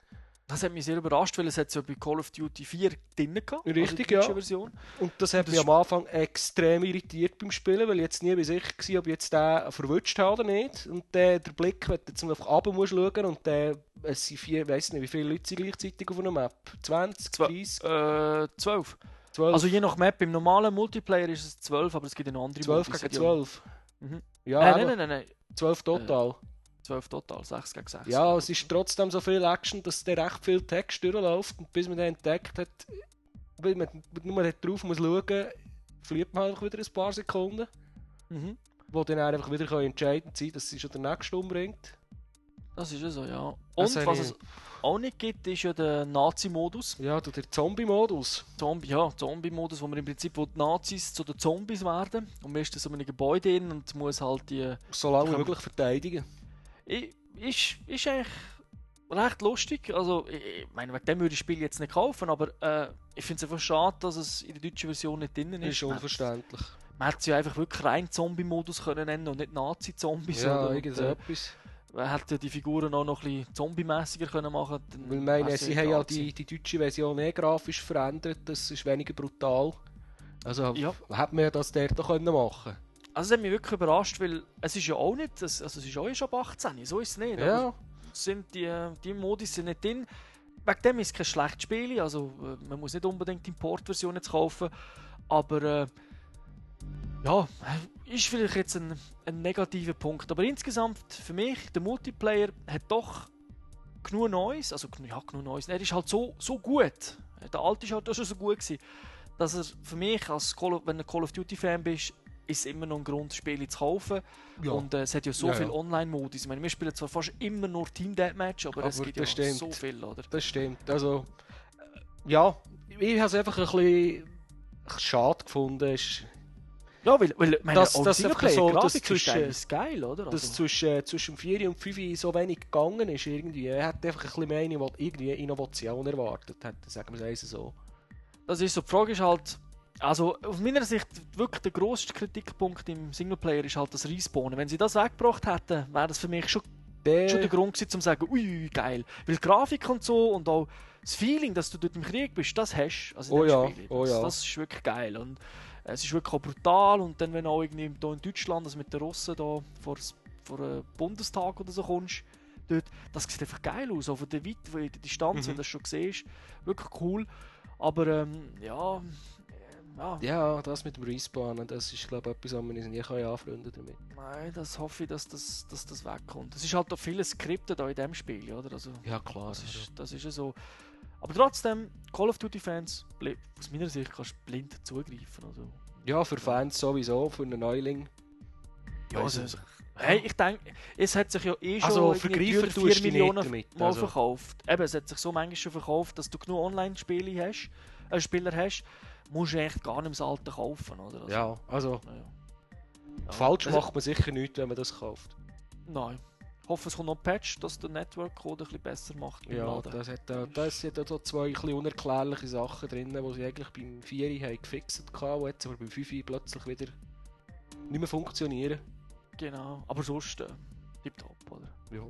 Das hat mich sehr überrascht, weil es hat ja bei Call of Duty 4 drin gehabt. Richtig, also die deutsche ja. Version. Und das hat Das mich am Anfang extrem irritiert beim Spielen, weil ich jetzt nie sicher war, ob ich jetzt den verwutscht habe oder nicht. Und der, der Blick, wenn du jetzt einfach runter musst schauen und der, es sind vier, weiss nicht, wie viele Leute sind gleichzeitig auf einer Map? 20, Zwei- 30, Äh, 12. 12? Also je nach Map, im normalen Multiplayer ist es 12, aber es gibt ja noch andere 12 Modis, gegen die- 12. Mhm. Ja, Äh, nein, nein, nein, nein. 12 total. 12 total, 6 gegen 6. Ja, es ist trotzdem so viel Action, dass der recht viel Text durchläuft und bis man den entdeckt hat, weil man nur drauf muss schauen, verliert man einfach wieder ein paar Sekunden, Mhm. wo dann einfach wieder kann entscheidend sein dass sie schon den nächsten umbringt. Das ist ja so, ja. Und habe was es auch nicht gibt, ist ja der Nazi-Modus. Ja, der Zombie-Modus. Zombie, ja, Zombie-Modus, wo man im Prinzip wo die Nazis zu den Zombies werden. Und man ist dann so in einem Gebäude drin und muss halt die... So lange wie Kann- möglich verteidigen. Ist, ist eigentlich recht lustig. Also, ich, meine, wegen dem würde ich das Spiel jetzt nicht kaufen, aber äh, ich finde es einfach schade, dass es in der deutschen Version nicht drin ist. ist unverständlich. Man hätte es ja einfach wirklich rein Zombie-Modus können nennen und nicht Nazi-Zombies. Ja, oder? Und, irgend so äh, etwas. Man hätte ja die Figuren auch noch ein bisschen zombie-mässiger können machen können. Weil ich meine, sie haben ja die, die deutsche Version eh grafisch verändert, das ist weniger brutal. Also Ja. hätte man das dort auch können machen Also es hat mich wirklich überrascht, weil es ist ja auch nicht, also es ist auch schon ab 18, so ist es nicht. Ja, sind die, die Modis sind nicht drin. Wegen dem ist es kein schlechtes Spiel, also äh, man muss nicht unbedingt die Importversion jetzt kaufen, aber äh, ja, ist vielleicht jetzt ein, ein negativer Punkt. Aber insgesamt für mich, der Multiplayer hat doch genug Neues, also ja, genug Neues, er ist halt so, so gut, der alte ist halt auch schon so gut gewesen, dass er für mich, als Call of, wenn du ein Call of Duty Fan bist, ist es immer noch ein Grund, Spiele zu kaufen. Ja. Und äh, es hat ja so Ja, viel ja. Online-Modus. Ich meine, wir spielen zwar fast immer nur Team Deathmatch, aber, es Aber gibt ja stimmt. so viel, oder? das stimmt. Also, äh, ja, ich habe es einfach ein bisschen schade gefunden, ist, Ja, weil, weil meine, Das- das die einfach so, dass ist zwischen- eigentlich geil, oder? dass Also, zwischen, zwischen 4 und 5 so wenig gegangen ist. Irgendwie. Er hat einfach ein bisschen mehr irgendwie Innovation erwartet, hat, sagen wir es so. das ist so. Die Frage ist halt, also aus meiner Sicht wirklich der grosste Kritikpunkt im Singleplayer ist halt das Respawnen. Wenn sie das weggebracht hätten, wäre das für mich schon, Der, schon der Grund gewesen, um zu sagen, ui, geil. Weil die Grafik und so und auch das Feeling, dass du dort im Krieg bist, das hast du. Also in Oh ja, Spiel. oh das, ja. das ist wirklich geil. Und äh, es ist wirklich auch brutal. Und dann, wenn du auch irgendwie hier in Deutschland, also mit den Russen da vor, vor einem Bundestag oder so kommst, dort, das sieht einfach geil aus. Auch von der Weite, von der Distanz, Mhm. wenn du das schon siehst. Wirklich cool. Aber ähm, ja, äh, ja, das mit dem Respawnen, das ist glaube ich etwas, was man nie kann anfreunden damit. nein, das hoffe ich, dass das, dass das wegkommt. Es ist halt auch vieles Skriptet da in dem Spiel, oder? Also, Ja klar. Das ist, das ist ja so. Aber trotzdem, Call of Duty Fans, bli- aus meiner Sicht kannst du blind zugreifen. Also, Ja, für Fans sowieso, für einen Neuling. ja, Also, also, hey, ich denke, es hat sich ja eh schon Also, du vier dich nicht Millionen damit, Mal also. verkauft. Eben, es hat sich so manchmal schon verkauft, dass du genug Online-Spiele hast, äh, Spieler hast, musst du eigentlich gar nicht das alte kaufen, oder? Also, Ja, also ja. Falsch also- macht man sicher nichts, wenn man das kauft. Nein. Ich hoffe, es kommt noch ein Patch, dass der Network-Code ein bisschen besser macht. Ja, das, hat, da- das sind da so zwei ein unerklärliche Sachen drin, die sie eigentlich beim 4 haben gefixt hatten, die jetzt aber beim 5 plötzlich wieder nicht mehr funktionieren. Genau. Aber sonst, äh, tipptopp, oder? Ja.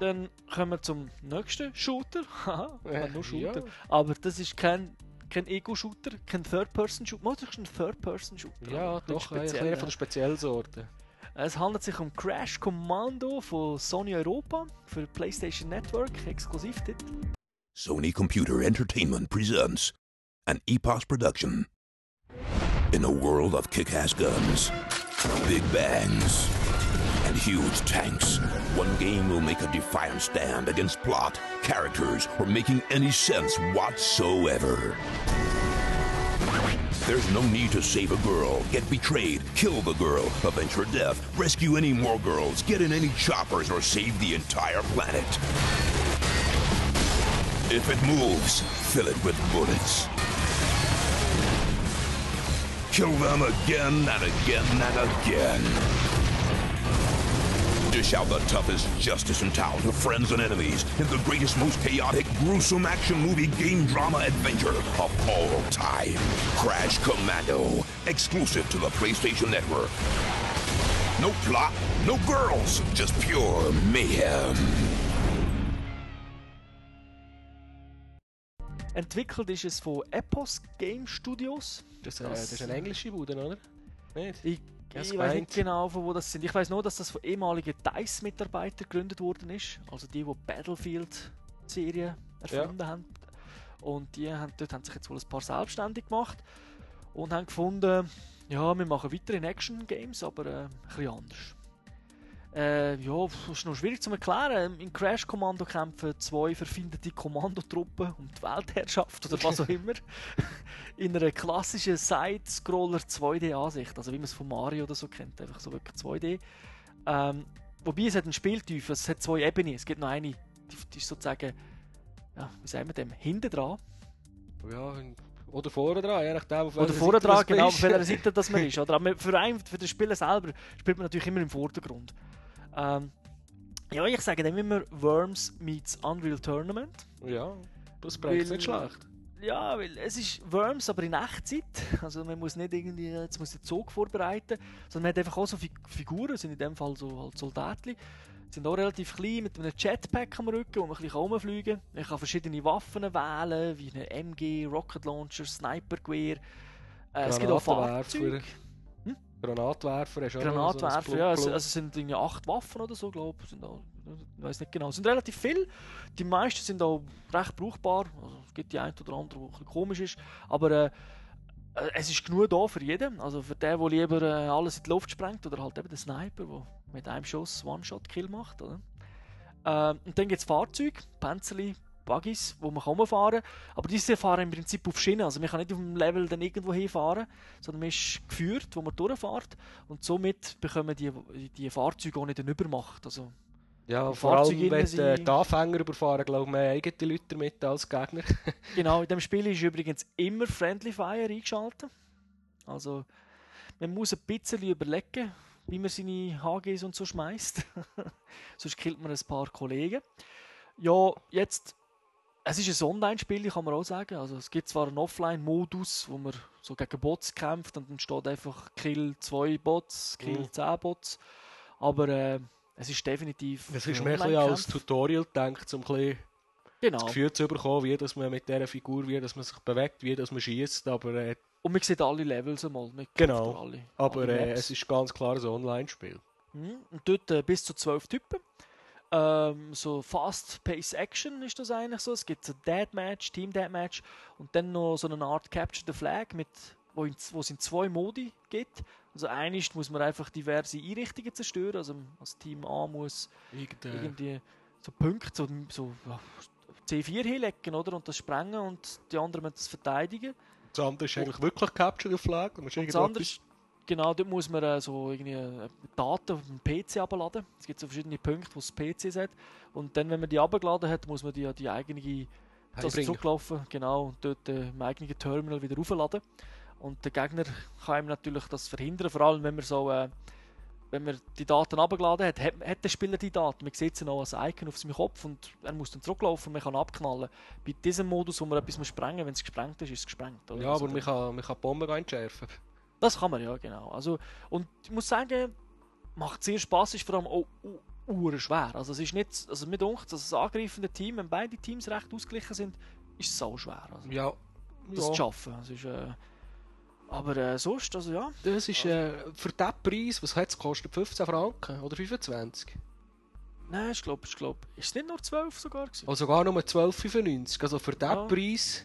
Dann kommen wir zum nächsten Shooter. (laughs) Haha, wir haben nur Shooter. Ja. Aber das ist kein, kein Ego-Shooter, kein Third-Person-Shooter. Mal, das ist ein Third-Person-Shooter. Ja, doch, ein speziell, bisschen von der speziellen Sorte. Es handelt sich um Crash Commando von Sony Europa für PlayStation Network, Exklusivtitel. Sony Computer Entertainment presents an EPOS production. In a world of kick ass guns, big bangs, and huge tanks, one game will make a defiant stand against plot, characters, or making any sense whatsoever. There's no need to save a girl, get betrayed, kill the girl, avenge her death, rescue any more girls, get in any choppers, or save the entire planet. If it moves, fill it with bullets. Kill them again and again and again. Dish out the toughest justice in town to friends and enemies in the greatest, most chaotic, gruesome action movie game drama adventure of all time. Crash Commando, exclusive to the PlayStation Network. No plot, no girls, just pure mayhem. Entwickelt ist es von Epos Game Studios. Das, äh, das ist eine englische Bude, oder? Nicht? Ich, Ja, ich weiß nicht genau, von wo das sind. Ich weiß nur, dass das von ehemaligen DICE-Mitarbeitern gegründet worden ist. Also die, die die Battlefield-Serie erfunden haben. Und die haben, dort haben sich jetzt wohl ein paar selbstständig gemacht und haben gefunden, ja, wir machen weiter in Action-Games, aber äh, ein bisschen anders. Äh, ja, das ist noch schwierig zu erklären. In Crash Commando kämpfen zwei verfindete Kommandotruppen um die Weltherrschaft oder was auch (laughs) immer. In einer klassischen Side-Scroller 2D-Ansicht, also wie man es von Mario oder so kennt, einfach so wirklich 2D. Ähm, wobei es hat einen Spieltiefe, es hat zwei Ebenen. Es gibt noch eine, die, die ist sozusagen, ja, wie sagen wir dem, hinten dran. Ja, oder vorne dran, je nachdem, auf Oder vorne dran, genau, auf welcher Seite das man (laughs) ist. Oder? Aber für, einen, für das Spiel selber spielt man natürlich immer im Vordergrund. Ähm, ja, ich sage dann immer Worms meets Unreal Tournament. Ja, das bringt nicht schlecht. Ja, weil es ist Worms, aber in Echtzeit. Also man muss nicht irgendwie, jetzt muss den Zug vorbereiten, sondern man hat einfach auch so Fig Figuren, sind in dem Fall so halt Soldatli. Sind auch relativ klein, mit einem Jetpack am Rücken, wo man ein bisschen rumfliegen kann. Man kann verschiedene Waffen wählen, wie eine MG, Rocket Launcher, Snipergewehr. Äh, es gibt auch. Fahrzeuge. Granatwerfer hast du Granatwerfer, so ein ja, also es sind irgendwie acht Waffen oder so, glaube ich. Ich weiß nicht genau. Es sind relativ viele. Die meisten sind auch recht brauchbar. Also, es gibt die eine oder andere, die ein bisschen komisch ist. Aber äh, äh, es ist genug da für jeden. Also für den, der lieber äh, alles in die Luft sprengt oder halt eben den Sniper, der mit einem Schuss One-Shot-Kill macht. Oder? Ähm, und dann gibt es Fahrzeuge, Panzerli, Buggies, wo man kann rumfahren kann. Aber diese fahren im Prinzip auf Schienen. Also man kann nicht auf dem Level dann irgendwo hinfahren, sondern man ist geführt, wo man durchfährt. Und somit bekommen die, die Fahrzeuge auch nicht eine Übermacht. Also, Ja, die vor allem, Fahrzeuge wenn sind- die Anfänger überfahren, glaube ich, mehr eigene Leute damit als Gegner. (laughs) genau, in dem Spiel ist übrigens immer Friendly Fire eingeschaltet. Also man muss ein bisschen überlegen, wie man seine HGs und so schmeißt. (laughs) Sonst killt man ein paar Kollegen. Ja, jetzt, es ist ein Online-Spiel, kann man auch sagen. Also es gibt zwar einen Offline-Modus, wo man so gegen Bots kämpft und dann steht einfach Kill 2 Bots, Kill Mhm. 10 Bots. Aber äh, es ist definitiv. Es ist mehr ein als. Tutorial gedacht, um ein Genau. das Gefühl zu bekommen, wie dass man mit dieser Figur, wie dass man sich bewegt, wie dass man schießt. Aber, äh, Und man sieht alle Levels einmal. Genau. Alle, aber alle äh, es ist ganz klar ein Online-Spiel. Mhm. Und dort äh, bis zu zwölf Typen. Ähm, so Fast-Pace Action ist das eigentlich so. Es gibt so Deathmatch, Team Deathmatch und dann noch so eine Art Capture the Flag, mit, wo, in, wo es in zwei Modi gibt. Also einmal muss man einfach diverse Einrichtungen zerstören. Also als Team A muss Irgendein, irgendwie so Punkte, so, so ja, C4 hinlegen oder? und das sprengen und die anderen müssen das verteidigen. das andere ist eigentlich wirklich Capture the Flag. Und das andere ist, genau, dort muss man äh, so irgendwie äh, Daten auf dem PC abladen. Es gibt so verschiedene Punkte, wo das PC hat. Und dann, wenn man die abgeladen hat, muss man die an die eigene das zurücklaufen, genau, und dort äh, im eigenen Terminal wieder aufladen. Und der Gegner kann ihm natürlich das verhindern, vor allem wenn man so äh, wenn man die Daten abgeladen hat, hat, hat der Spieler die Daten. Man sieht sie noch als Icon auf seinem Kopf und er muss dann zurücklaufen und man kann abknallen. Bei diesem Modus, wo man etwas muss sprengen wenn es gesprengt ist, ist es gesprengt. oder? Ja, Also aber man kann, man kann Bomben entschärfen. Das kann man ja, genau. Also, und ich muss sagen, macht sehr Spaß, ist vor allem auch uh, schwer. Also es ist nicht, also mir dunkt, dass das angreifende Team, wenn beide Teams recht ausgeglichen sind, ist es so schwer. Also, Ja. das zu ja. schaffen. Das ist, äh, aber äh, sonst, also ja. Das ist äh, für diesen Preis, was hat es gekostet? 15 Franken oder 25? Nein, ich glaube, ich glaube, ist es nicht nur 12 sogar gewesen? Also sogar nur 12,95. Also für diesen Ja. Preis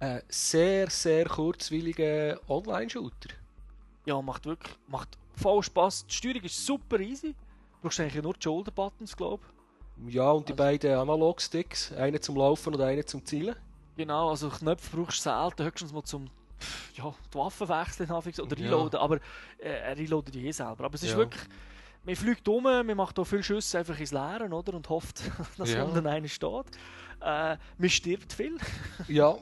ein sehr, sehr kurzwilliger Online-Shooter. Ja, macht wirklich, macht voll Spaß. Die Steuerung ist super easy. Du brauchst eigentlich nur die Shoulder Buttons, glaube ich. Ja, und die Also- beiden Analog-Sticks, einen zum Laufen und einen zum Zielen. Genau, also Knöpfe brauchst du selten, höchstens mal zum ja, die Waffen wechseln oder Ja. reloaden, aber äh, er reloadet die eh selber. Aber es ist Ja. wirklich, man fliegt um, man macht auch viele Schüsse einfach ins Leere, oder? Und hofft, (laughs) dass Ja. unten einer steht. Äh, man stirbt viel. Ja,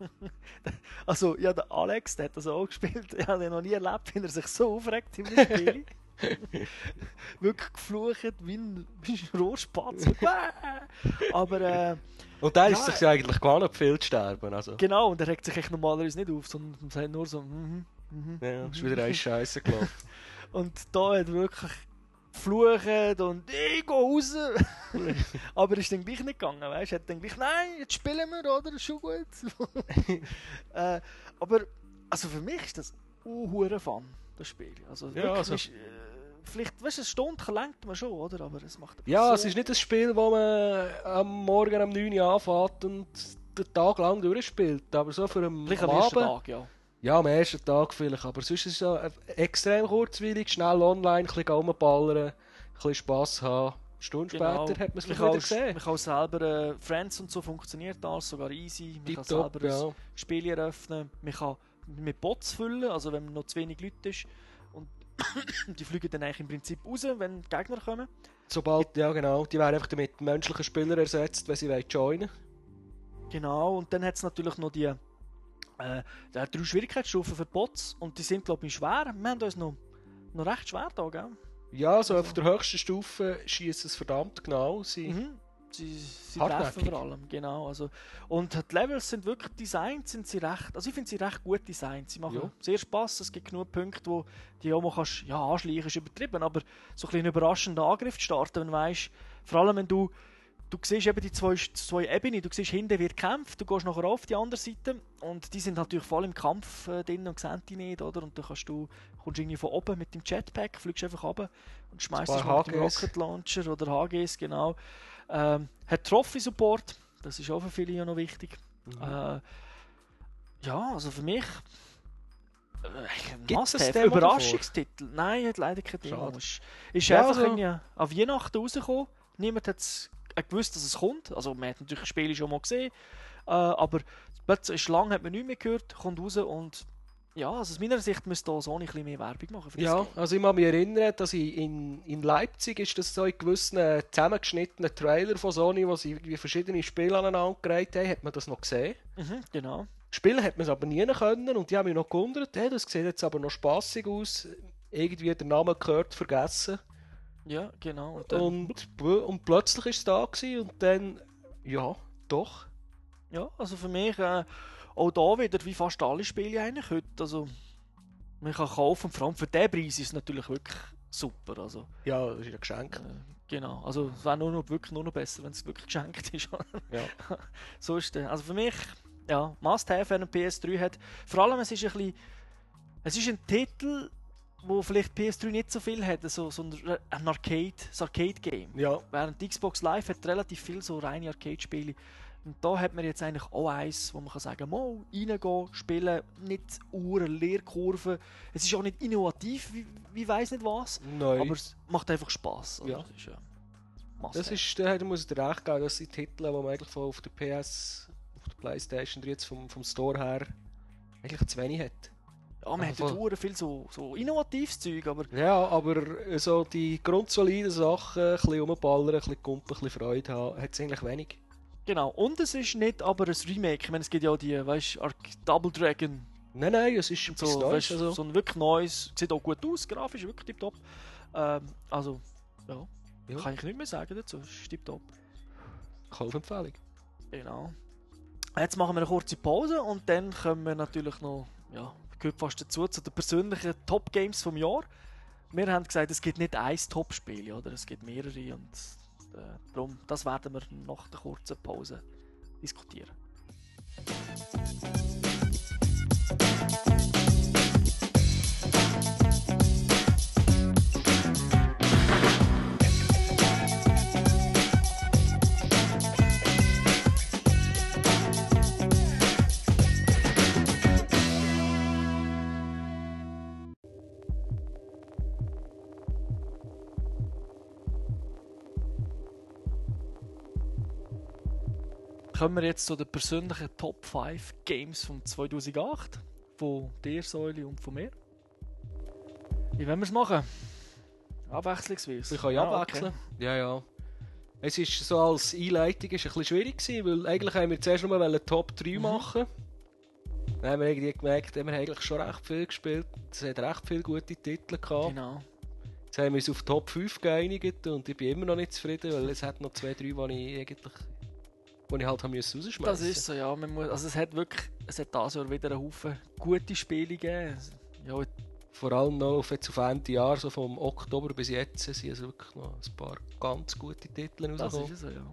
(laughs) Also, ja, der Alex, der hat das auch gespielt. (laughs) Ich habe ihn noch nie erlebt, wie er sich so aufregt im Spiel. (laughs) Wirklich geflucht wie ein, wie ein Rohrspatz. Aber äh, Und der ist Ja. sich ja eigentlich gewohnt, viel zu sterben. Also. genau, und er regt sich echt normalerweise nicht auf, sondern sagt nur so, mhm, mhm. Ja, ist wieder eine Scheiße gelaufen. Und da hat er wirklich geflucht und ich geh raus. (laughs) (laughs) Aber ist dann gleich nicht gegangen, weißt du? Hat dann gleich, nein, jetzt spielen wir, oder? Ist schon gut. (laughs) äh, aber, also für mich ist das auch Fun, das Spiel. Also, Ja, wirklich, also- ist, äh, vielleicht, weißt du, eine Stunde lenkt man schon, oder? Aber es macht Ja, so es ist nicht ein Spiel, wo man am Morgen um 9 Uhr anfängt und den Tag lang durchspielt. Aber so für einen Abend. Tag, ja. Ja, am ersten Tag vielleicht. Aber sonst ist es ja extrem kurzweilig, schnell online, ein bisschen rumballern, ein bisschen Spass haben. Eine Stunde Genau. später hat man es wieder gesehen. man kann selber äh, Friends und so funktioniert alles, sogar easy. Man kann Tipptopp, selber ja. ein Spiel eröffnen. Man kann mit Bots füllen, also wenn noch zu wenig Leute ist. Und (coughs) die fliegen dann eigentlich im Prinzip raus, wenn die Gegner kommen. Sobald, ja genau, die werden einfach mit menschlichen Spielern ersetzt, wenn sie wollen joinen Genau, und dann hat es natürlich noch die äh, der hat drei Schwierigkeitsstufen für Bots und die sind glaube ich schwer. Wir haben uns noch, noch recht schwer da, gell? Ja, so auf der höchsten Stufe schießt es verdammt genau. Sie, Mhm. Sie, sie treffen vor allem, genau. Also, und die Levels sind wirklich designt, sind sie recht, also ich finde sie recht gut designt. Sie machen Ja. sehr Spaß. Es gibt genug Punkte, wo die auch mal kannst, ja, anschleichen ist übertrieben, aber so ein bisschen überraschenden Angriff zu starten, wenn du weißt, vor allem wenn du, du siehst eben die zwei, zwei Ebenen, du siehst hinten wird gekämpft, du gehst nachher auf die andere Seite und die sind natürlich voll im Kampf äh, drin und sehen die nicht, oder? Und dann kannst du, kommst irgendwie von oben mit dem Jetpack, fliegst einfach runter und schmeißt Ein dich mit dem. Rocket Launcher oder HGs, genau. Ähm, hat Trophy-Support, das ist auch für viele ja noch wichtig. Mhm. Äh, ja, also für mich. Äh, ein Gibt's ein Must-have. Demo Überraschungstitel. Nein, hat leider kein Demo. Ist, ist Ja, einfach also- irgendwie auf Weihnachten rausgekommen. Niemand hat äh, gewusst, dass es kommt. Also, man hat natürlich das Spiel schon mal gesehen. Äh, aber plötzlich ist lang hat man nicht mehr gehört, kommt raus und. Ja, also aus meiner Sicht müsste da Sony ein bisschen mehr Werbung machen. Ja, also ich kann mich erinnern, dass ich in, in Leipzig ist das so in gewissen äh, zusammengeschnittenen Trailer von Sony, wo sie irgendwie verschiedene Spiele aneinandergereiht haben, hat man das noch gesehen. Mhm, genau. Spielen hat man es aber nie können und die haben mich noch gewundert, hey, das sieht jetzt aber noch spaßig aus. Irgendwie der Name gehört, vergessen. Ja, genau. Und dann, Und, und plötzlich ist es da gewesen und dann, ja, doch. Ja, also für mich äh, auch da wieder wie fast alle Spiele eigentlich heute. Also man kann kaufen und vor allem für den Preis ist es natürlich wirklich super. Also Ja, das ist ein Geschenk. äh, genau, also es wäre nur noch, wirklich nur noch besser, wenn es wirklich geschenkt ist. Ja. (laughs) so ist der. Also für mich, ja, must have, wenn ein PS3 hat. Vor allem es ist ein bisschen, es ist ein Titel, wo vielleicht PS3 nicht so viel hat, so, so ein, Arcade, ein Arcade-Game. Ja, Während die Xbox Live hat relativ viel so reine Arcade-Spiele. Und da hat man jetzt eigentlich auch eins, wo man kann sagen, mal reingehen, spielen, nicht Uhren, Lehrkurven. Es ist auch nicht innovativ, wie, wie weiß nicht was, nein. aber es macht einfach Spaß. Ja. Das ist, ja, must Das ist, da muss ich dir recht geben, das sind Titel, die man eigentlich von auf der PS, auf der Playstation 3 jetzt vom, vom Store her eigentlich zu wenig hat. Ja, man hat jetzt Uhren viel so, so innovatives Zeug, aber Ja, aber so die grundsoliden Sachen, ein bisschen rumballern, ein bisschen kumpen, ein bisschen Freude haben, hat es eigentlich wenig. genau. Und es ist nicht aber ein Remake. Ich meine, es gibt ja auch die, weißt du, Double Dragon Nein, nein, es ist etwas so, Neues. Also. so ein wirklich neues, sieht auch gut aus, grafisch wirklich tipptopp. Ähm, also, ja, Ja. kann ich nicht mehr sagen dazu, ist tipptopp. Kaufempfehlung. Genau. Jetzt machen wir eine kurze Pause und dann kommen wir natürlich noch, ja, gehört fast dazu, zu den persönlichen Top-Games vom Jahr. Wir haben gesagt, es gibt nicht ein Top-Spiel, oder? Es gibt mehrere und äh, darum, das werden wir nach der kurzen Pause diskutieren. Kommen wir jetzt zu den persönlichen Top 5 Games von 2008. Von dir, Säuli, und von mir. Wie wollen wir es machen? Abwechslungsweise. Ich kann ja Ah, abwechseln. Ja, ja. Es ist so als Einleitung ist ein bisschen schwierig gewesen, weil eigentlich haben wir zuerst nur wollen Top 3 Mhm. machen. Dann haben wir irgendwie gemerkt, wir haben eigentlich schon recht viel gespielt. Es hat recht viele gute Titel gehabt. Genau. Jetzt haben wir uns auf Top 5 geeinigt und ich bin immer noch nicht zufrieden, weil es hat noch zwei, drei, die ich eigentlich wo ich halt haben müssen rausschmeißen. Das ist so, ja. Man muss, also es hat wirklich, es hat dieses Jahr wieder einen Haufen gute Spiele gegeben. Ja, Vor allem noch auf, jetzt auf Ende Jahr, so vom Oktober bis jetzt, sind also wirklich noch ein paar ganz gute Titel das rausgekommen. ist so, ja.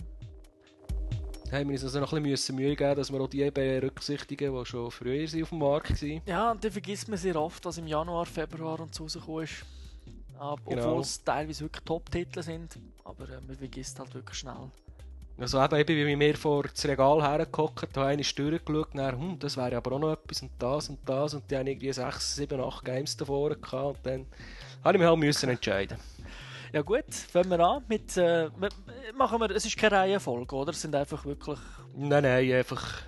Da haben wir uns also noch ein bisschen Mühe gegeben, dass wir auch die berücksichtigen, die schon früher auf dem Markt waren. Ja, und dann vergisst man sehr oft, was im Januar, Februar und so rausgekommen ist. Aber, Genau. Obwohl es teilweise wirklich Top-Titel sind. Aber äh, man vergisst halt wirklich schnell. Also eben, eben wie wir vor das Regal hergehockt, habe ich durchgeschaut und dann, hm, das wäre aber auch noch etwas und das und das und die haben irgendwie 6, 7, 8 Games davor gehabt und dann habe ich mich halt müssen entscheiden. Ja gut, fangen wir an mit... Äh, machen wir, es ist keine Reihenfolge, oder? Es sind einfach wirklich Nein, nein, einfach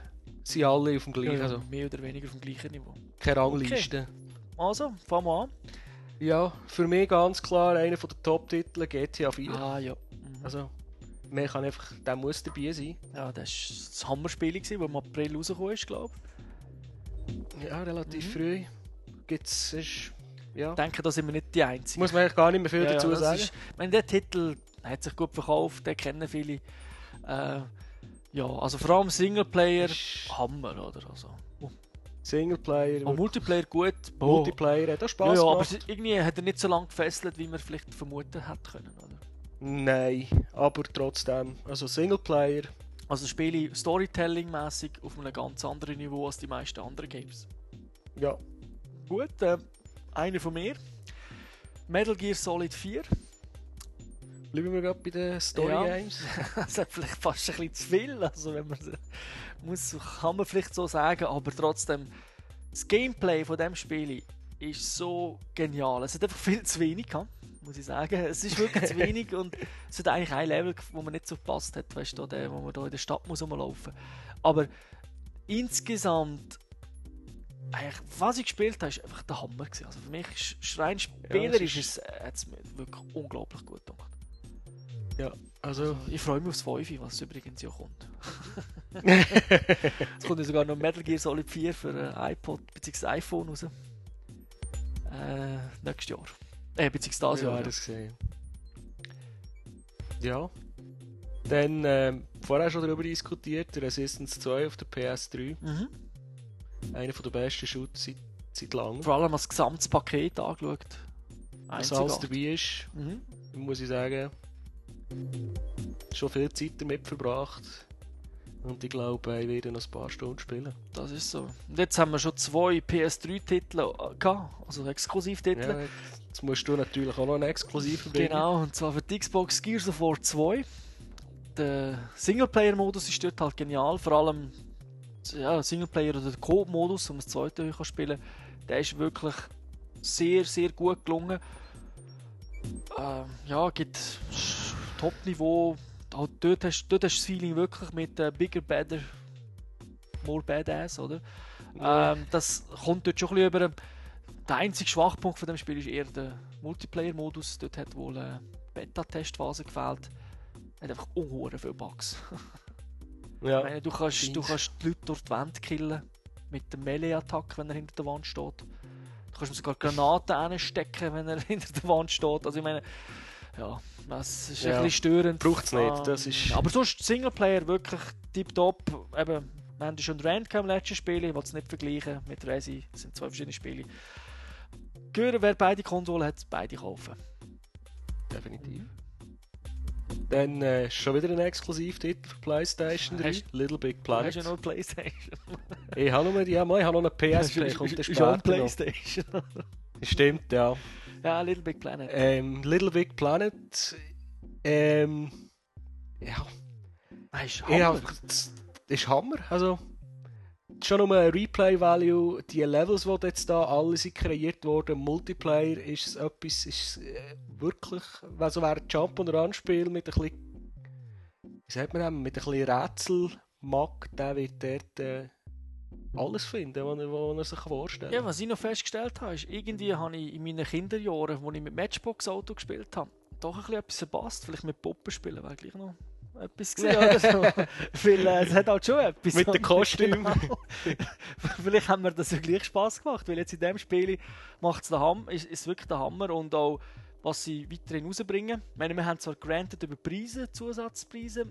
sind alle auf dem gleichen, ja, also mehr oder weniger auf dem gleichen Niveau. keine Rangliste. Also, fangen wir an. Ja, für mich ganz klar einer der Top-Titel GTA 4. Ah ja. Mhm. Also, mehr kann einfach, der muss dabei sein. Ja, das war das Hammerspiel, das im April rausgekommen ist, glaube Ja, relativ Mhm. früh. Gibt's, ist, ja, ich. denke, da sind wir nicht die Einzigen. muss man eigentlich gar nicht mehr viel Ja, ja, dazu das sagen. Ist, ich meine, der Titel hat sich gut verkauft, den kennen viele. Äh, ja, also vor allem Singleplayer, Ist- Hammer, oder? Also, Singleplayer, auch Multiplayer gut. Multiplayer, hat auch Ja, Spaß ja, aber gemacht. es- irgendwie hat er nicht so lange gefesselt, wie man vielleicht vermuten hätte können, oder? Nein, aber trotzdem. Also Singleplayer, Also spiele ich Storytelling-mäßig auf einem ganz anderen Niveau als die meisten anderen Games. ja. Gut, äh, einer von mir. Metal Gear Solid 4. Bleiben wir gerade bei den Story Ja. Games. (laughs) das ist vielleicht fast ein bisschen zu viel, also wenn man muss, kann man vielleicht so sagen, aber trotzdem, das Gameplay von dem Spiel ist so genial. Es hat einfach viel zu wenig gehabt, muss ich sagen. (laughs) Es ist wirklich zu wenig und es hat eigentlich ein Level, wo man nicht so gepasst hat, weißt du, der, wo man da in der Stadt muss rumlaufen. Aber insgesamt eigentlich, was ich gespielt habe, ist einfach der Hammer gewesen. Also für mich ist rein spielerisch ist- ist, hat es mir wirklich unglaublich gut gemacht. Ja, also Ich freue mich aufs 5, was übrigens ja kommt. (laughs) es kommt ja sogar noch Metal Gear Solid 4 für äh, iPod bzw. iPhone raus. Äh, nächstes Jahr. Äh, beziehungsweise dieses ja, Jahr. das gesehen. Ja. Dann ähm, vorher schon darüber diskutiert, Resistance 2 auf der PS3. Mhm. Einer der besten Shooter seit, seit langem. Vor allem als gesamtes Paket angeschaut. Was alles dabei ist, Mhm. muss ich sagen, schon viel Zeit damit verbracht. Und ich glaube, ich werde noch ein paar Stunden spielen. Das ist so. Und jetzt haben wir schon zwei PS3-Titel äh, gehabt, also Exklusivtitel. Ja, jetzt musst du natürlich auch noch einen exklusiven bringen. Genau, und zwar für die Xbox Gears of War 2. Der Singleplayer-Modus ist dort halt genial, vor allem ja, Singleplayer oder der Coop-Modus, um das zweite kann spielen der ist wirklich sehr, sehr gut gelungen. Ähm, ja, gibt Top-Niveau. Halt Dort hast, dort hast du das Feeling wirklich mit äh, Bigger, Better, More Badass, oder? Ähm, das kommt dort schon ein bisschen über. Der einzige Schwachpunkt von dem Spiel ist eher der Multiplayer-Modus. Dort hat wohl eine Beta-Testphase gefehlt. Hat einfach unhuere viele Bugs. (laughs) Ja. Ich meine, du kannst, du kannst die Leute durch die Wand killen. Mit der Melee-Attacke, wenn er hinter der Wand steht. Du kannst ihm sogar Granaten reinstecken, wenn er (laughs) hinter der Wand steht. Also ich meine, ja, das ist Ja. ein bisschen störend. Braucht's nicht, das ist- Aber sonst Singleplayer wirklich tipptopp. Eben, wir haben schon Rand im letzten Spiel, ich will es nicht vergleichen mit Resi. Das sind zwei verschiedene Spiele. Gehören, wer beide Konsolen hat, beide kaufen. Definitiv. Dann äh, schon wieder ein Exklusivtitel für PlayStation 3, Hast- Little Big Du Planet. hast ja noch Playstation. Ich habe noch, ja, ich habe noch eine (laughs) PSP, kommt der ist noch. Playstation. Stimmt, ja. Ja, Little Big Planet. Ähm, Little Big Planet, ähm, ja, Ah, ist Hammer. das ist Hammer. Also, schon nur ein Replay-Value, die Levels, die jetzt da alle sind kreiert wurden, Multiplayer, ist es etwas, ist äh, wirklich, also wer ein Jump und Run spielt mit ein bisschen, wie sagt man das, mit ein bisschen Rätsel mag, der wird dort äh, alles finden, was er, was er sich vorstellen Ja, was ich noch festgestellt habe, ist, irgendwie habe ich in meinen Kinderjahren, wo ich mit Matchbox Auto gespielt habe, doch ein bisschen etwas verpasst. Vielleicht mit Puppen spielen wäre gleich noch etwas gesehen (laughs) oder so. Weil äh, es hat halt schon etwas. Mit den (laughs) Kostümen. Genau. (laughs) Vielleicht haben wir das ja gleich Spass gemacht, weil jetzt in diesem Spiel macht es Hammer, ist, ist wirklich der Hammer und auch was sie weiterhin rausbringen. Ich meine, wir haben zwar granted über Preise, Zusatzpreise,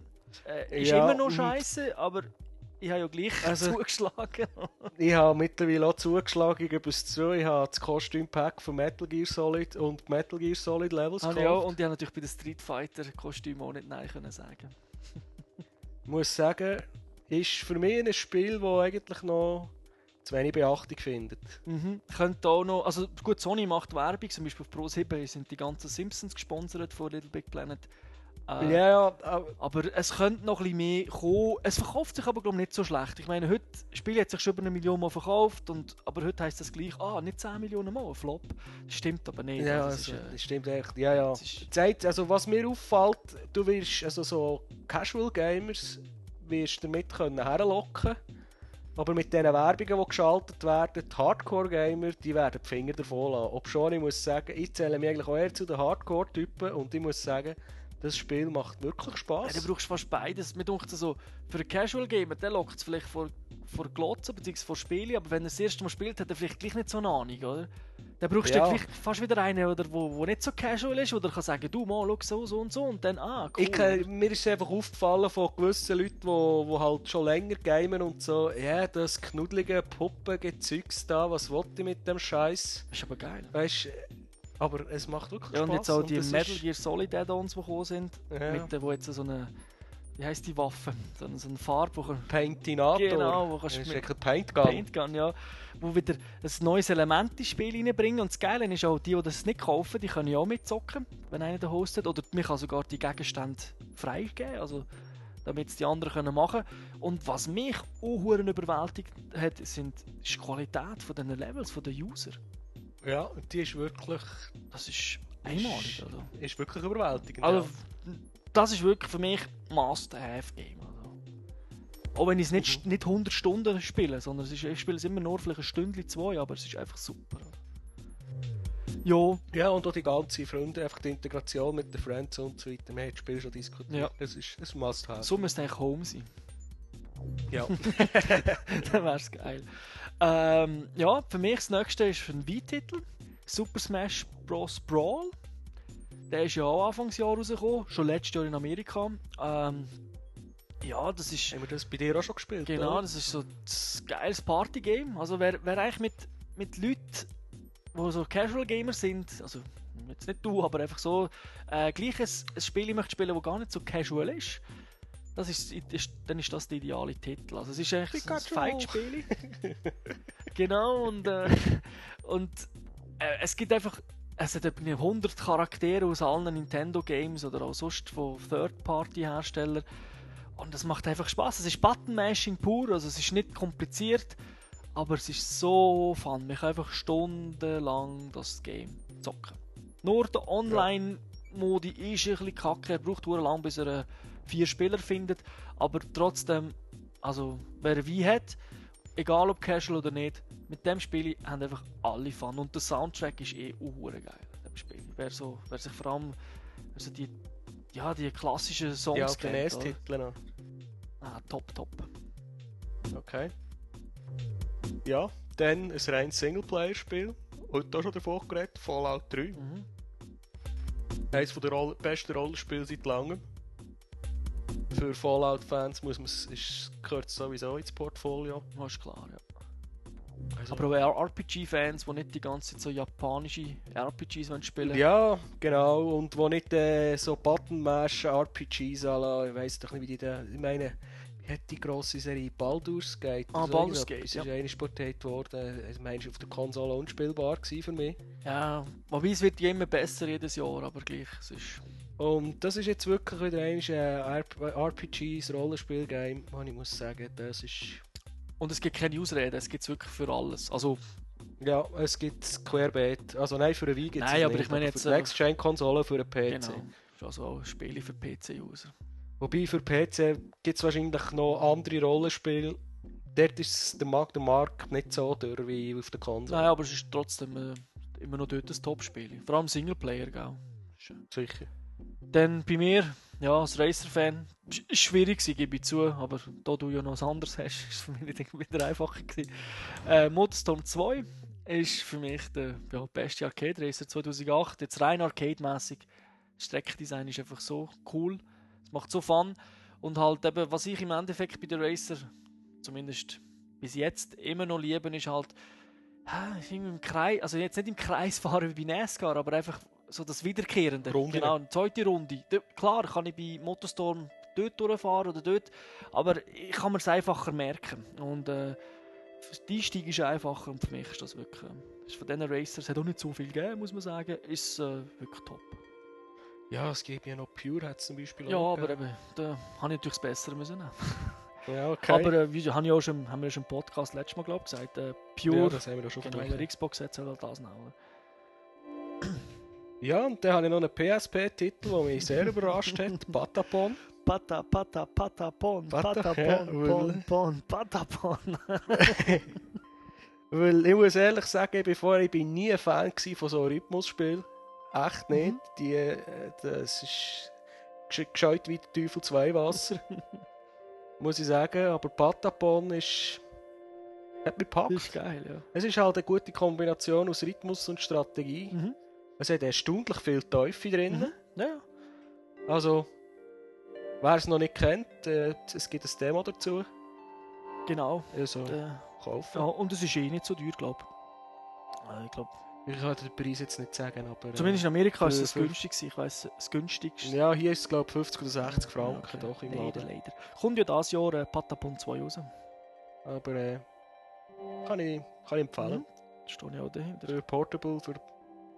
äh, ist Ja, immer noch scheiße, aber ich habe ja gleich (laughs) Also- zugeschlagen. Ich habe mittlerweile auch zugeschlagen, ich gebe es zu. Ich habe das Kostümpack von Metal Gear Solid und Metal Gear Solid Levels Ah, gekauft. ja, und ich habe natürlich bei den Street Fighter Kostümen auch nicht Nein können sagen. muss sagen, ist für mich ein Spiel, das eigentlich noch zu wenig Beachtung findet. Mhm. Könnte auch noch, also gut, Sony macht Werbung, zum Beispiel auf Pro 7 sind die ganzen Simpsons gesponsert von Little Big Planet. Äh, Ja, ja, aber- Aber es könnte noch ein bisschen mehr kommen. Es verkauft sich aber glaube ich nicht so schlecht. Ich meine, heute das Spiel hat sich schon über eine Million Mal verkauft, und, aber heute heisst das gleich, ah, nicht 10 Millionen Mal, ein Flop. Das stimmt aber nicht. ja, es also, ist, äh, das stimmt echt. Ja, ja. Zeit, also was mir auffällt, du wirst also so Casual Gamers wirst damit können herlocken. Aber mit diesen Werbungen, die geschaltet werden, die Hardcore-Gamer, die werden die Finger davon lassen. Ob schon, ich muss sagen, ich zähle mich eigentlich auch eher zu den Hardcore-Typen und ich muss sagen, das Spiel macht wirklich Ja, Spaß. du brauchst fast beides. Mir denkt so, für einen Casual Gamer, der lockt es vielleicht vor, vor Glotzen bzw. vor Spielen, aber wenn er das erste Mal spielt, hat er vielleicht gleich nicht so eine Ahnung, oder? Dann brauchst du Ja. vielleicht fast wieder einen, oder, wo, wo nicht so casual ist, oder kann sagen, du mal, schau so, so und so, und dann, ah, cool. Ich, kenn- mir ist es einfach aufgefallen von gewissen Leuten, die wo, wo halt schon länger gamen und so, ja, das knuddelige Puppengezeugs da, was wollte ich mit dem Scheiß? ist aber geil. Weißt aber es macht wirklich Ja, Spaß. und jetzt auch die das Metal Gear Solid Add-ons, die gekommen sind, Ja. mit, der- wo jetzt so eine, wie heisst die Waffe? So eine, so eine Farbe, wo Paintinator. Genau, wo kannst du mit- Paint Gun. Paint Gun, ja, wo wieder ein neues Element ins Spiel reinbringen. Und das Geile ist auch, die, die das nicht kaufen, die können ja auch mitzocken, wenn einer den hostet. Oder man kann sogar die Gegenstände freigeben, also damit es die anderen können machen Und was mich auch überwältigt hat, sind, ist die Qualität den Levels, den User. Ja, und die ist wirklich, Das ist einmalig, also. ist wirklich überwältigend. Also, ja. das ist wirklich für mich Must-Have-Game. Also. Auch wenn ich es nicht, Mhm. nicht 100 Stunden spiele, sondern es ist, ich spiele es immer nur vielleicht eine Stunde, zwei, aber es ist einfach super. Ja, ja, und auch die ganze Freunde, einfach die Integration mit den Friends und so weiter. Wir haben das Spiel schon diskutiert. Ja. Das ist ein Must-Have. so müsste eigentlich Home sein. Ja. (laughs) Dann wäre es geil. Ähm, ja, für mich das nächste ist ein Wii-Titel. Super Smash Bros. Brawl. Der ist ja auch Anfangsjahr rausgekommen, schon letztes Jahr in Amerika. Ähm, ja, das ist. haben wir das bei dir auch schon gespielt? Genau, oder? das ist so ein geiles Partygame. Also wer, wer eigentlich mit, mit Leuten, die so Casual Gamer sind, also jetzt nicht du, aber einfach so, äh, gleich ein, ein Spiel möchte spielen, das gar nicht so casual ist, das ist, ist, dann ist das der ideale Titel. Also es ist eigentlich so ein. Fight-Spiel. (laughs) genau, und, äh, und äh, es gibt einfach, es hat etwa 100 Charaktere aus allen Nintendo-Games oder auch sonst von Third-Party-Herstellern. Und das macht einfach Spaß. Es ist Button-Mashing pur, also es ist nicht kompliziert, aber es ist so fun. Man kann einfach stundenlang das Game zocken. Nur der Online-Modi ist ein bisschen kacke. Er braucht lang, bis er äh, vier Spieler findet. Aber trotzdem, also wer wie hat, egal ob casual oder nicht, mit dem Spiel haben einfach alle Fun. Und der Soundtrack ist eh geil an dem Spiel. Wer, so, wer sich vor allem wer so die, ja, die klassischen Songs Ja, kennt, oder? NES-Titeln noch. Ah, top, top. Okay. Ja, dann ein reines Singleplayer-Spiel. Heute auch schon davon geredet, Fallout 3. Mhm. Eines der Roll besten Rollenspiele seit langem. Für Fallout-Fans muss man es- ist- gehört es sowieso ins Portfolio. Das ist klar, ja. Also, Aber auch RPG-Fans, die nicht die ganze Zeit so japanische RPGs wollen spielen ja, genau. Und wo nicht äh, so Button-Mash-RPGs la, ich weiss doch nicht, wie die da. Ich meine, hat die grosse Serie Baldur's Gate? Ah, Baldur's? Gate, ja. ist eigentlich portiert worden. Ich meine, auf der Konsole unspielbar für mich. Ja, wobei es wird ja immer besser jedes Jahr, aber gleich, es ist... Und das ist jetzt wirklich wieder ein äh, RPG, ein Rollenspiel-Game, wo ich muss sagen, das ist... Und es gibt keine Ausreden, es gibt es wirklich für alles. Also, Ja, es gibt querbeet. Also nein, für eine Wii gibt es Nein, aber nicht, ich meine für jetzt, die äh, Next-Gen-Konsole, für einen PC. genau. Also Spiele für PC-User. Wobei für PC gibt es wahrscheinlich noch andere Rollenspiele. Dort ist der Markt, der Markt nicht so dürr wie auf der Konsole. Nein, aber es ist trotzdem äh, immer noch dort ein Top-Spiel. Vor allem Singleplayer, gell? Sicher. Dann bei mir ja, als Racer-Fan ist schwierig gewesen, gebe ich zu, aber da du ja noch was anderes hast, (laughs) ist es für mich nicht wieder einfacher gewesen. Äh, Motorstorm 2 ist für mich der ja, beste Arcade-Racer 2008, jetzt rein arcade-mäßig. Das Streckendesign ist einfach so cool, es macht so Fun und halt eben, was ich im Endeffekt bei den Racer, zumindest bis jetzt, immer noch liebe, ist halt ah, irgendwie im Kreis, also jetzt nicht im Kreis fahren wie bei NASCAR, aber einfach so das Wiederkehrende. Runde. Genau, eine zweite Runde. Klar kann ich bei Motorstorm dort durchfahren oder dort, aber ich kann mir es einfacher merken. Und äh, die Einstieg ist einfacher und für mich ist das wirklich, äh, ist von diesen Racers, es hat auch nicht so viel gegeben, muss man sagen, ist äh, wirklich top. Ja, es gibt ja noch Pure, hat zum Beispiel Ja, aber gegeben. eben, da habe ich natürlich das Bessere müssen nehmen. (laughs) Ja, okay. Aber äh, wie habe ich auch schon, haben wir schon im Podcast letztes Mal glaub, gesagt, äh, Pure, ja, das haben wir auch schon genau, verdrückt. wer Xbox hat, soll halt das nehmen. (clears throat) Ja, und dann habe ich noch einen PSP-Titel, der mich sehr überrascht hat. (laughs) Patapon. Pata, pata, pata, pon, Pata, pata, ja, pon, pon, pon, pata, pon. Weil ich muss ehrlich sagen, vorher ich bin nie ein Fan von so Rhythmusspielen. Echt nicht. Mhm. Die, äh, das ist gesch- gescheit wie der Teufel zwei Wasser. (laughs) muss ich sagen. Aber Patapon ist. hat mich gepackt. Ist geil, ja. Es ist halt eine gute Kombination aus Rhythmus und Strategie. Mhm. Es hat erstaunlich viel Teufel drin. Mhm. Ja. Also, wer es noch nicht kennt, äh, es gibt ein Demo dazu. Genau. Also, Äh, kaufen. ja, und es ist eh nicht so teuer, glaube ich. ich glaube, Ich kann den Preis jetzt nicht sagen, aber. äh, zumindest in Amerika ist es günstig. Ich weiß, das günstigste. Ja, hier ist es glaube ich 50 oder 60 Ja, Franken, okay. doch im Leider, Laden. leider. Kommt ja dieses Jahr äh, Patapon 2 raus. Aber äh, kann, ich, kann ich empfehlen. Mhm. Stehe ich auch dahinter. Für Portable, für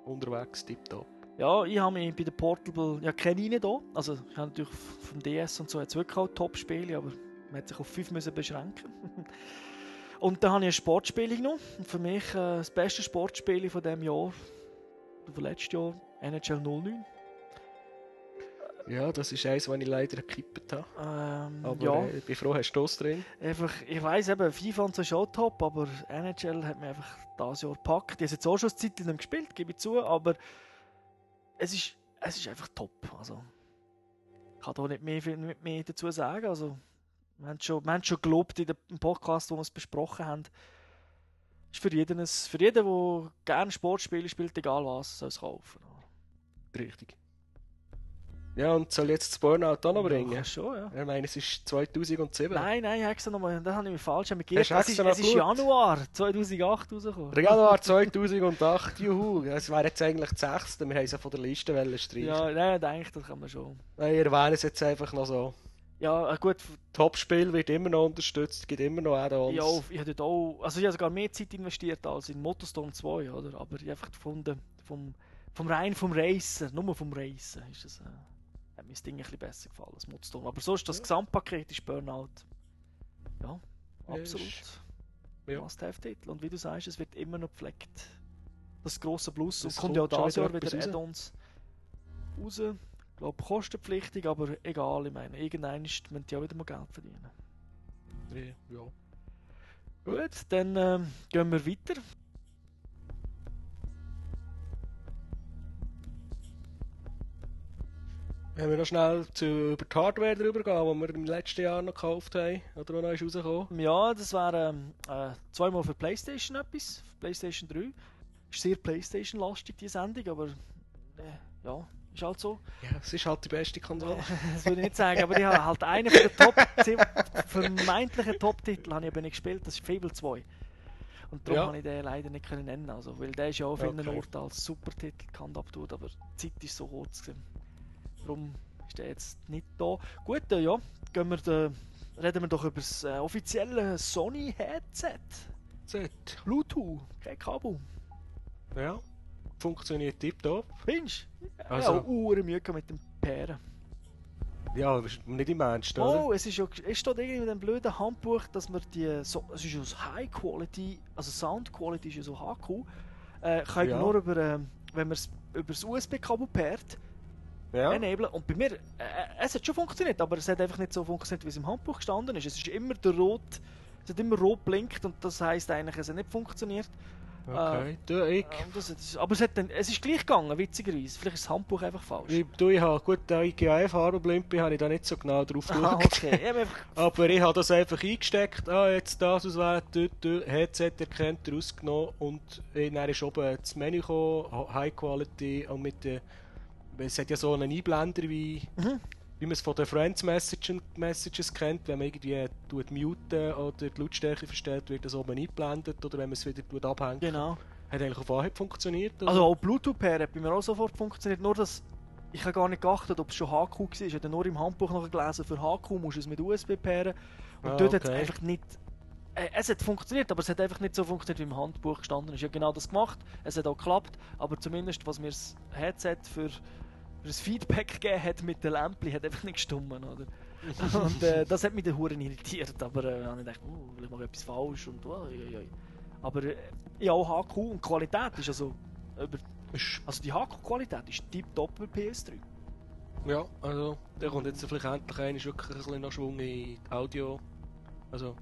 unterwegs, tipptopp. Ja, ich habe mich bei der Portable, ja kenne ich nicht da. Also ich habe natürlich vom DS und so jetzt wirklich auch Top-Spiele, aber man hat sich auf 5 müssen beschränken. (laughs) und dann habe ich ein Sportspiel genommen. Und für mich äh, das beste Sportspiel von diesem Jahr, von letztes Jahr, NHL 09. Ja, das ist eins, das ich leider gekippt habe. Ähm, Aber ja, äh, ich bin froh, hast du das drin. einfach, ich weiss eben, FIFA und so ist auch top, aber NHL hat mir einfach dieses Jahr gepackt. Ich habe jetzt auch schon eine Zeit lang gespielt, gebe ich zu, aber es ist, es ist einfach top. Also, ich kann da nicht mehr, viel- nicht mehr dazu sagen. Also, wir haben schon, wir haben schon gelobt in dem Podcast, wo wir es besprochen haben. Ist für jeden, für jeden, der gerne Sportspiele spielt, egal was, soll es kaufen. Richtig. Ja, und soll jetzt das Burnout auch noch bringen? Ja, schon, ja. Ich meine, es ist 2007. Nein, nein, ich habe extra nochmal, da habe ich mich falsch du Es ist, es ist noch? Januar 2008 rausgekommen. Der Januar 2008, juhu. Das wäre jetzt eigentlich das sechste. Wir haben es ja von der Liste streichen. Ja, nein, ich denke, das kann man schon. Nein, ihr erwähnen es jetzt einfach noch so. Ja, äh, gut, Top-Spiel wird immer noch unterstützt, gibt immer noch Add-ons. ja, ich habe auch, also ich habe sogar mehr Zeit investiert als in Motorstorm 2, oder? Aber ich habe einfach gefunden, vom, vom rein vom Racer, nur vom Racer, ist das, äh, hat mir das Ding ein bisschen besser gefallen als Motorstorm. Aber sonst das Gesamtpaket ist Burnout. Ja, Ja, absolut. ist- ja. Must-have-Titel. Und wie du sagst, es wird immer noch gepflegt. Das grosse Plus. Es kommt ja auch dieses Jahr wieder etwas raus. Add-ons raus. Ich glaube, kostenpflichtig, aber egal. Ich meine, irgendwann ist- müssen die auch wieder mal Geld verdienen. Ja. Gut, dann ähm, gehen wir weiter. Wenn wir noch schnell zu, über die Hardware drüber gehen, die wir im letzten Jahr noch gekauft haben, oder die noch ist rausgekommen. Ja, das wäre ähm, äh, zweimal für PlayStation etwas. Für PlayStation 3. Ist sehr PlayStation-lastig, die Sendung, aber äh, ja, ist halt so. Ja, es ist halt die beste Konsole. (laughs) das würde ich nicht sagen, aber ich habe halt einen von den Top, vermeintlichen Top-Titeln habe ich aber nicht gespielt, das ist Fable 2. Und darum Ja. habe ich den leider nicht können nennen, also, weil der ist ja auf vielen Okay. Orten als Supertitel gehandhabt worden, aber die Zeit ist so kurz gewesen. Darum ist der jetzt nicht da. Gut, äh, ja, gehen wir da, reden wir doch über das äh, offizielle Sony-Headset. Z. Bluetooth, kein Kabel. Ja. Funktioniert tipptopp. Findest Also- Mühe gehabt mit dem Pairen. Ja, ist nicht im Ernst, oder? Oh, es ist ja, es steht irgendwie in dem blöden Handbuch, dass man die, so, es ist ja so High Quality, also Sound Quality ist ja so HQ, äh, kann Ja. nur über, wenn man es über das USB-Kabel pairt, ja. enablen. Und bei mir, äh, es hat schon funktioniert, aber es hat einfach nicht so funktioniert, wie es im Handbuch gestanden ist. Es ist immer der rot, es hat immer rot blinkt und das heisst eigentlich, es hat nicht funktioniert. Okay. du, ich, das, aber es, hat dann, es ist gleich gegangen, witzigerweise. Vielleicht ist das Handbuch einfach falsch. ich, du, ich habe, gut, da ich farbenblind bin, habe ich da nicht so genau drauf Ah, okay. (laughs) Aber ich habe das einfach eingesteckt, ah, jetzt das auswählen, dort, dort, Headset erkennt, rausgenommen und äh, dann ist oben das Menü gekommen, High Quality und mit der, es hat ja so einen Einblender wie, Mhm. Wie man es von den Friends Messages, kennt, wenn man irgendwie tut muten oder die Lautstärke verstellt, wird das oben eingeblendet oder wenn man es wieder tut abhängt. genau. Hat eigentlich auf Anhieb funktioniert. Also auch Bluetooth-Pair hat bei mir auch sofort funktioniert. Nur dass ich habe gar nicht geachtet, ob es schon HQ war. Ich habe nur im Handbuch noch gelesen, für HQ musst du es mit USB pairen. Und Ah, dort hat es okay. einfach nicht. Äh, es hat funktioniert, aber es hat einfach nicht so funktioniert, wie im Handbuch gestanden ist. Ich habe genau das gemacht. Es hat auch geklappt, aber zumindest was mir das Headset für, das Feedback gegeben hat mit den Lämpchen, hat einfach nicht gestummen, oder? (laughs) und äh, das hat mich den Huren irritiert, aber äh, habe ich gedacht, oh, vielleicht mache ich etwas falsch und oh, oi, oi. Aber äh, ja, auch HQ und Qualität ist also über Ist- also die HQ-Qualität ist tiptop bei PS3. Ja, also da kommt jetzt vielleicht endlich einmal wirklich ein bisschen noch Schwung in die Audio, also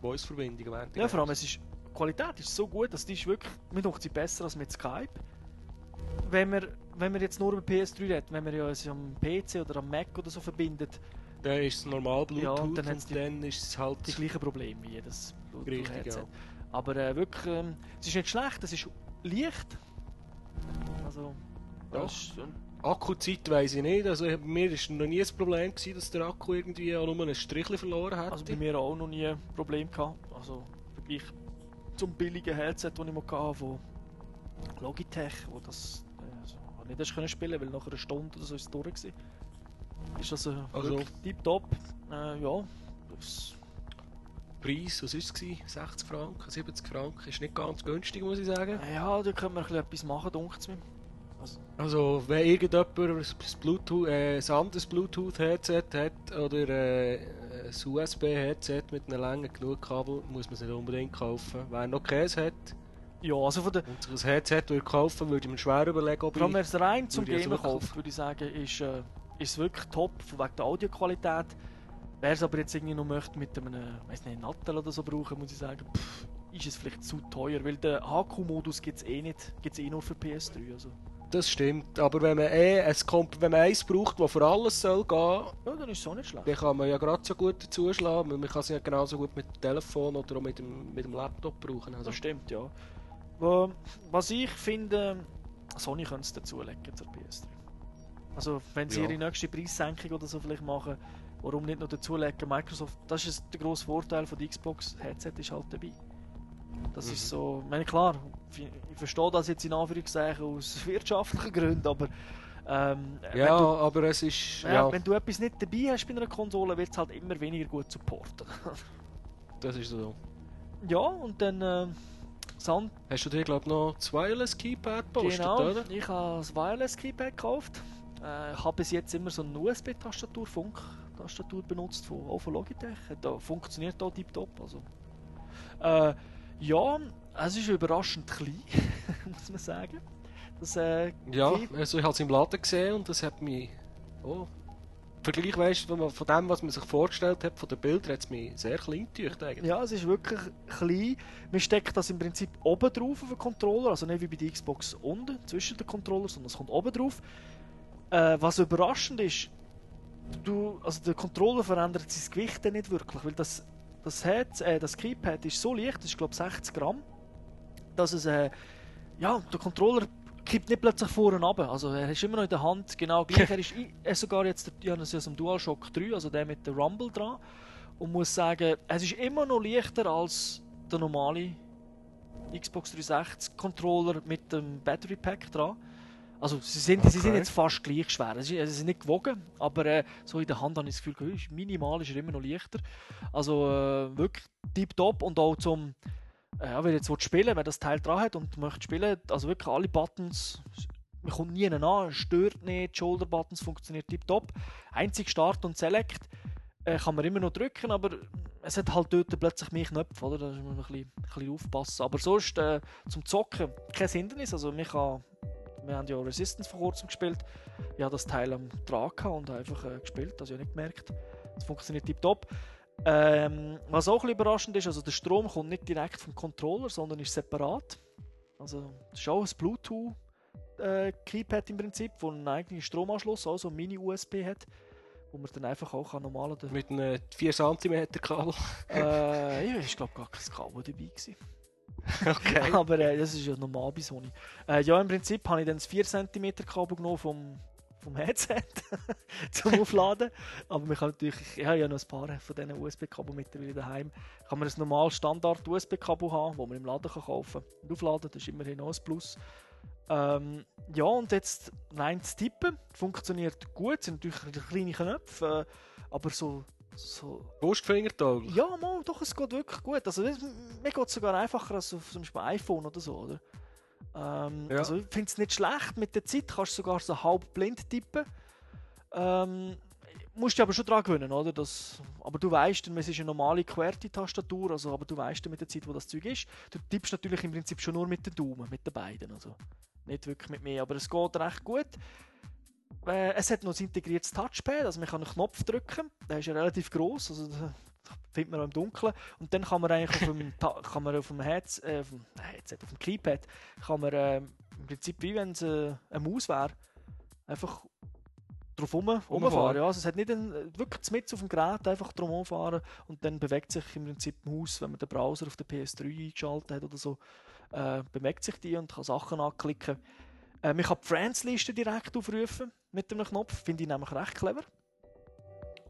Voice-Verbindung der Ja, vor allem es ist, die Qualität ist so gut, dass die ist wirklich, mir sie besser als mit Skype. Wenn wir, wenn wir jetzt nur über PS3 reden, wenn wir ja es am PC oder am Mac oder so verbindet, Dann ist es normal Bluetooth Ja, und und dann dann, hat's die- ist es halt... die gleichen Probleme wie jedes Bluetooth-Headset. ja. Aber äh, wirklich, ähm, es ist nicht schlecht, es ist leicht. Also, Ja. das ist, ähm, Akkuzeit weiss ich nicht, also bei mir war noch nie ein Problem, gewesen, dass der Akku irgendwie auch nur ein Strichchen verloren hat. Also bei mir auch noch nie ein Problem gehabt. Also im Vergleich zum billigen Headset, das ich mal hatte, von Logitech, wo das äh, also, nicht erst können spielen, weil nach einer Stunde oder so ist es durch gewesen. Ist also, Also- wirklich tipptopp. Äh, ja, das, Preis, was war es? gewesen? 60 Franken, 70 Franken, ist nicht ganz günstig, muss ich sagen. ja, da können wir ein bisschen etwas machen, dunkt mir. Also, Also, wenn irgendjemand ein Bluetooth, äh, ein anderes Bluetooth-Headset hat oder äh, ein USB-Headset mit einem langen genug Kabel, muss man es nicht unbedingt kaufen. Wer noch keins hat ja, also von der, und sich ein Headset kaufen, würde ich mir schwer überlegen, ob ich... wenn es rein zum Gamen kauft, würde ich sagen, ist, äh, ist es wirklich top, von wegen der Audioqualität. Wer es aber jetzt irgendwie noch möchte mit einem, weiß nicht, Nattel oder so brauchen, muss ich sagen, pff, ist es vielleicht zu teuer, weil den HQ-Modus gibt es eh nicht, gibt es eh nur für PS3. Also. Das stimmt, aber wenn man eh ein Komp wenn man eins braucht, das für alles soll gehen, Ja, dann ist es auch nicht schlecht. dann kann man ja gerade so gut dazuschlagen. Man kann es ja genauso gut mit dem Telefon oder auch mit dem, mit dem Laptop brauchen. Also, Das stimmt, ja. Was ich finde, Sony könnte es dazulegen zur PS3. Also, wenn sie Ja. ihre nächste Preissenkung oder so vielleicht machen, warum nicht noch dazulegen? Microsoft, das ist der grosse Vorteil von der Xbox Headset ist halt dabei. Das Mhm. ist so, ich meine, klar, ich, verstehe das jetzt in Anführungszeichen aus (laughs) wirtschaftlichen Gründen, aber ähm, ja, du, aber es ist... ja, Ja, wenn du etwas nicht dabei hast bei einer Konsole, wird es halt immer weniger gut supporten. das ist so. ja, und dann äh, Sand Hast du dir, glaube ich, noch das Wireless Keypad gepostet, Genau, oder? ich habe das Wireless Keypad gekauft. Äh, ich habe bis jetzt immer so eine USB-Tastatur, Funk-Tastatur benutzt, von, auch von Logitech. Da funktioniert auch tiptop. Also. Äh, ja, es ist überraschend klein, (laughs) muss man sagen. Das, äh, Ja, also ich habe es im Laden gesehen und das hat mich... Oh, Vergleich, weißt von dem, was man sich vorgestellt hat, von den Bildern, hat es mich sehr klein geteucht eigentlich. Ja, es ist wirklich klein. Man steckt das im Prinzip oben drauf auf den Controller, also nicht wie bei der Xbox unten, zwischen den Controller, sondern es kommt oben drauf. Äh, was überraschend ist, du, also der Controller verändert sein Gewicht nicht wirklich, weil das, das, Head, äh, das Keypad ist so leicht, das ist glaube 60 Gramm, dass es, äh, ja, der Controller kippt nicht plötzlich vorne runter. Also er ist immer noch in der Hand genau gleich. (laughs) er ist er sogar jetzt, ja, ist am DualShock 3, also der mit der Rumble dran und muss sagen, es ist immer noch leichter als der normale Xbox 360 Controller mit dem Battery Pack dran. Also sie sind, sie sind Okay. jetzt fast gleich schwer. Es ist, es ist nicht gewogen, aber äh, so in der Hand habe ich das Gefühl, minimal ist er immer noch leichter. Also äh, wirklich tiptop und auch zum ja, wenn du jetzt spielen, wenn das Teil dran hat und du spielen, also wirklich alle Buttons, man kommt nie an, stört nicht, die Shoulder Buttons funktioniert tiptop. Einzig Start und Select äh, kann man immer noch drücken, aber es hat halt dort plötzlich mehr Knöpfe, oder? Da muss man ein bisschen, ein bisschen aufpassen. Aber sonst äh, zum Zocken kein Hindernis. Also mich kann, wir haben ja Resistance vor kurzem gespielt. Ich habe das Teil am gehabt und einfach äh, gespielt, also ich habe nicht gemerkt. Es funktioniert tiptop. Ähm, was auch ein bisschen überraschend ist, also der Strom kommt nicht direkt vom Controller, sondern ist separat. Also das ist auch ein Bluetooth äh, Keypad im Prinzip, wo einen eigenen Stromanschluss, also ein Mini-USB hat, wo man dann einfach auch normal Mit einem 4 cm Kabel. äh, (laughs) ja, ich glaube gar kein Kabel dabei gewesen. Okay. (laughs) Aber äh, das ist ja normal bei Sony. Äh, ja, im Prinzip habe ich dann das 4 cm Kabel genommen vom, vom Headset (laughs) zum Aufladen. Aber man kann natürlich, ich habe ja noch ein paar von diesen USB-Kabel mittlerweile daheim. Kann man ein normal Standard USB-Kabel haben, das man im Laden kann kaufen und aufladen. Das ist immerhin auch ein Plus. Ähm, ja, und jetzt rein das Tippen funktioniert gut. Es sind natürlich kleine Knöpfe, äh, aber so, so Wurstfingertauglich. ja, mal, doch, es geht wirklich gut. Also, mir geht es sogar einfacher als auf zum Beispiel iPhone oder so, oder? Ähm, Ja. Also, ich finde es nicht schlecht. Mit der Zeit kannst du sogar so halb blind tippen. Ähm, musst dich aber schon dran gewöhnen, oder? Das, aber du weißt, es ist eine normale QWERTY-Tastatur, also, aber du weißt mit der Zeit, wo das Zeug ist. Du tippst natürlich im Prinzip schon nur mit den Daumen, mit den beiden, also nicht wirklich mit mir, aber es geht recht gut. Äh, es hat noch ein integriertes Touchpad, also man kann einen Knopf drücken, der ist ja relativ groß, also findet man auch im Dunkeln und dann kann man eigentlich auf dem, kann man auf dem, Heads, äh, auf dem Headset, auf dem Keypad, kann man äh, im Prinzip wie wenn es äh, eine Maus wäre, einfach drauf rum, rumfahren. Ja, also es hat nicht einen, wirklich mit auf dem Gerät einfach drum rumfahren und dann bewegt sich im Prinzip die Maus, wenn man den Browser auf der PS3 eingeschaltet hat oder so, äh, bewegt sich die und kann Sachen anklicken. Äh, man kann die Friends-Liste direkt aufrufen mit einem Knopf, finde ich nämlich recht clever.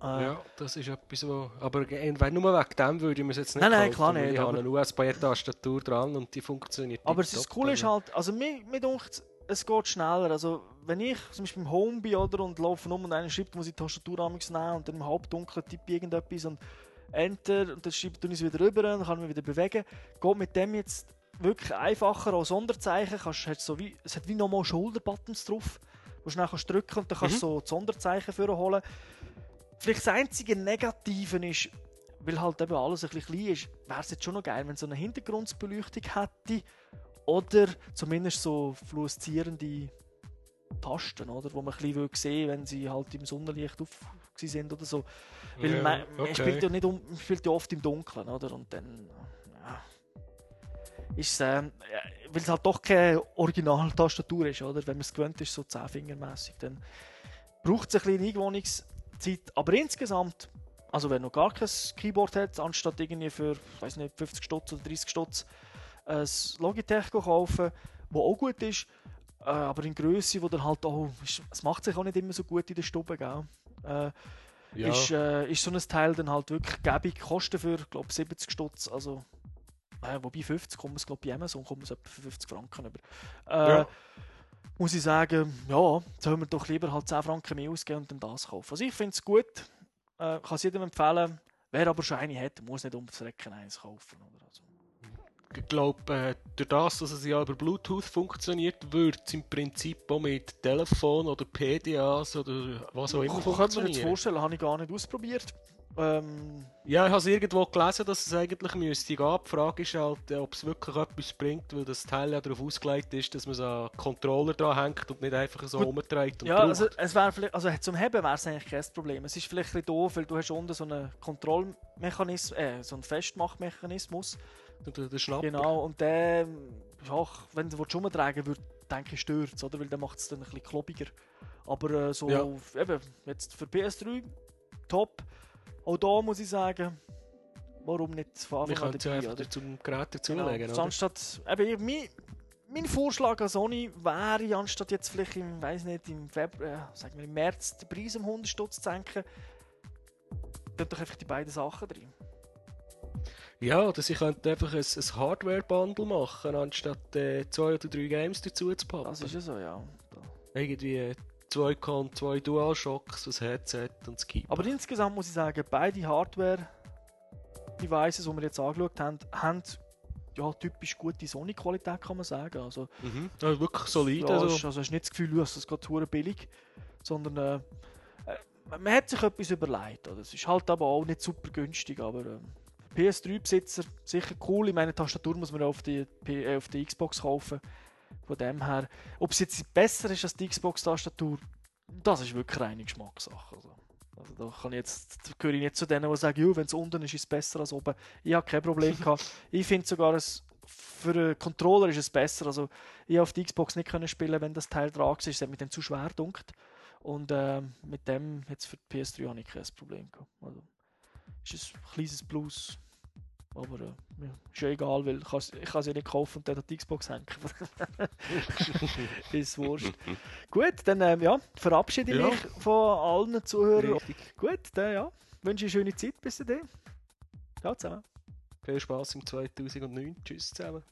Äh, Ja, das ist etwas, wo... Aber wenn nur wegen dem würde ich mir es jetzt nicht Nein, nein, klar nicht, Ich habe eine USB-Tastatur dran und die funktioniert Aber das Coole ist also. halt, also mir, mir denkt, es geht schneller. Also wenn ich zum Beispiel im Home bin oder und laufe um und einer schreibt, muss ich die Tastatur nehmen und dann im Halbdunkeln tippe ich irgendetwas und Enter und dann schreibe ich es wieder rüber und kann mich wieder bewegen. Geht mit dem jetzt wirklich einfacher als Sonderzeichen. Kannst, hast so wie, es hat wie nochmal Schulterbuttons drauf, wo du schnell kannst drücken und dann kannst du so die Sonderzeichen vorholen. Vielleicht das einzige Negative ist, weil halt eben alles ein bisschen klein ist, wäre es jetzt schon noch geil, wenn es so eine Hintergrundbeleuchtung hätte oder zumindest so fluoreszierende Tasten, oder? Wo man ein bisschen will sehen wenn sie halt im Sonnenlicht auf sind oder so. Weil Ja, man, man okay. spielt ja nicht um, man spielt ja oft im Dunkeln, oder? Und dann ja, ist es, ähm, ja, weil es halt doch keine Originaltastatur ist, oder? Wenn man es gewöhnt ist, so zehnfingermäßig, dann braucht es ein bisschen Eingewöhnungszeit. Aber insgesamt, also wenn noch gar kein Keyboard hat, anstatt irgendwie für, ich weiß nicht, 50 Stutz oder 30 Stutz ein Logitech kaufen, wo auch gut ist, äh, aber in Größe, wo dann halt auch, es macht sich auch nicht immer so gut in der Stube, gell? Äh, Ja. ist, äh, ist so ein Teil dann halt wirklich gäbig, kostet für, glaube 70 Stutz, also äh, wobei 50 kommen es glaube bei Amazon kommen es etwa für 50 Franken über. Äh, Ja. Muss ich sagen, ja, sollen wir doch lieber halt 10 Franken mehr ausgeben und dann das kaufen. Also ich finde es gut, äh, kann es jedem empfehlen. Wer aber schon eine hat, muss nicht ums Recken eins kaufen. Oder? Also, Ich glaube, äh, durch das, dass es ja über Bluetooth funktioniert, würde es im Prinzip auch mit Telefon oder PDAs oder was auch immer ich könnte mir jetzt funktionieren. vorstellen, habe ich gar nicht ausprobiert. Ähm, Ja, ich habe es irgendwo gelesen, dass es eigentlich müsste gehen. Die Frage ist halt, äh, ob es wirklich etwas bringt, weil das Teil ja darauf ausgelegt ist, dass man so einen Controller dran hängt und nicht einfach so Gut. Ja, braucht. also, es wär vielleicht, also zum Heben wäre es eigentlich kein Problem. Es ist vielleicht ein bisschen doof, weil du hast unten so einen Kontrollmechanismus, äh, so einen Festmachmechanismus. der, der, der Schnapper. Genau, und der, ja, wenn du willst rumtragen würdest, denke ich, stört es, oder? Weil dann macht es dann ein bisschen klobiger. Aber äh, so, Ja. eben, jetzt für PS3, top. Auch da muss ich sagen, warum nicht von Anfang an ja dabei, einfach oder? zum Gerät Genau, dazulegen, oder? anstatt, eben, mein, mein Vorschlag an Sony wäre, anstatt jetzt vielleicht im, weiß nicht, im Februar, äh, sagen wir im März den Preis um 100 Stutz zu senken, tut doch einfach die beiden Sachen drin. Ja, oder sie könnten einfach ein, ein Hardware-Bundle machen, anstatt äh, zwei oder drei Games dazu zu packen. Das ist ja so, ja. Irgendwie äh, zwei Con, zwei DualShocks, das Headset und das Keyboard. Aber insgesamt muss ich sagen, beide Hardware-Devices, die wir jetzt angeschaut haben, haben ja, typisch gute Sony-Qualität, kann man sagen. Also, mhm. also wirklich solid. ja, also, also, hast nicht das Gefühl, dass es geht hure billig, sondern äh, äh, man hat sich etwas überlegt. Oder? Es ist halt aber auch nicht super günstig, aber äh, PS3-Besitzer sicher cool. Ich meine, Tastatur muss man auf die, äh, auf die Xbox kaufen. Von dem her, ob es jetzt besser ist als die Xbox-Tastatur, das ist wirklich reine Geschmackssache. Also, Also da kann ich jetzt, gehöre ich nicht zu denen, die sagen, wenn es unten ist, ist es besser als oben. Ich habe kein Problem (laughs) gehabt. Ich finde sogar, es, für einen Controller ist es besser. Also ich habe auf die Xbox nicht können spielen, wenn das Teil dran war. Es hat mir dann zu schwer gedunkt. Und ähm, mit dem jetzt für die PS3 habe ich kein Problem gehabt. Also, ist ein kleines Plus. Aber äh, ja, ist ja egal, weil ich kann ich es ja nicht kaufen und dann an die Xbox hängen. (laughs) ist wurscht. Gut, dann ähm, ja, verabschiede ich Ja. mich von allen Zuhörern. Richtig. Gut, dann ja, wünsche ich eine schöne Zeit bis dann. Ciao zusammen. Viel Spaß im 2009. Tschüss zusammen.